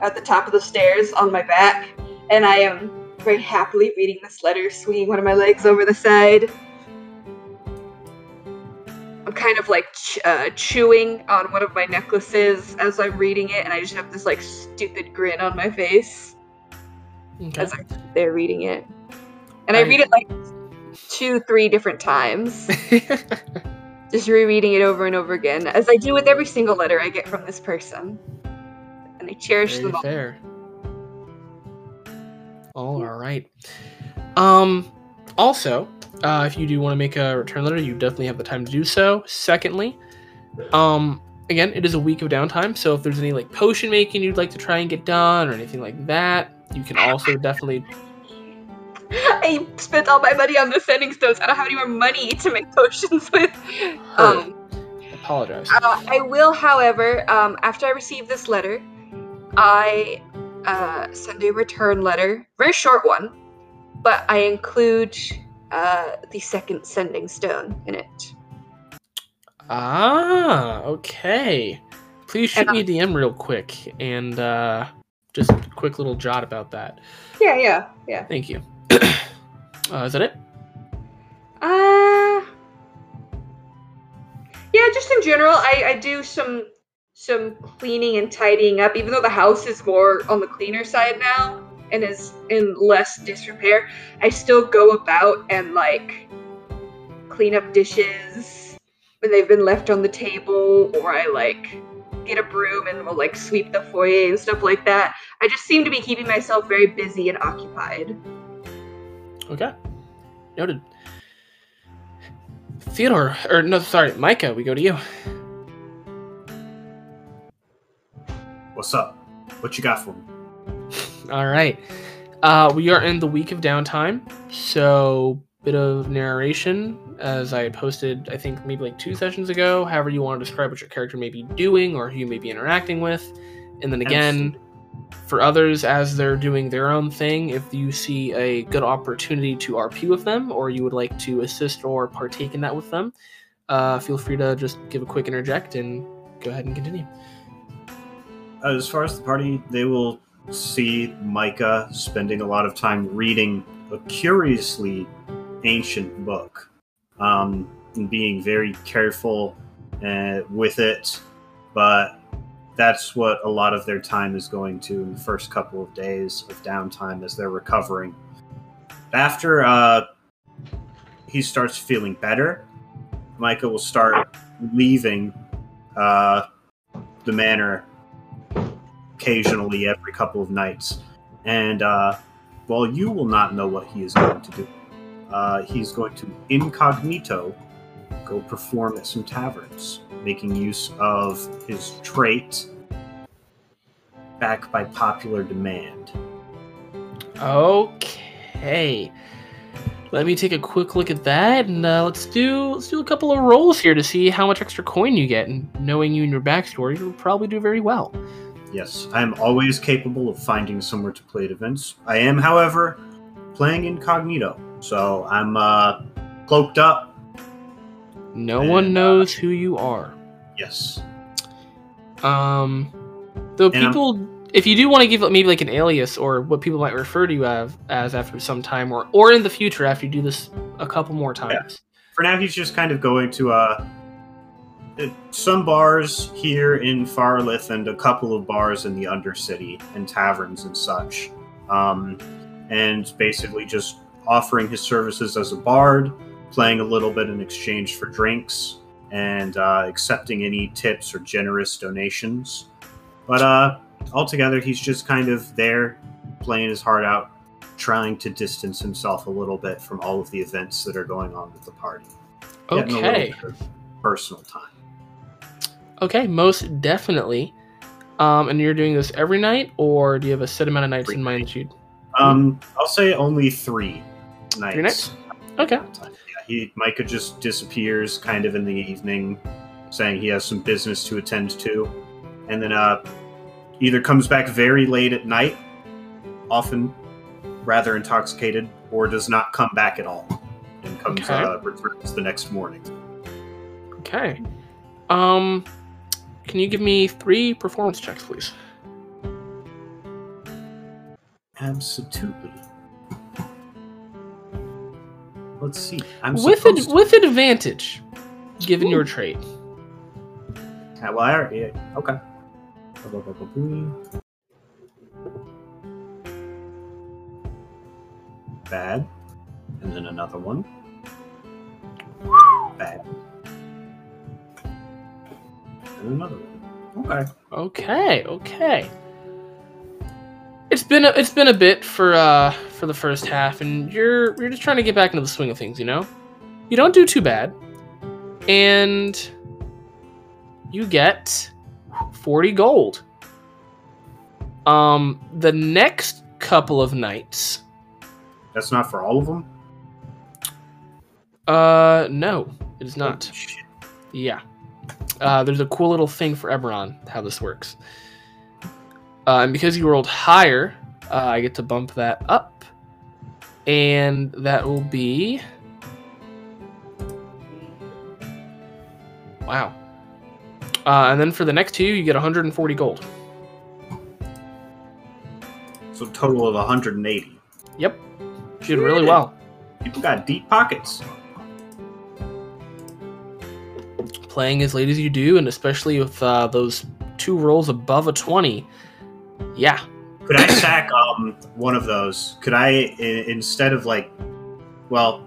at the top of the stairs on my back, and I am very happily reading this letter, swinging one of my legs over the side. I'm kind of like ch- uh, chewing on one of my necklaces as I'm reading it, and I just have this like stupid grin on my face Okay. as I'm there reading it. And I, I- read it like two, three different times, (laughs) just rereading it over and over again, as I do with every single letter I get from this person. And I cherish Very them all. fair. All right. Um. Also, uh, if you do want to make a return letter, you definitely have the time to do so. Secondly, um, again, it is a week of downtime, so if there's any like potion making you'd like to try and get done or anything like that, you can also definitely. (laughs) I spent all my money on the sending stones. I don't have any more money to make potions with. Um, Apologize. Uh, I will, however, um, after I receive this letter, I uh, send a return letter, very short one, but I include uh, the second sending stone in it. Ah, okay. Please shoot me a DM real quick and uh, just a quick little jot about that. Yeah, yeah, yeah. Thank you. (clears throat) uh, is that it? Uh, yeah, just in general, I, I do some some cleaning and tidying up. Even though the house is more on the cleaner side now and is in less disrepair, I still go about and like clean up dishes when they've been left on the table, or I like get a broom and will like sweep the foyer and stuff like that. I just seem to be keeping myself very busy and occupied. Okay. Noted. Theodore, or no, sorry, Micah, we go to you. What's up? What you got for me? (laughs) All right. Uh, we are in the week of downtime, so bit of narration as I posted, I think maybe like two sessions ago. However, you want to describe what your character may be doing or who you may be interacting with, and then again, for others as they're doing their own thing, if you see a good opportunity to RP with them or you would like to assist or partake in that with them, uh, feel free to just give a quick interject and go ahead and continue. As far as the party, they will see Micah spending a lot of time reading a curiously ancient book um, and being very careful uh, with it. But that's what a lot of their time is going to in the first couple of days of downtime as they're recovering. After uh, he starts feeling better, Micah will start leaving uh, the manor occasionally every couple of nights. And uh, while you will not know what he is going to do, uh, he's going to incognito go perform at some taverns, making use of his trait backed by popular demand. Okay. Let me take a quick look at that, and uh, let's do let's do a couple of rolls here to see how much extra coin you get. And knowing you and your backstory, you'll probably do very well. Yes, I am always capable of finding somewhere to play at events. I am, however, playing incognito, so I'm uh, cloaked up. No And, one uh, knows who you are. Yes, Um, though And I'm- people, if you do want to give maybe like an alias or what people might refer to you as, as after some time, or or in the future after you do this a couple more times. for now he's just kind of going to uh, uh, some bars here in Farlith and a couple of bars in the Undercity and taverns and such. um, and basically just offering his services as a bard, playing a little bit in exchange for drinks, and uh, accepting any tips or generous donations. But uh, altogether, he's just kind of there, playing his heart out, trying to distance himself a little bit from all of the events that are going on with the party. Getting a little Okay. personal time. Okay, most definitely. Um, and you're doing this every night, or do you have a set amount of nights Every in mind that you? Um, I'll say only three nights. Three nights? Okay. Yeah, he Micah just disappears kind of in the evening, saying he has some business to attend to, and then uh, either comes back very late at night, often rather intoxicated, or does not come back at all, and comes Okay. uh, returns the next morning. Okay. Um, can you give me three performance checks, please? Absolutely. Let's see. I'm with ad- with advantage, given your trait. Uh, well, I already, yeah, okay. Bad. And then another one. Bad. And another one. Okay. Okay, okay. It's been a, it's been a bit for uh for the first half, and you're you're just trying to get back into the swing of things, you know. You don't do too bad, and you get forty gold. Um, the next couple of nights, That's not for all of them? uh, no, it is not. Holy shit. Yeah. Uh, there's a cool little thing for Eberron, how this works. Uh, and because you rolled higher, uh, I get to bump that up. And that will be. Wow. Uh, and then for the next two, you get 140 gold. So total of 180. Yep. You did really well. People got deep pockets. Playing as late as you do, and especially with uh, those two rolls above a 20. Yeah. Could I sack um one of those? Could I i- instead of like, well,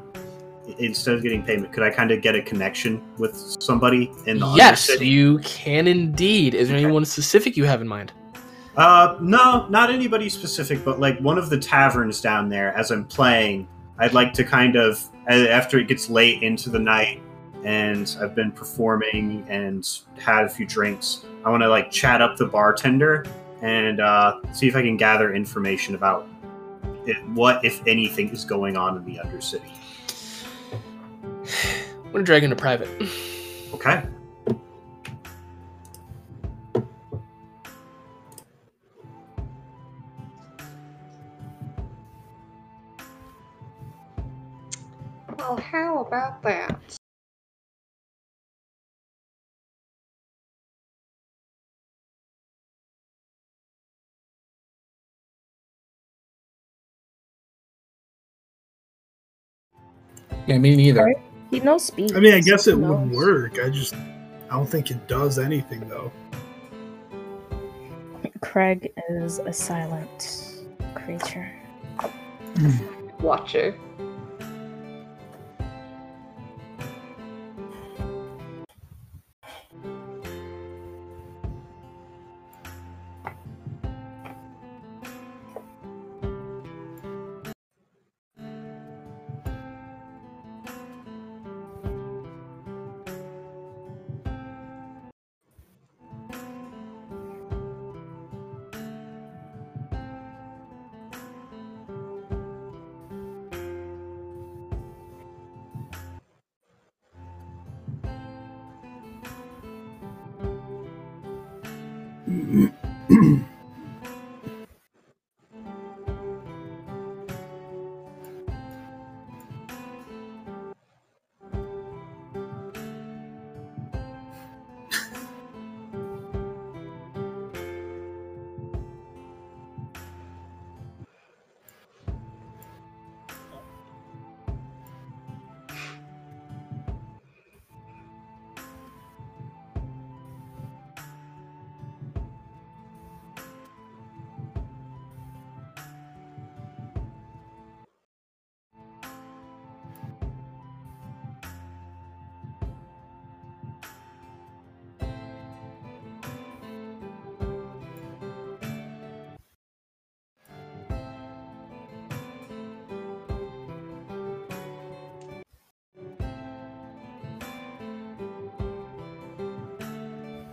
instead of getting payment, could I kind of get a connection with somebody in the Yes, Undercity? you can indeed. Is there Okay. anyone specific you have in mind? Uh, no, not anybody specific, but like one of the taverns down there. As I'm playing, I'd like to kind of a- after it gets late into the night and I've been performing and had a few drinks. I want to like chat up the bartender and uh, see if I can gather information about it, what, if anything, is going on in the Undercity. I'm gonna drag into private. Okay. Well, how about that? Yeah, me neither. He knows speed. I mean, I guess it would work. I just, I don't think it does anything though. Craig is a silent creature. Watcher.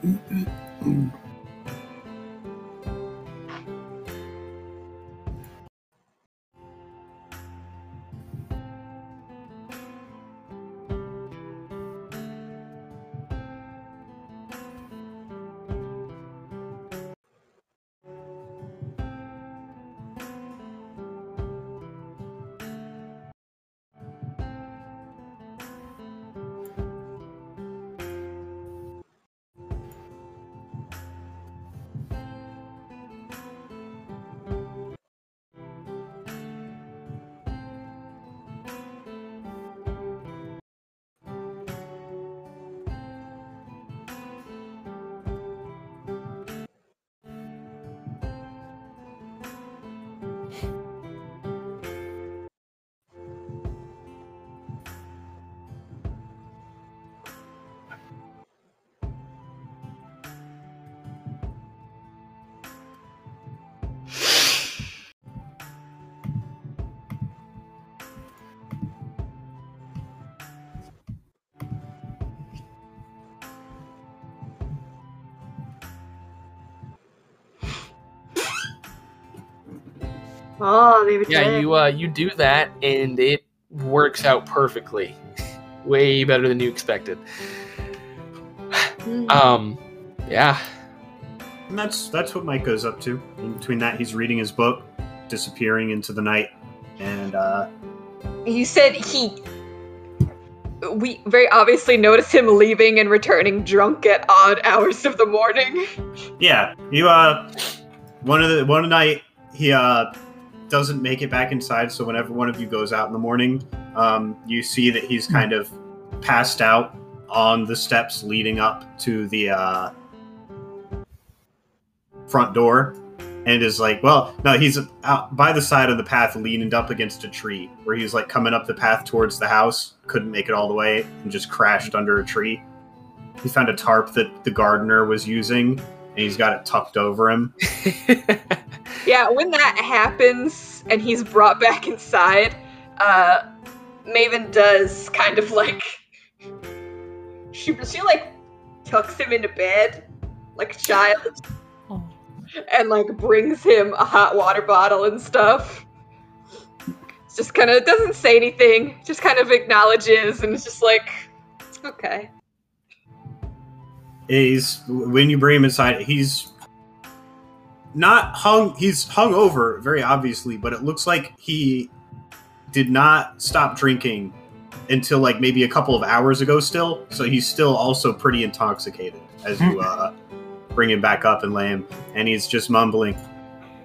Mm-hmm. David. Yeah, you uh, you do that, and it works out perfectly. (laughs) Way better than you expected. Mm. Um, yeah. And that's that's what Mike goes up to. In between that, he's reading his book, disappearing into the night, and uh, You said he. We very obviously noticed him leaving and returning drunk at odd hours of the morning. yeah, you uh, one of the one night he uh doesn't make it back inside. So whenever one of you goes out in the morning, um, you see that he's kind of passed out on the steps leading up to the uh front door and is like, well, no, he's out by the side of the path, leaning up against a tree, where he's like coming up the path towards the house, couldn't make it all the way, and just crashed under a tree. He found a tarp that the gardener was using, and he's got it tucked over him. (laughs) Yeah, when that happens and he's brought back inside, uh, Maven does kind of like she she like tucks him into bed like a child Oh. and like brings him a hot water bottle and stuff. It's just kind of doesn't say anything, just kind of acknowledges and it's just like, okay. He's when you bring him inside, he's not hung. He's hung over very obviously, but it looks like he did not stop drinking until like maybe a couple of hours ago. Still, so he's still also pretty intoxicated as you (laughs) uh, bring him back up and lay him, and he's just mumbling,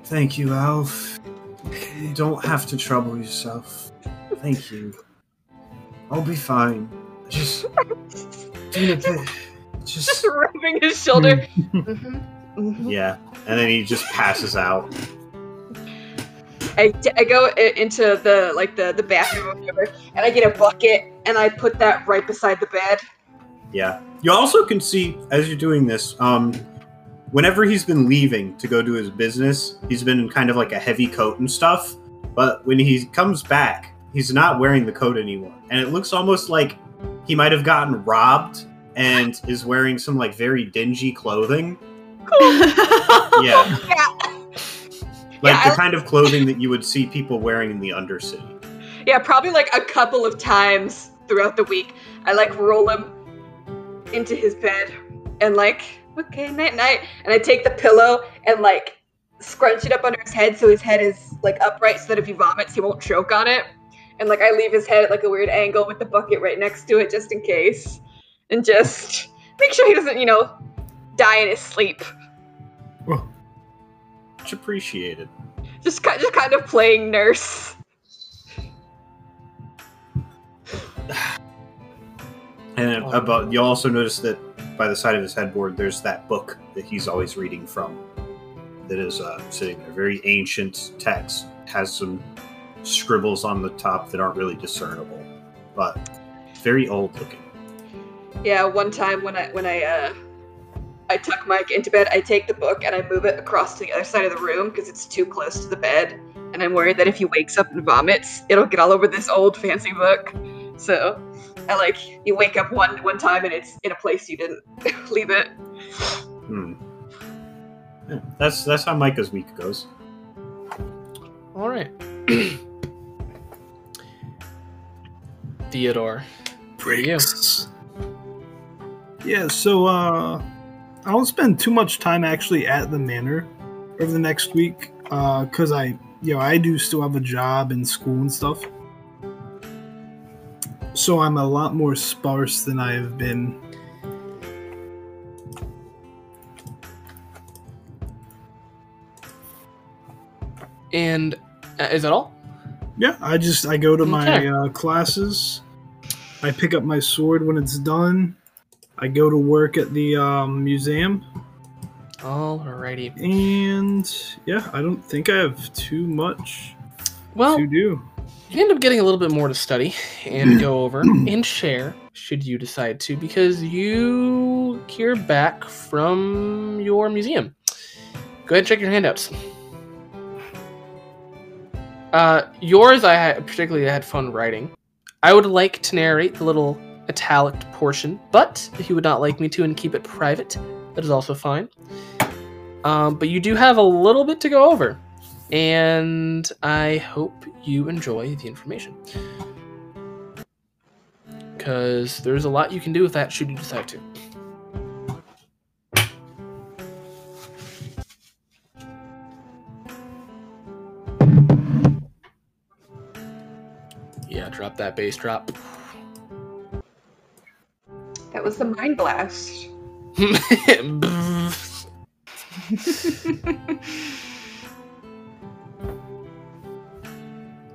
"Thank you, Alf. You don't have to trouble yourself. Thank you. I'll be fine. Just doing a bit. Just Just rubbing his shoulder. (laughs) Mhm, mhm. yeah." And then he just passes out. I, I go into the like the the bathroom or whatever, and I get a bucket and I put that right beside the bed. Yeah. You also can see as you're doing this, um, whenever he's been leaving to go do his business, he's been in kind of like a heavy coat and stuff. But when he comes back, he's not wearing the coat anymore, and it looks almost like he might have gotten robbed and is wearing some like very dingy clothing. Yeah, (laughs) Yeah, like Yeah, the I- kind of clothing that you would see people wearing in the Undercity. yeah, probably like a couple of times throughout the week, I like roll him into his bed and like, okay, night night, and I take the pillow and like scrunch it up under his head so his head is like upright so that if he vomits he won't choke on it. And like I leave his head at like a weird angle with the bucket right next to it just in case. And just (laughs) make sure he doesn't, you know, die in his sleep. Much appreciated. Just ki- just kind of playing nurse. And then about you also notice that by the side of his headboard, there's that book that he's always reading from. That is uh, sitting there, very ancient text, has some scribbles on the top that aren't really discernible, but very old looking. Yeah, one time when I when I uh I tuck Mike into bed, I take the book and I move it across to the other side of the room because it's too close to the bed, and I'm worried that if he wakes up and vomits, it'll get all over this old fancy book. So I like you wake up one one time and it's in a place you didn't (laughs) leave it. Hmm. Yeah, that's that's how Micah's week goes. All right. (clears throat) Theodore. For you. Breaks. Yeah, so uh I don't spend too much time actually at the manor over the next week uh cuz I you know, I do still have a job and school and stuff. So I'm a lot more sparse than I have been. And uh, is that all? Yeah, I just I go to my uh, classes. I pick up my sword when it's done. I go to work at the um, museum, Alrighty. and yeah, I don't think I have too much Well, to do. you end up getting a little bit more to study and go (clears throat) over and share, should you decide to, because you hear back from your museum. Go ahead and check your handouts. Uh, yours, I had, particularly had fun writing. I would like to narrate the little italic portion, but if you would not like me to and keep it private, that is also fine. Um, but you do have a little bit to go over and I hope you enjoy the information. Because there's a lot you can do with that should you decide to. Yeah, drop that bass drop. That was the mind blast. (laughs)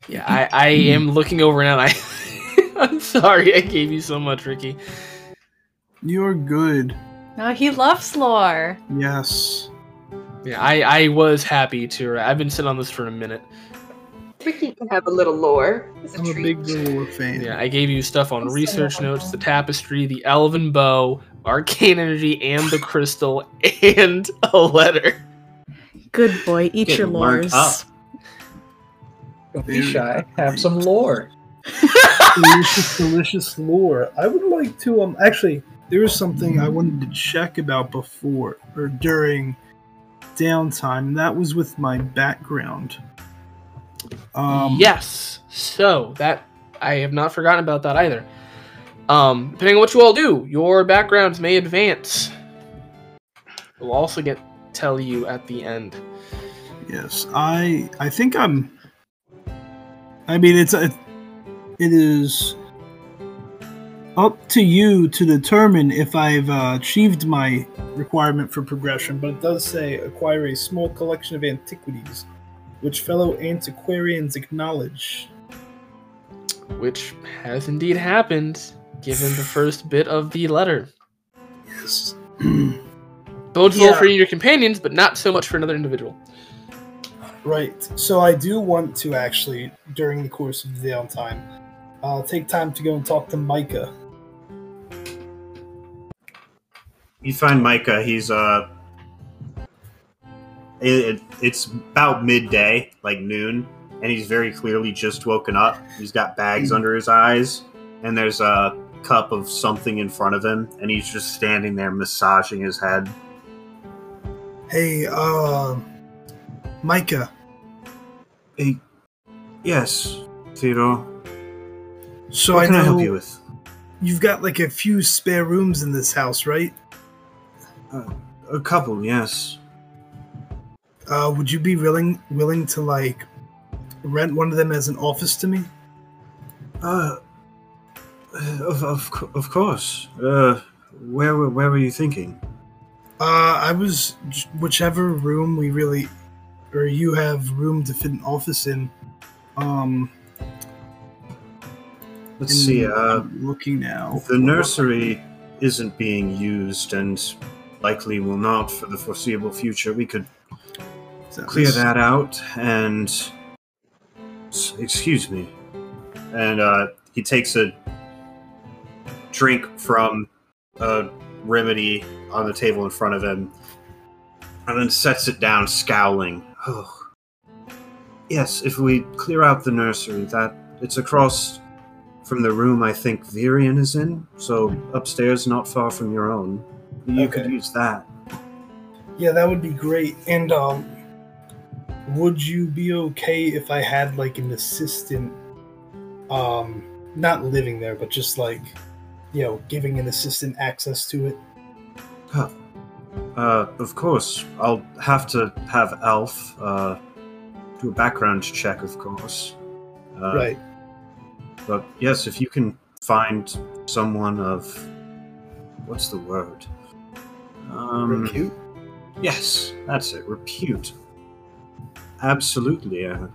yeah, I, I am looking over now I (laughs) I'm sorry I gave you so much, Ricky. You're good. No, he loves lore. Yes. Yeah, I, I was happy to. I've been sitting on this for a minute. Ricky can have a little lore. It's a I'm a treat. big lore fan. Yeah, I gave you stuff on I'm so research happy. notes, the tapestry, the elven bow, arcane energy, and the crystal, and (laughs) a letter. Good boy, eat Getting your marked lores. up. Don't be shy. Have some lore. delicious, (laughs) delicious lore. I would like to um actually there was something I wanted to check about before or during downtime, and that was with my background. Um yes. So that I have not forgotten about that either. Um, depending on what you all do, your backgrounds may advance. We'll also get tell you at the end. Yes, I I think I'm. I mean, it's a, it is up to you to determine if I've uh, achieved my requirement for progression. But it does say acquire a small collection of antiquities, which fellow antiquarians acknowledge. Which has indeed happened, given the first bit of the letter. Yes. (clears throat) Bodes well Yeah. for your companions, but not so much for another individual. Right. So I do want to actually, during the course of the downtime, I'll take time to go and talk to Micah. You find Micah. He's uh, it, it- it's about midday, like noon, and he's very clearly just woken up. He's got bags under his eyes, and there's a cup of something in front of him, and he's just standing there massaging his head. Hey, uh, Micah. Hey, yes, Theodore. So what I can know I help you with? you've got like a few spare rooms in this house, right? A couple, yes. Uh, would you be willing willing to like rent one of them as an office to me? Uh, of of, of course. Uh, where where were you thinking? Uh, I was whichever room we really, or you have room to fit an office in. Um, Let's see. Uh, I'm looking now. the nursery isn't being used, and likely will not for the foreseeable future. We could that clear that out and excuse me and uh, he takes a drink from a remedy on the table in front of him and then sets it down scowling oh yes if we clear out the nursery that it's across from the room i think Virian is in so upstairs not far from your own You Okay. could use that. Yeah, that would be great. And um, would you be okay if I had like an assistant, um, not living there, but just like, you know, giving an assistant access to it? Uh, of course, I'll have to have Alf uh, do a background check, of course. Uh, right. But yes, if you can find someone of what's the word? Um, Repute. Yes, that's it. Repute. Absolutely. Uh,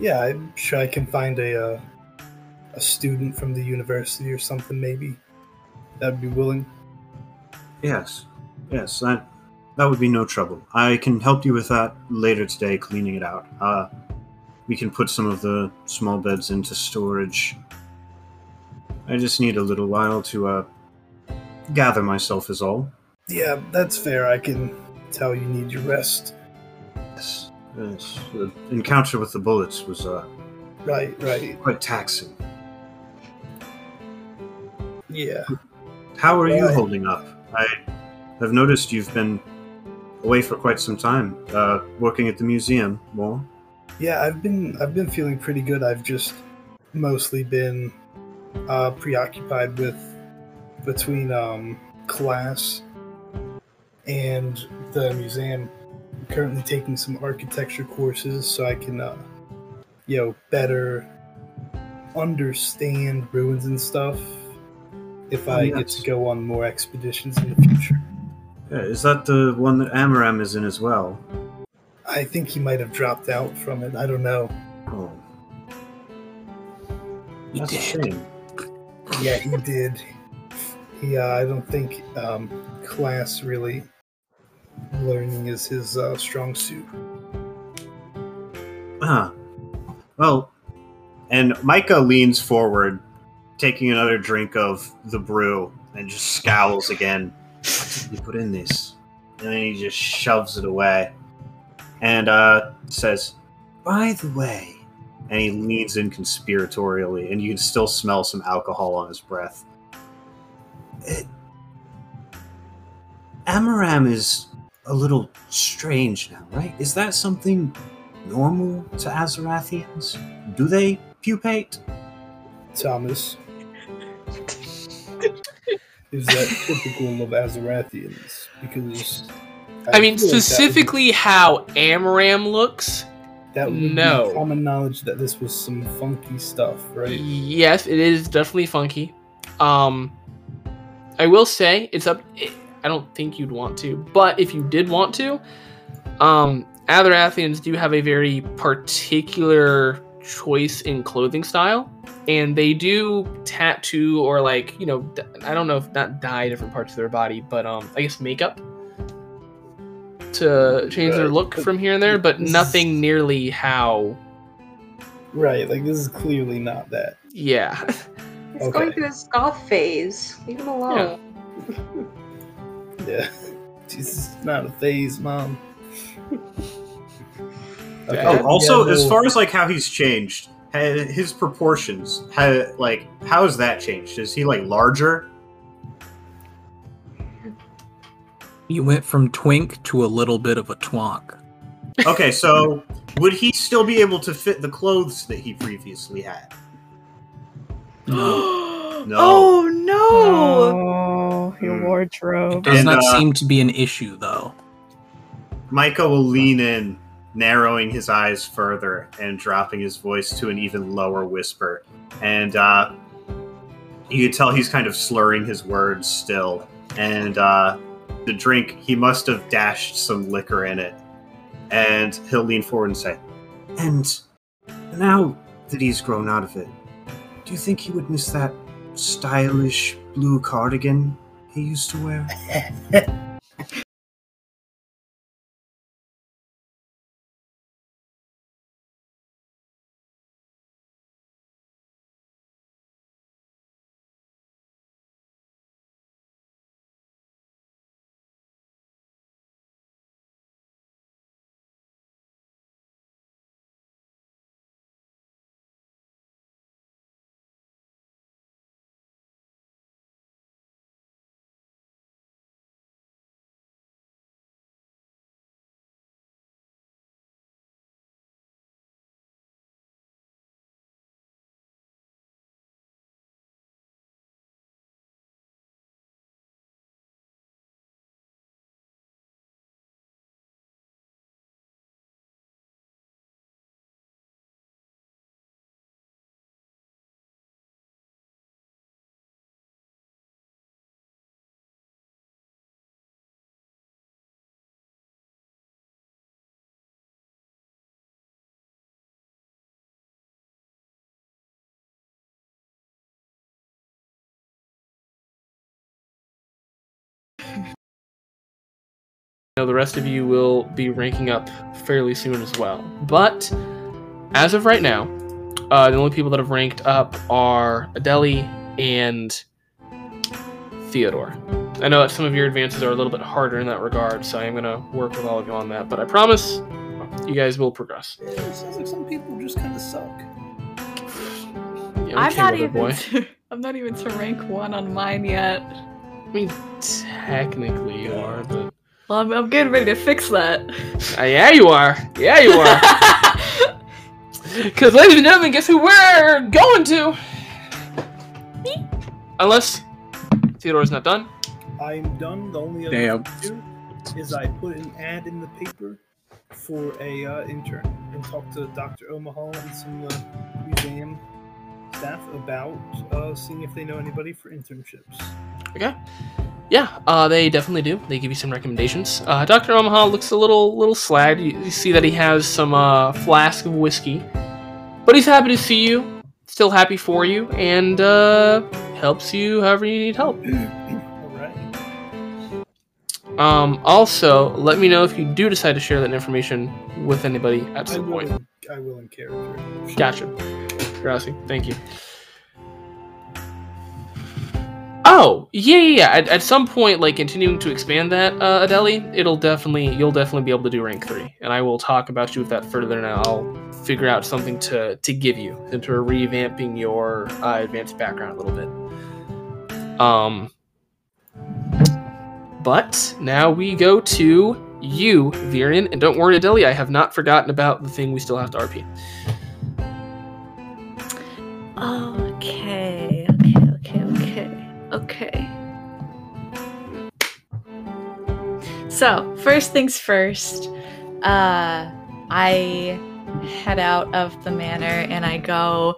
Yeah, I'm sure I can find a uh, a student from the university or something. Maybe that'd be willing. yes, yes. That that would be no trouble. I can help you with that later today, cleaning it out. Uh, we can put some of the small beds into storage. I just need a little while to uh, gather myself, is all. Yeah, that's fair. I can tell you need your rest. Yes, yes. The encounter with the bulettes was uh, Right, right. quite taxing. Yeah. How are you holding up? I have noticed you've been away for quite some time, uh, working at the museum more. Yeah, I've been I've been feeling pretty good. I've just mostly been uh, preoccupied with between um, class and the museum. I'm currently taking some architecture courses so I can, uh, you know, better understand ruins and stuff. If I get to go on more expeditions in the future, Yeah, is that the one that Amaram is in as well? I think he might have dropped out from it. I don't know. Oh. That's a shame. Yeah, he did. He, uh, I don't think um, class really learning is his uh, strong suit. Ah. Well, and Micah leans forward, taking another drink of the brew, and just scowls again. We put in this? And then he just shoves it away. And uh, says, By the way, and he leans in conspiratorially, and you can still smell some alcohol on his breath. It, Amaram is a little strange now, right? Is that something normal to Azarathians? Do they pupate? Thomas. is that typical of Azarathians? Because I mean, feel like that would be- specifically how Amram looks. that would, be no. common knowledge that this was some funky stuff, right? Yes, it is definitely funky. Um, I will say it's up. I don't think you'd want to, but if you did want to, um, Atherathians do have a very particular choice in clothing style, and they do tattoo or like you know I don't know if not dye different parts of their body, but um, I guess makeup to change their Right. look from here and there, but nothing nearly how. Right, like this is clearly not that. Yeah. He's Okay. going through his goth phase. Leave him alone. Yeah. (laughs) (laughs) Jesus, it's not a phase, mom. (laughs) Okay. Oh, also, Yeah, as far as like how he's changed, his proportions, how, like how has that changed? Is he like larger? You went from twink to a little bit of a twonk. Okay, so would he still be able to fit the clothes that he previously had? (gasps) (gasps) (gasps) no. No. Oh no! Oh, your Hmm. wardrobe. Does And, not uh, seem to be an issue, though. Micah will lean in, narrowing his eyes further and dropping his voice to an even lower whisper. And uh, you can tell he's kind of slurring his words still. And uh, the drink, he must have dashed some liquor in it. And he'll lean forward and say, And now that he's grown out of it, do you think he would miss that stylish blue cardigan he used to wear? (laughs) know the rest of you will be ranking up fairly soon as well. But as of right now, uh, the only people that have ranked up are Adeli and Theodore. I know that some of your advances are a little bit harder in that regard, so I am going to work with all of you on that. But I promise you guys will progress. Yeah, it sounds like some people just kind of suck. Yeah, I'm not even. boy. To, I'm not even to rank one on mine yet. I mean, technically you are, but Well, I'm, I'm getting ready to fix that. uh, yeah, you are. Yeah, you are. (laughs) Because, ladies and gentlemen, guess who we're going to? Unless Theodore's not done. I'm done. The only other Damn. thing I do is I put an ad in the paper for a uh, intern and talk to Dr. Omaha and some uh, museum staff about uh, seeing if they know anybody for internships. Okay. Yeah, uh, they definitely do. They give you some recommendations. Uh, Doctor Omaha looks a little little slagged. You, you see that he has some uh, flask of whiskey, but he's happy to see you. Still happy for you, and uh, helps you however you need help. All right. Um, also, let me know if you do decide to share that information with anybody at I some will, point. in, I will in character. Gotcha. Grassy, thank you. Oh, yeah, yeah, yeah. At, at some point, like continuing to expand that, uh, Adeli, it'll definitely, you'll definitely be able to do rank three, and I will talk about you with that further. Now, I'll figure out something to to give you into revamping your uh, advanced background a little bit. Um, but now we go to you, Virian, and don't worry, Adeli, I have not forgotten about the thing we still have to RP. Okay, okay, okay. So, first things first, uh, I head out of the manor and I go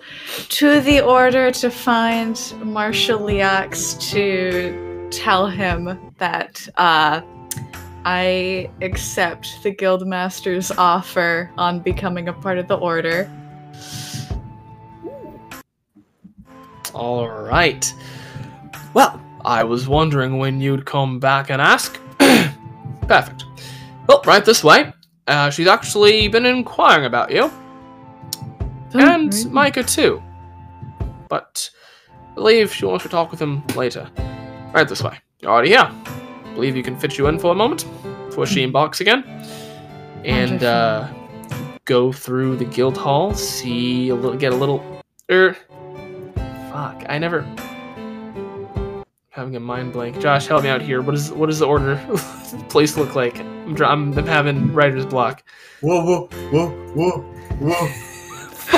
to the order to find Marshal Leox to tell him that uh, I accept the guildmaster's offer on becoming a part of the order. All right. Well, I was wondering when you'd come back and ask. (clears throat) Perfect. Well, right this way. Uh, she's actually been inquiring about you, and right. Micah too. But I believe she wants to talk with him later. Right this way. You're already here. Believe you can fit you in for a moment before she embarks again, and uh, go through the guild hall. See a little, get a little. Er, fuck. I never. Having a mind blank. Josh, help me out here. What is what does the order (laughs) place look like? I'm, dr- I'm, I'm having writer's block. Whoa, whoa, whoa, whoa, whoa. (laughs)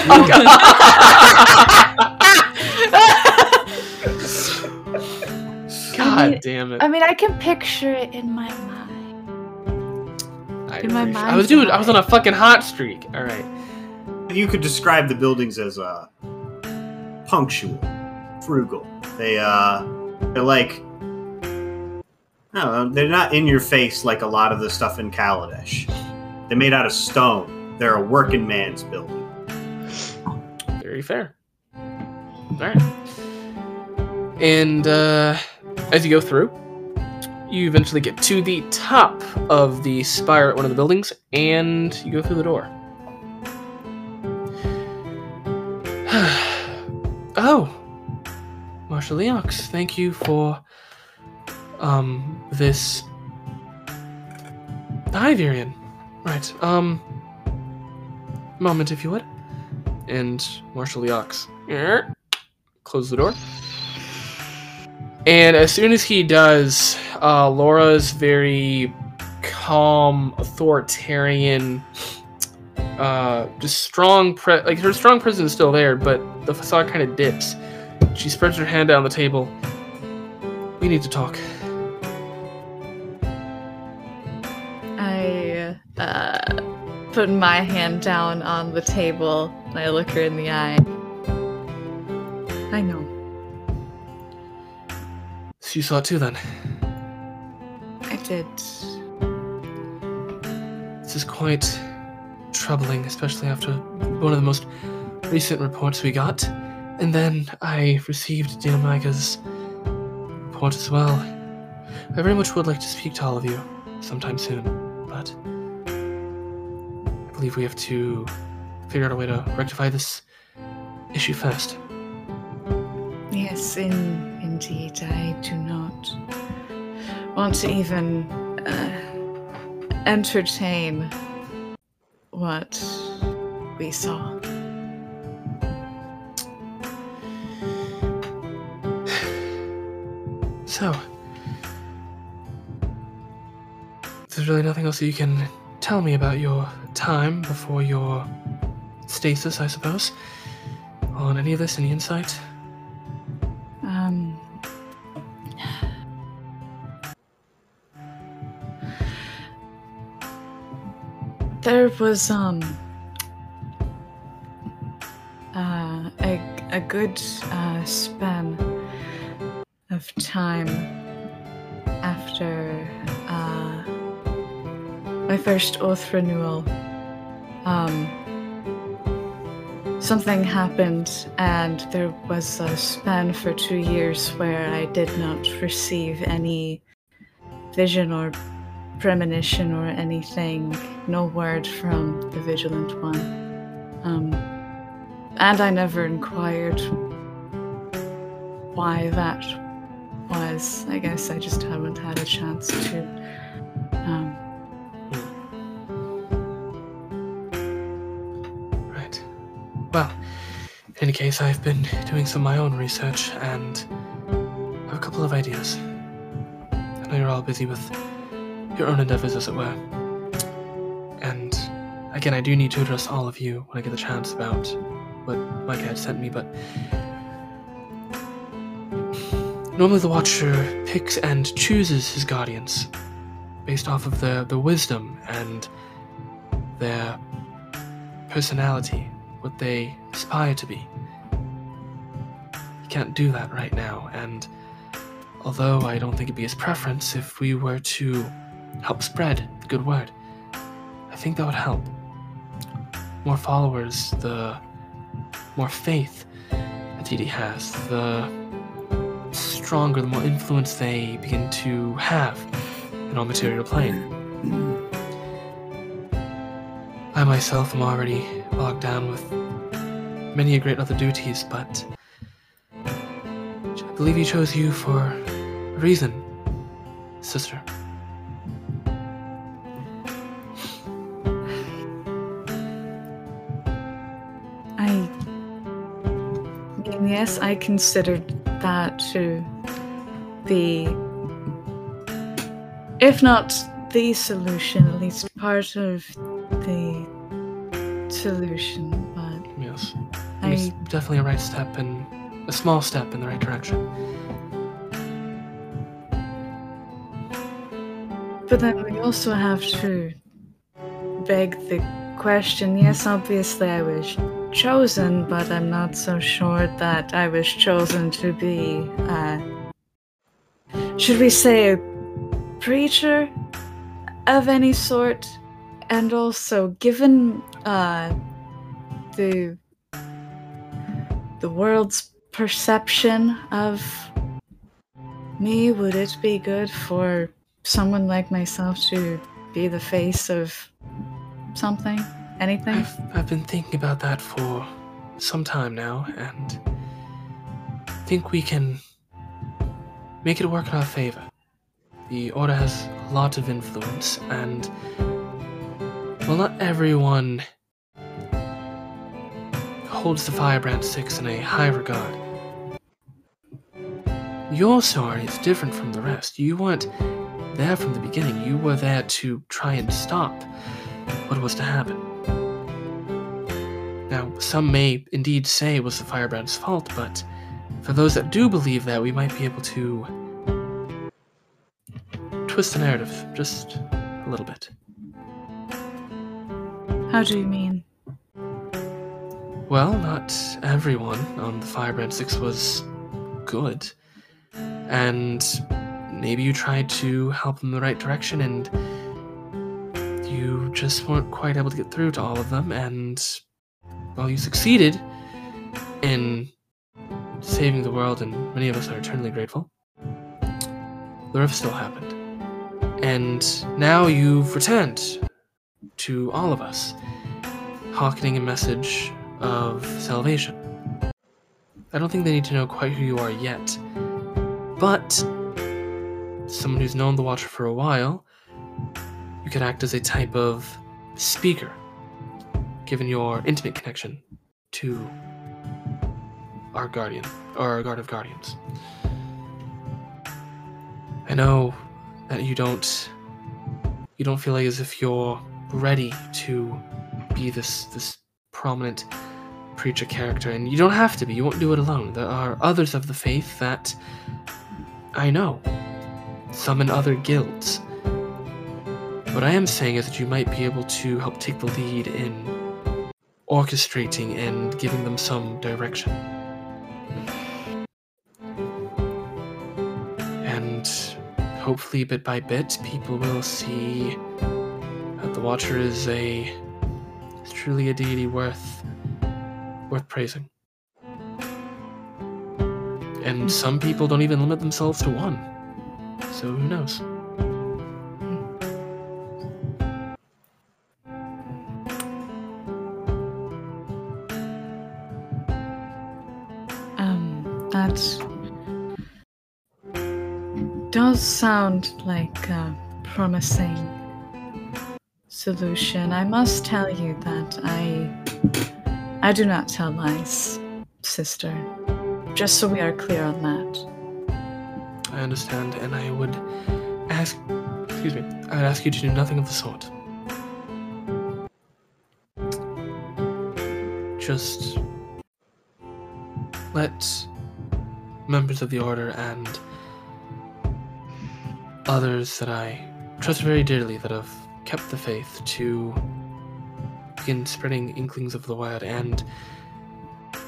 God mean- damn it! I mean, I can picture it in my mind. I, in my appreciate- I was dude. I was on a fucking hot streak. All right. You could describe the buildings as uh, punctual, frugal. They uh, they're like, know, they're not in your face like a lot of the stuff in Kaladesh. They're made out of stone. They're a working man's building. Very fair. All right. And uh, as you go through, you eventually get to the top of the spire at one of the buildings, and you go through the door. (sighs) oh, Marshal Leox, thank you for um this. Hi, Virian. Right. Um. Moment, if you would. And Marshal Leox close the door. And as soon as he does, uh, Laura's very calm, authoritarian, uh, just strong, like her strong presence is still there, but the facade kind of dips. She spreads her hand down on the table. We need to talk. I uh, put my hand down on the table and I look her in the eye. I know. So you saw it too, then. I did. This is quite troubling, especially after one of the most recent reports we got. And then I received Dinamaga's report as well. I very much would like to speak to all of you. sometime soon, but I believe we have to figure out a way to rectify this issue first. Yes, in, indeed, I do not want to even uh, entertain what we saw. So, there's really nothing else that you can tell me about your time before your stasis, I suppose. On any of this, any insight? Um, there was um uh, a a good uh, span of time after uh, my first oath renewal. Um, something happened, and there was a span for two years where I did not receive any vision or premonition or anything, no word from the Vigilant One. Um, and I never inquired why that was. I guess I just haven't had a chance to. Um, Right. Well, in any case, I've been doing some of my own research and have a couple of ideas. I know you're all busy with your own endeavors, as it were. And again, I do need to address all of you when I get the chance about what Mike had sent me, but normally the Watcher picks and chooses his guardians based off of their, their wisdom and their personality, what they aspire to be. He can't do that right now, and although I don't think it'd be his preference if we were to help spread the good word, I think that would help. More followers, the more faith that Didi has, the stronger, the more influence they begin to have in our material plane. I myself am already bogged down with many a great other duties, but I believe he chose you for a reason, sister. I yes, I considered that to be, if not the solution, at least part of the solution. But Yes. It's I, definitely a right step and a small step in the right direction. but then we also have to beg the question. Yes, obviously I was chosen, but I'm not so sure that I was chosen to be, uh, should we say, a preacher of any sort? And also, given uh, the the world's perception of me, would it be good for someone like myself to be the face of something, anything? I've, I've been thinking about that for some time now, and I think we can make it work in our favor. The Order has a lot of influence, and well, not everyone holds the Firebrand Six in a high regard. Your story is different from the rest. You weren't there from the beginning. You were there to try and stop what was to happen. Now, some may indeed say it was the Firebrand's fault, but for those that do believe that, we might be able to twist the narrative just a little bit. How do you mean? Well, not everyone on the Firebrand 6 was good. And maybe you tried to help them in the right direction and you just weren't quite able to get through to all of them. And, well, you succeeded in saving the world, and many of us are eternally grateful. The rift still happened. And now you've returned to all of us, hawkening a message of salvation. I don't think they need to know quite who you are yet, but someone who's known the Watcher for a while, you could act as a type of speaker, given your intimate connection to our guardian, or our guard of guardians. I know that you don't you don't feel like as if you're ready to be this this prominent preacher character and you don't have to be. You won't do it alone. There are others of the faith that i know. Some in other guilds. What i am saying is that you might be able to help take the lead in orchestrating and giving them some direction. And hopefully bit by bit people will see that the watcher is a truly a deity worth worth praising. And some people don't even limit themselves to one. So who knows Does sound like a promising solution. I must tell you that I I do not tell lies, sister. Just so we are clear on that. i understand and i would ask excuse me i would ask you to do nothing of the sort just let members of the order and others that I trust very dearly that have kept the faith to begin spreading inklings of the word and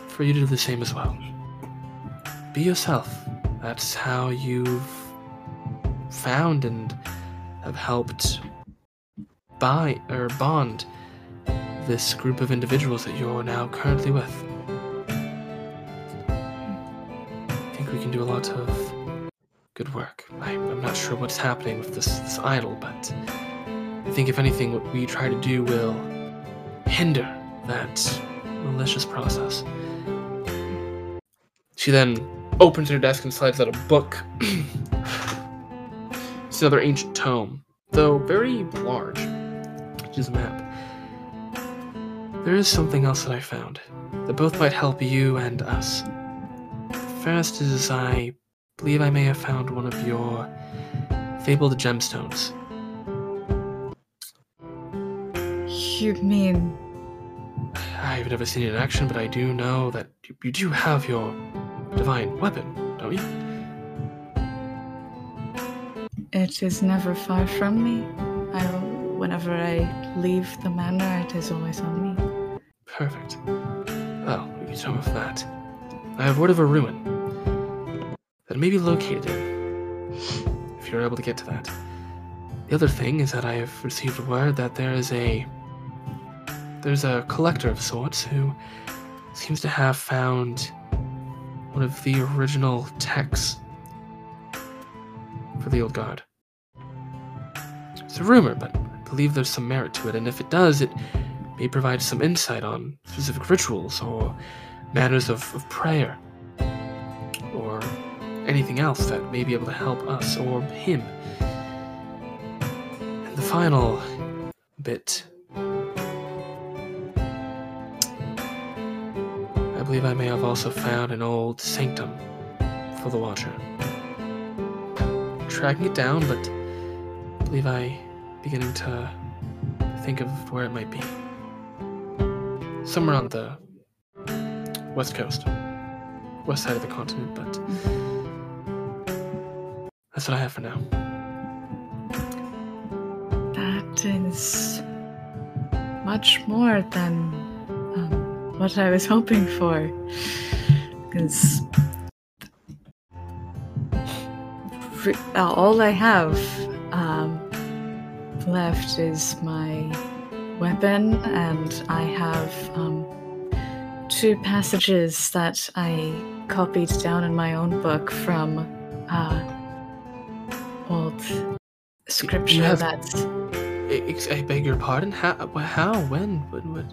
for you to do the same as well. Be yourself. That's how you've found and have helped buy or bond this group of individuals that you're now currently with. Can do a lot of good work. I, I'm not sure what's happening with this, this idol, but I think if anything, what we try to do will hinder that malicious process. She then opens her desk and slides out a book. (clears throat) it's another ancient tome, though very large, which is a map. There is something else that I found that both might help you and us. First is I believe I may have found one of your fabled gemstones. You mean I've never seen it in action, but I do know that you, you do have your divine weapon, don't you? it is never far from me? I, whenever I leave the manor, it is always on me. Perfect. Well, we can with that. I have word of a ruin that may be located in, if you're able to get to that. The other thing is that I have received word that there is a there's a collector of sorts who seems to have found one of the original texts for the old guard. It's a rumor, but I believe there's some merit to it, and if it does, it may provide some insight on specific rituals or matters of, of prayer or anything else that may be able to help us or him. And the final bit. I believe I may have also found an old sanctum for the Watcher. Tracking it down, but I believe I beginning to think of where it might be. Somewhere on the west coast, west side of the continent, but that's what I have for now. That is much more than um, what I was hoping for. Because all I have um, left is my weapon, and I have um, two passages that I copied down in my own book from uh, old scripture have- that's I beg your pardon. How? How? When? What? what?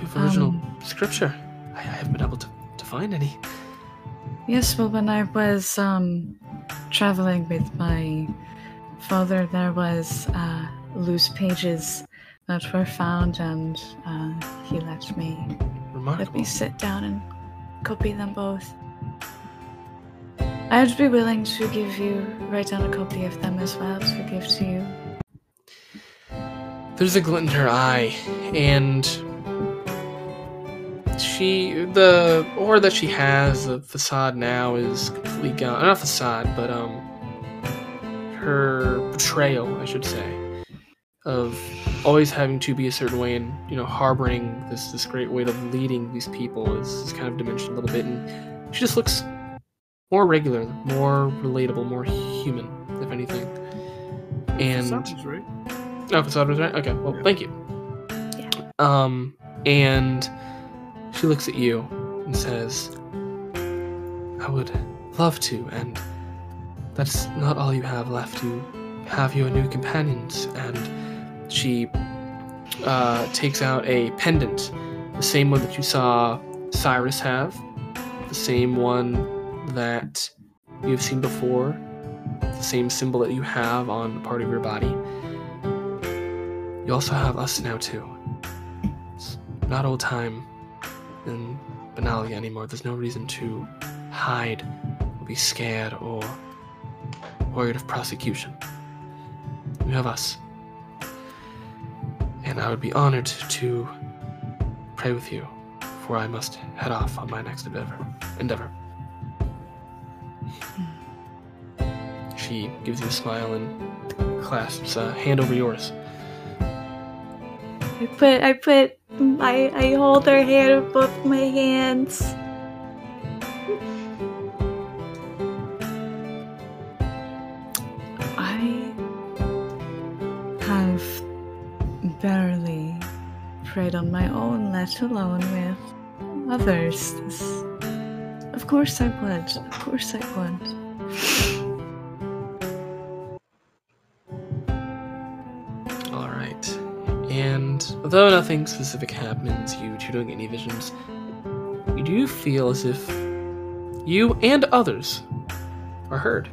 The original Um, scripture. I, I haven't been able to, to find any. Yes, well, when I was um, traveling with my father, there was uh, loose pages that were found, and uh, he let me let me sit down and copy them both. I'd be willing to give you write down a copy of them as well to give to you. There's a glint in her eye, and she the aura that she has, the facade now is completely gone. Not facade, but um, her betrayal, I should say, of always having to be a certain way and you know harboring this this great weight of leading these people is, is kind of diminished a little bit, and she just looks more regular, more relatable, more human, if anything. And Sounds right. Oh, facade was right. Okay, well, Yeah. thank you. Yeah. um, and she looks at you and says, "I would love to, and that's not all you have left. You have your new companions." And she uh, takes out a pendant, the same one that you saw Cyrus have, the same one that you've seen before, the same symbol that you have on part of your body. You also have us now too. It's not old time in Benalia anymore. There's no reason to hide or be scared or worried of prosecution. You have us. And I would be honored to pray with you before I must head off on my next endeavor. endeavor. She gives you a smile and clasps a hand over yours. I put I put I I hold her hand with both my hands. Prayed on my own, let alone with others. This- of course I would. Of course I would. All right. And although nothing specific happens, you two don't get any visions, you do feel as if you and others are heard.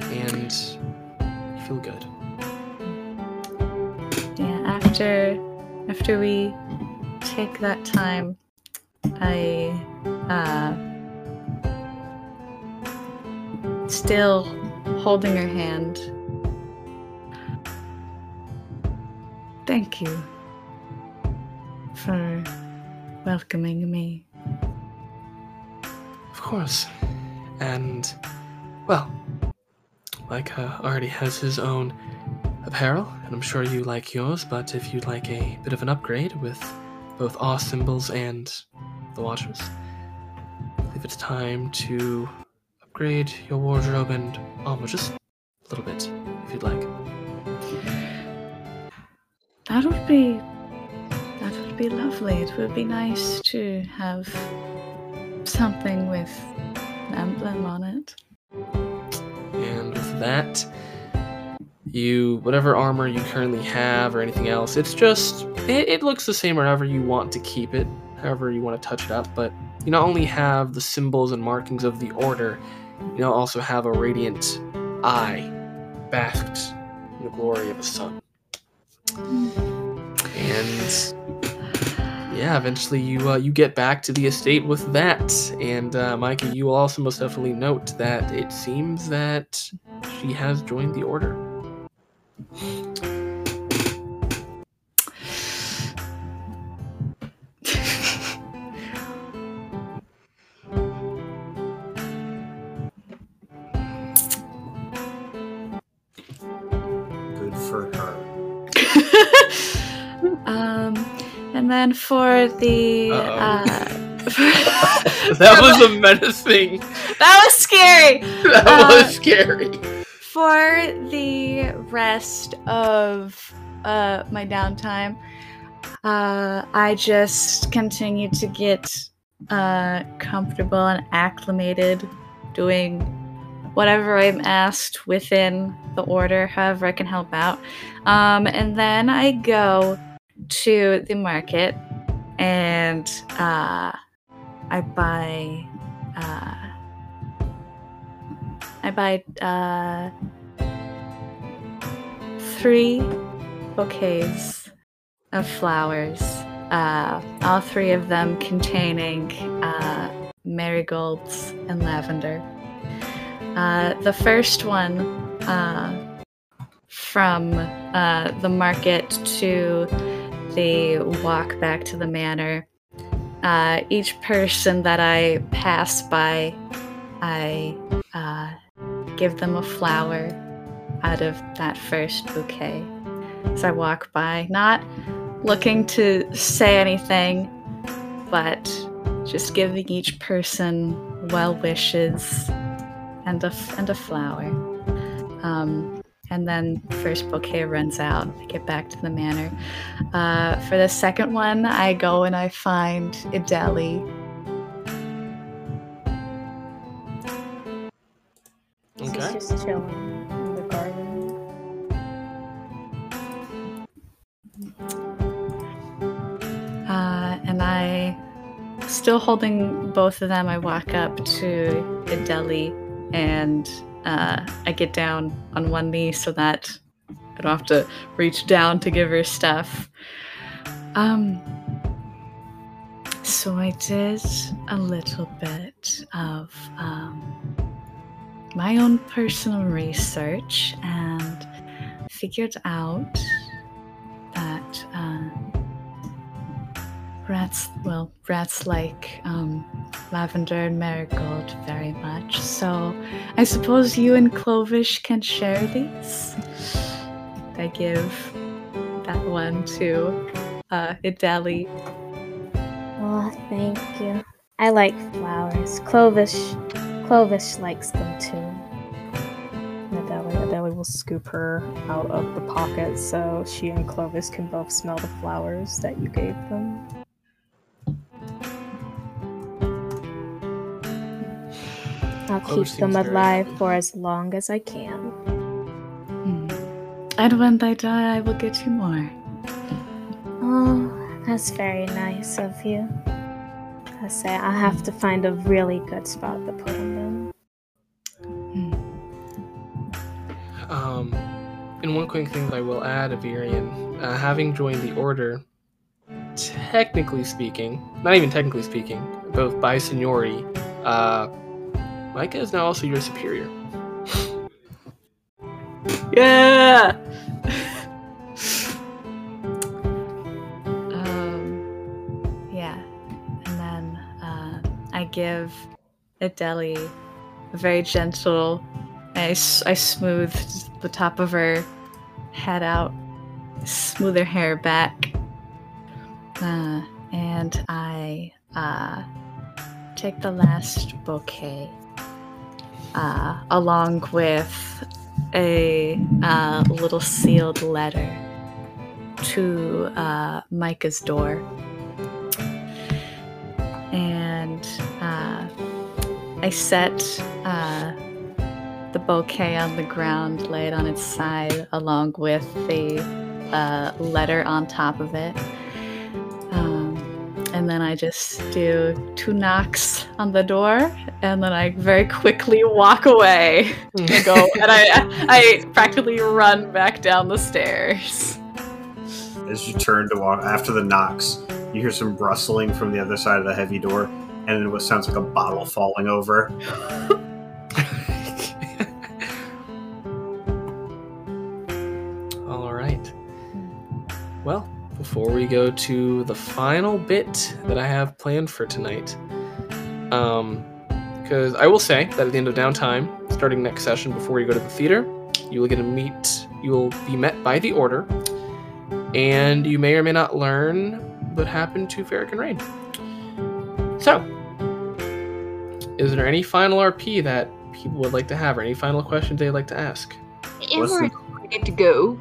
And feel good. After after we take that time, I uh still holding her hand. Thank you for welcoming me. Of course. And, well, Micah already has his own apparel, and I'm sure you like yours, but if you'd like a bit of an upgrade with both awe symbols and the Watchers, I believe it's time to upgrade your wardrobe and armor just a little bit, if you'd like. That would be that would be lovely. It would be nice to have something with an emblem on it. And with that, you whatever armor you currently have or anything else, it's just it, it looks the same wherever you want to keep it, however you want to touch it up. But you not only have the symbols and markings of the order, you also have a radiant eye basked in the glory of the sun. And yeah, eventually you uh, you get back to the estate with that, and uh, Micah, you will also most definitely note that it seems that she has joined the order. Good for her. um, and then for the Uh-oh. uh, (laughs) (laughs) that was (laughs) a menacing. that was scary. That Uh, was scary. For the rest of uh, my downtime, uh, I just continue to get uh, comfortable and acclimated doing whatever I'm asked within the order, however I can help out. Um, and then I go to the market and uh, I buy. Uh, I buy uh, three bouquets of flowers, uh, all three of them containing uh, marigolds and lavender. Uh, the first one uh, from uh, the market to the walk back to the manor. Each person that I pass by, I uh, give them a flower out of that first bouquet. As I walk by, not looking to say anything, but just giving each person well wishes and a and a flower. Um, and then first bouquet runs out. I get back to the manor. Uh, for the second one, I go and I find Ideli. Just chilling in the garden. Uh, and I, still holding both of them, I walk up to Ideli and uh, I get down on one knee so that I don't have to reach down to give her stuff. Um, so I did a little bit of um, my own personal research and figured out that uh, rats, well, rats like um, lavender and marigold very much. So I suppose you and Clovis can share these. I give that one to uh, Ideli. Oh, thank you. I like flowers. Clovis, Clovis likes them too. Adele, Adele will scoop her out of the pocket so she and Clovis can both smell the flowers that you gave them. I'll Clovis keep them seems very alive happy. for as long as I can. Hmm. And when they die, I will get you more. Oh, that's very nice of you. I say I have to find a really good spot to put them and one quick thing that I will add, Avirian, uh, having joined the order, technically speaking, not even technically speaking, both by seniority, uh, Micah is now also your superior. (laughs) Yeah. (laughs) um, yeah, and then uh, I give Adeli a very gentle. I, I smooth the top of her head out, smooth her hair back, uh, and I uh, take the last bouquet uh, along with a uh, little sealed letter to uh, Micah's door. And uh, I set the bouquet on the ground, lay it on its side, along with the uh, letter on top of it. Um, and then I just do two knocks on the door, and then I very quickly walk away and go, and I I practically run back down the stairs. As you turn to walk after the knocks, you hear some rustling from the other side of the heavy door, and then what sounds like a bottle falling over. (laughs) Well, before we go to the final bit that I have planned for tonight, um, because I will say that at the end of downtime, starting next session before you go to the theater, you will get to meet. You will be met by the Order, and you may or may not learn what happened to Ferric and Rain. So, is there any final RP that people would like to have, or any final questions they'd like to ask? What's the- Amaranth, I get to go.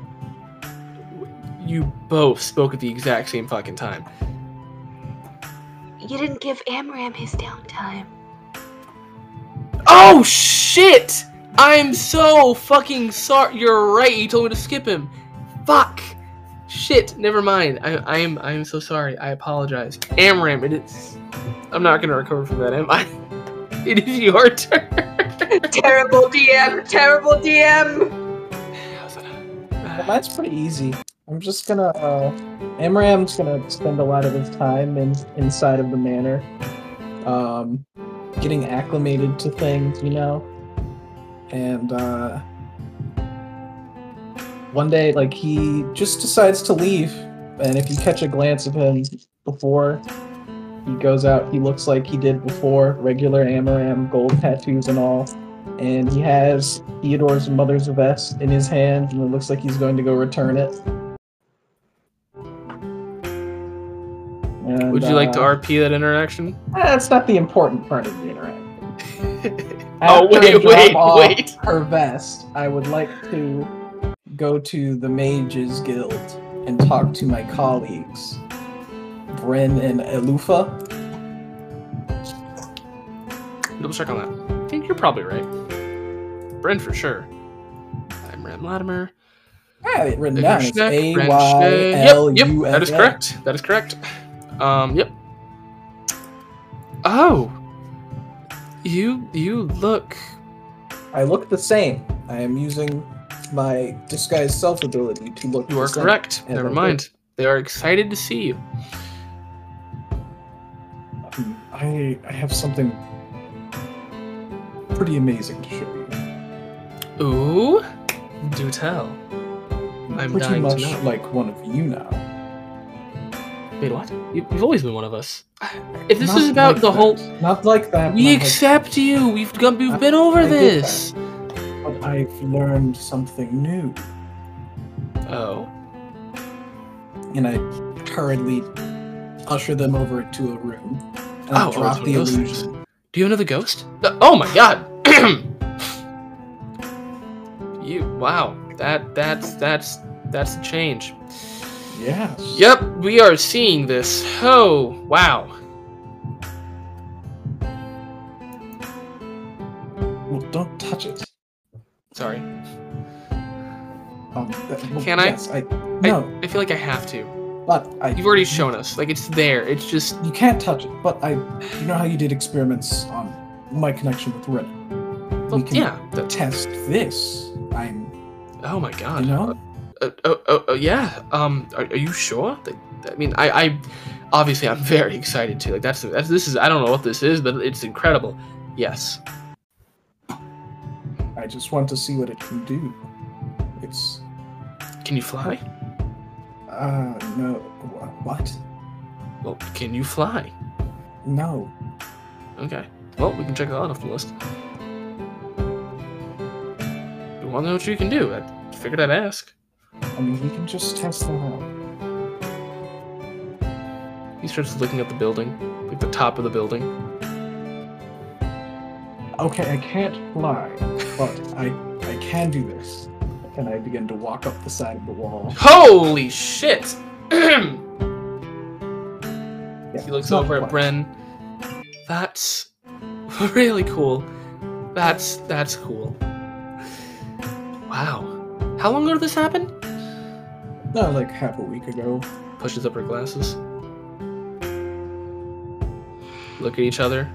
You both spoke at the exact same fucking time. you didn't give Amram his downtime. Oh shit! I'm so fucking sorry. You're right. You told me to skip him. Fuck. Shit. Never mind. I, I am. I am so sorry. I apologize. Amram. It is. I'm not gonna recover from that, am I? (laughs) It is your turn. (laughs) terrible DM, terrible DM. Well, mine's pretty easy. I'm just gonna. Uh, Amram's gonna spend a lot of his time in inside of the manor, um, getting acclimated to things, you know. And uh, one day, like he just decides to leave, and if you catch a glance of him before he goes out, he looks like he did before, regular Amaram, gold tattoos and all. And he has Theodore's mother's vest in his hand, and it looks like he's going to go return it. And, Would you like to uh, RP that interaction? That's not the important part of the interaction. (laughs) Oh, wait, wait, wait. Her vest. I would like to go to the Mages Guild and talk to my colleagues, Bryn and Elufa. Double check on that. I think you're probably right. Bren for sure. I'm Ram Latimer. It written down. It's Schneck, A Bren Y Schneck. L Yep, U yep, that is correct. That is correct. Um, yep. Oh, you you look. I look the same. I am using my disguise self ability to look. You are same. correct. And Never I mind. They are excited to see you. Um, I I have something pretty amazing to show you. Ooh, do tell. I'm pretty dying to much know. like one of you now. Wait, what? You, you've always been one of us. If this Not is about like the that. whole, Not like that. we accept you. We've gone, we've I- been over I this. but I've learned something new, Oh, and I hurriedly usher them over to a room. And I Oh, oh, drop it's the one of those things. illusion. do you know the ghost? Oh my god. (clears throat) you wow. That that's that's that's a change. Yes. Yep, we are seeing this. Oh wow. Well, don't touch it. Sorry. Um, that- well, Can I? Yes, I. No, I feel like I have to. but I. You've already shown us. Like it's there. It's just You can't touch it. But I. You know how you did experiments on my connection with Reddit. well, we can yeah. the- test this. I'm. oh my god. You know. Uh, uh, uh, uh, yeah. Um. Are, are you sure? I mean, I, I, obviously, I'm very excited too. Like that's, that's this is. I don't know what this is, but it's incredible. Yes. I just want to see what it can do. It's. Can you fly? Uh, no. What? Well, can you fly? No. Okay. Well, we can check that off the list. You want to know what you can do? I figured I'd ask. I mean, we can just test that out. He starts looking at the building, like the top of the building. Okay, I can't fly, but I I can do this. And I begin to walk up the side of the wall. Holy shit! Yeah, (clears throat) He looks over at. Bren. That's really cool. That's that's cool. Wow. How long ago did this happen? No, like half a week ago. Pushes up her glasses. Look at each other.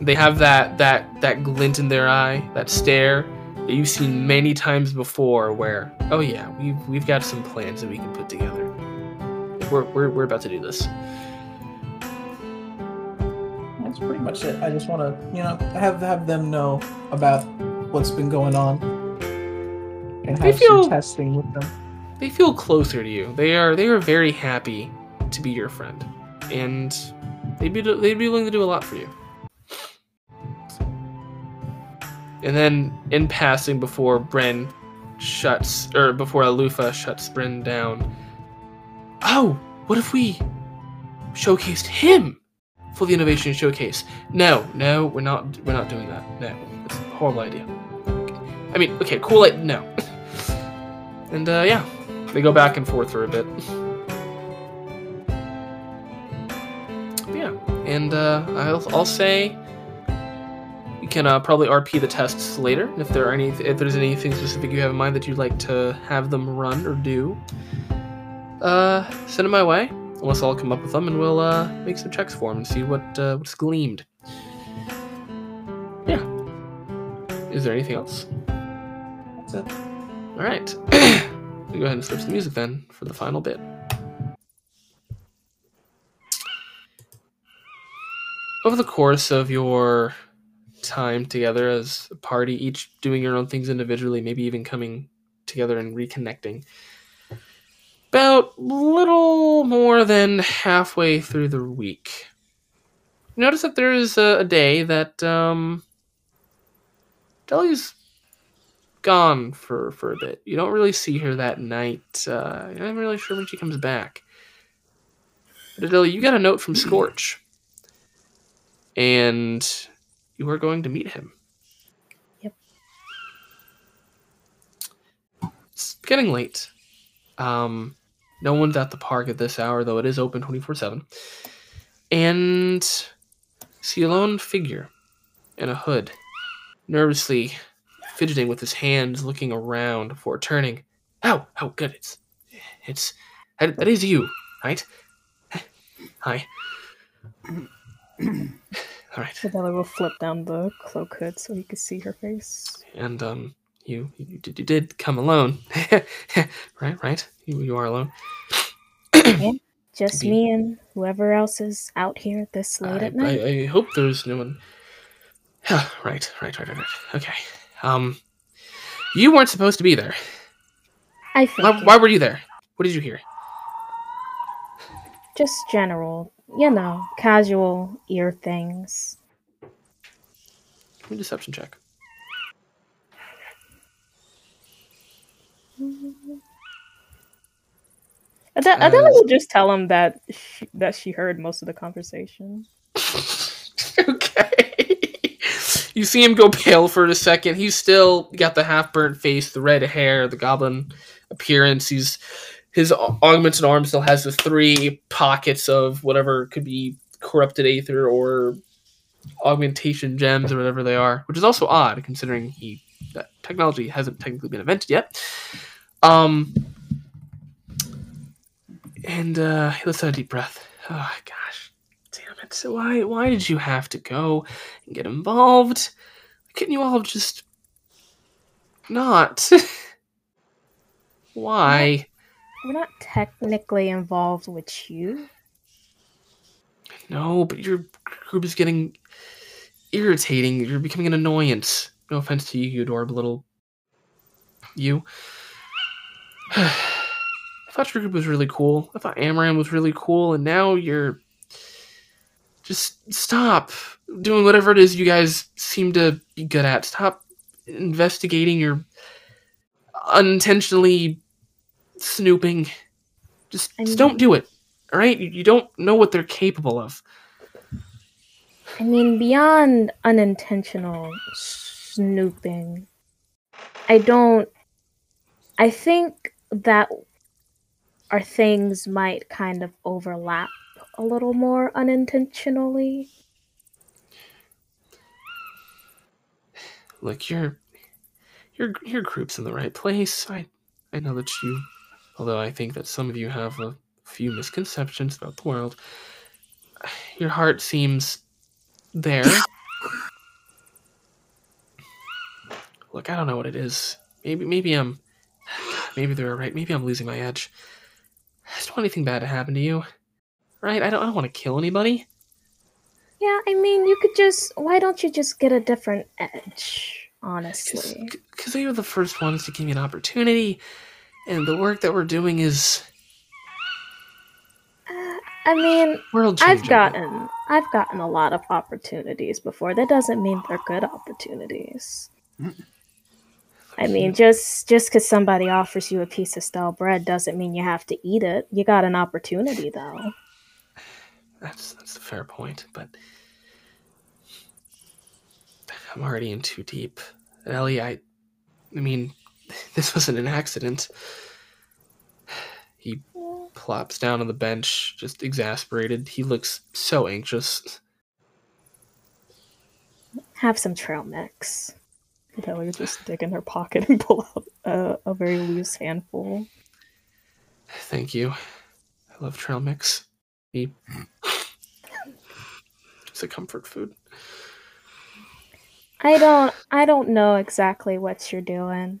They have that that that glint in their eye, that stare that you've seen many times before where, oh yeah, we've we've got some plans that we can put together. We're we're, we're about to do this. That's pretty much it. I just want to, you know, have have them know about what's been going on, and have feel- some testing with them. They feel closer to you. They are they are very happy to be your friend, and they'd be they'd be willing to do a lot for you. And then, in passing, before Bren shuts or before Alufa shuts Bren down, oh, what if we showcased him for the innovation showcase? No, no, we're not. We're not doing that. No, it's a horrible idea. I mean, okay, cool. Like, no. (laughs) and uh, yeah, they go back and forth for a bit. But yeah, and uh, I'll, I'll say you can uh, probably RP the tests later. If there are any, if there's anything specific you have in mind that you'd like to have them run or do, uh, send them my way. Unless I'll come up with them and we'll uh, make some checks for them and see what uh, what's gleamed. Yeah. Is there anything else? That's it. All right. (clears throat) go ahead and switch the music then for the final bit. Over the course of your time together as a party, each doing your own things individually, maybe even coming together and reconnecting, about little more than halfway through the week, notice that there is a, a day that um, gone for for a bit. You don't really see her that night. Uh, you're not really sure when she comes back. But Adelia, you got a note from Scorch, and you are going to meet him. Yep. It's getting late. Um, no one's at the park at this hour, though it is open twenty four seven. And see a lone figure in a hood, nervously fidgeting with his hands, looking around before turning. Oh, oh, good. It's, it's, that, that is you, right? Hi. All right. Isabella will flip down the cloak hood so he can see her face. And um, you, you did, you did come alone, (laughs) right? Right. You, you are alone. Just Be- me and whoever else is out here this late I, at night. I, I hope there's no one. (sighs) right, right, right, right, right. Okay. Um, you weren't supposed to be there. I, Why, think why were you there? What did you hear? just general, you know, casual ear things. Give me a deception check. Ade- Uh, Adela will just tell him that she, that she heard most of the conversation. (laughs) okay. You see him go (laughs) pale for a second. He's still got the half burnt face, the red hair, the goblin appearance. He's his au- augmented arm still has the three pockets of whatever could be corrupted aether or augmentation gems or whatever they are, which is also odd considering he that technology hasn't technically been invented yet. Um and uh he lets out a deep breath. Oh gosh. So why why did you have to go and get involved? Couldn't you all just not? (laughs) why? We're not technically involved with you. No, but your group is getting irritating. You're becoming an annoyance. No offense to you, you adorable little you. (sighs) I thought your group was really cool. I thought Amaran was really cool, and now you're just stop doing whatever it is you guys seem to be good at. Stop investigating your unintentionally snooping. Just, I just don't do it. All right, you, you don't know what they're capable of. I mean, beyond unintentional snooping, I don't. I think that our things might kind of overlap a little more unintentionally. Look, your your your group's in the right place. I I know that you, although I think that some of you have a few misconceptions about the world. Your heart seems there. (laughs) Look, I don't know what it is. Maybe maybe I'm maybe they're right. Maybe I'm losing my edge. I just don't want anything bad to happen to you. Right? I don't I don't want to kill anybody. Yeah, I mean, you could just. Why don't you just get a different edge? Honestly, because they were the first ones to give me an opportunity, and the work that we're doing is Uh, I mean, I've gotten I've gotten a lot of opportunities before. That doesn't mean they're good opportunities. I mean, just just because somebody offers you a piece of stale bread doesn't mean you have to eat it. You got an opportunity though. That's that's a fair point, but I'm already in too deep. Ellie, I, I mean, (laughs) this wasn't an accident. He plops down on the bench, just exasperated. He looks so anxious. Have some trail mix. Adelia just dig in her pocket and (laughs) pull out a, a very loose handful. Thank you. I love trail mix. Eat. It's a comfort food. I don't I don't know exactly what you're doing,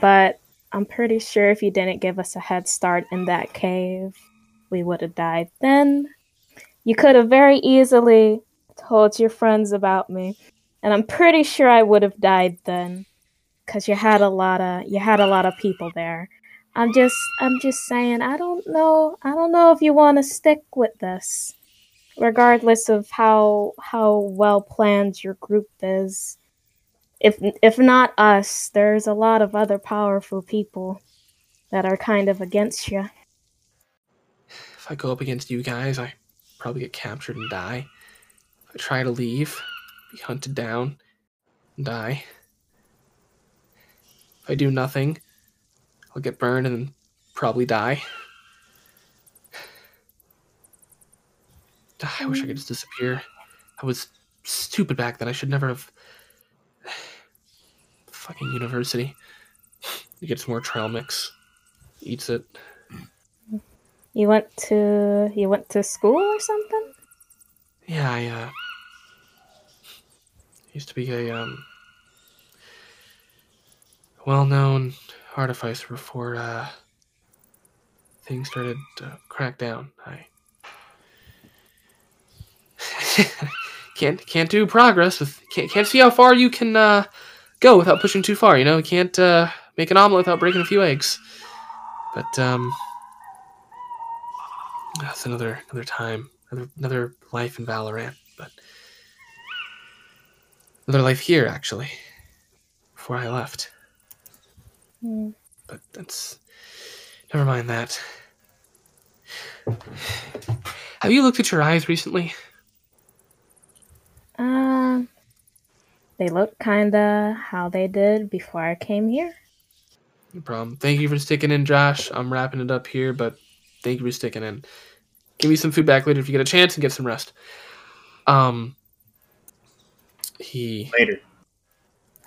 but I'm pretty sure if you didn't give us a head start in that cave, we would have died then. You could have very easily told your friends about me, and I'm pretty sure I would have died then cuz you had a lot of you had a lot of people there. I'm just I'm just saying I don't know. I don't know if you want to stick with this regardless of how how well planned your group is if if not us there's a lot of other powerful people that are kind of against you If I go up against you guys, I probably get captured and die. If I try to leave, be hunted down and die. If I do nothing, I'll get burned and then probably die. (sighs) I wish I could just disappear. I was stupid back then. I should never have. (sighs) Fucking university. (sighs) He gets more trail mix, eats it. you went to you went to school or something Yeah, I uh used to be a um well-known artificer before uh things started to crack down. I (laughs) can't can't do progress with can't can't see how far you can uh go without pushing too far, you know? You can't uh make an omelet without breaking a few eggs. But um that's another another time, another another life in Valorant, but another life here actually. Before I left, Hmm. but that's never mind that. Have you looked at your eyes recently? uh, they look kinda how they did before i came here No problem. Thank you for sticking in, Josh. I'm wrapping it up here, but thank you for sticking in. Give me some food back later if you get a chance and get some rest. Um, he Later.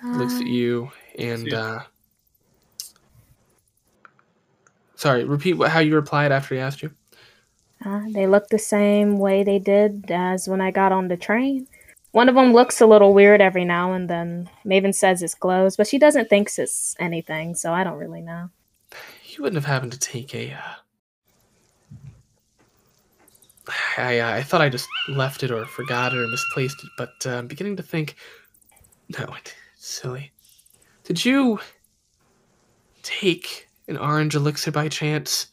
looks at you and uh, sorry. Repeat what, how you replied after he asked you. Uh, they look the same way they did as when I got on the train. One of them looks a little weird every now and then. Maven says it's glows, but she doesn't think it's anything, so I don't really know. You wouldn't have happened to take a. Uh... I uh, I thought I just left it or forgot it or misplaced it, but uh, I'm beginning to think. No, it's silly. Did you take an orange elixir by chance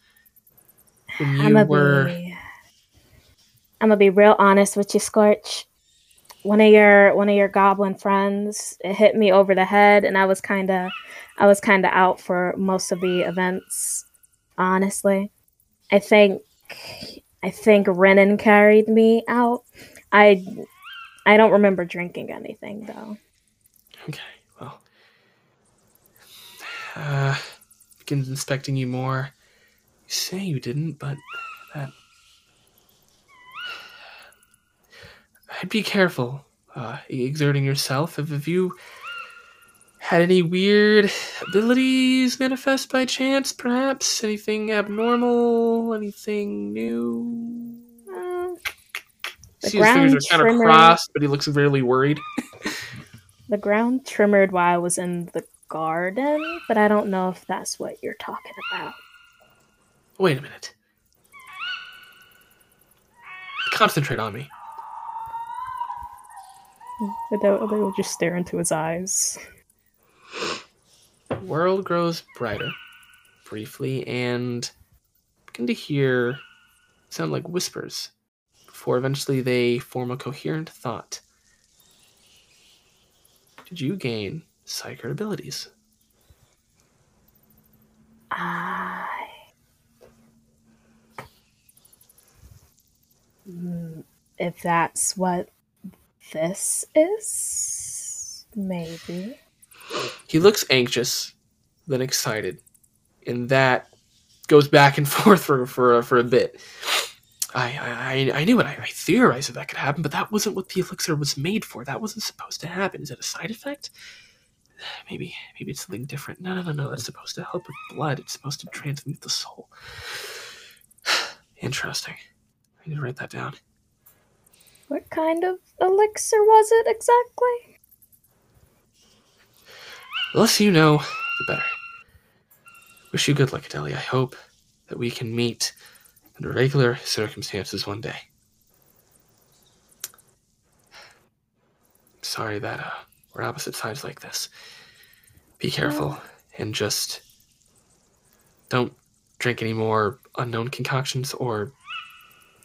when you I'ma were? be I'm gonna be real honest with you, Scorch. One of your one of your goblin friends it hit me over the head, and I was kind of I was kind of out for most of the events. Honestly, I think I think Renan carried me out. I I don't remember drinking anything though. Okay, well. Uh, begins inspecting you more. You say you didn't, but that. I'd be careful uh, exerting yourself. If, if you had any weird abilities manifest by chance, perhaps? Anything abnormal? Anything new? The See, his fingers ground are kind of crossed, but he looks really worried. (laughs) the ground trimmered while I was in the garden, but I don't know if that's what you're talking about. Wait a minute. Concentrate on me. Adele will just stare into his eyes. The world grows brighter, briefly, and begin to hear sound like whispers before eventually they form a coherent thought. Did you gain psychic abilities? I. If that's what this is, maybe. He looks anxious, then excited, and that goes back and (laughs) forth for for for a bit. I, I, I knew it. I, I theorized that that could happen, but that wasn't what the elixir was made for. That wasn't supposed to happen. Is it a side effect? Maybe, maybe it's something different. No, no, no, no. That's supposed to help with blood. It's supposed to transmute the soul. (sighs) Interesting. I need to write that down. What kind of elixir was it exactly? The less you know, the better. Wish you good luck, Adelia. I hope that we can meet under regular circumstances one day. Sorry that uh, we're opposite sides like this. Be careful and just don't drink any more unknown concoctions, or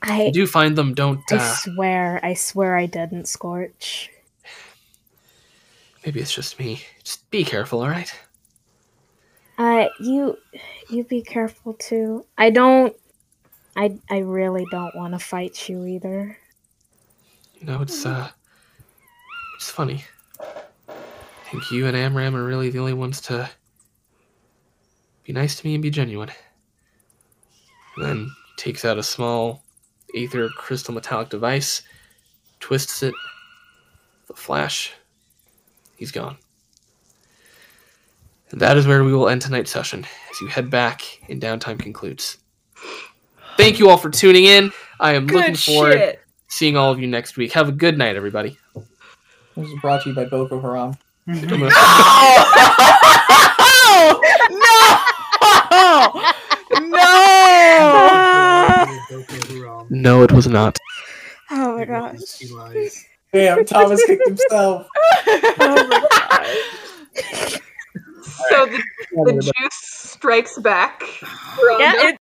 I you do find them, don't. I Uh, swear, I swear I didn't scorch. maybe it's just me. Just be careful, all right? Uh, you, you be careful too. I don't. I I really don't want to fight you either. You know, it's uh, it's funny. I think you and Amram are really the only ones to be nice to me and be genuine. And then he takes out a small aether crystal metallic device, twists it, the flash. He's gone. And that is where we will end tonight's session as you head back and downtime concludes. Thank you all for tuning in. I am looking forward shit. to seeing all of you next week. Have a good night, everybody. This is brought to you by Boko Haram. I'm gonna- no! no, it was not. Oh my gosh. Damn, Thomas kicked himself. (laughs) oh my gosh. So the, the juice strikes back. Yeah, it,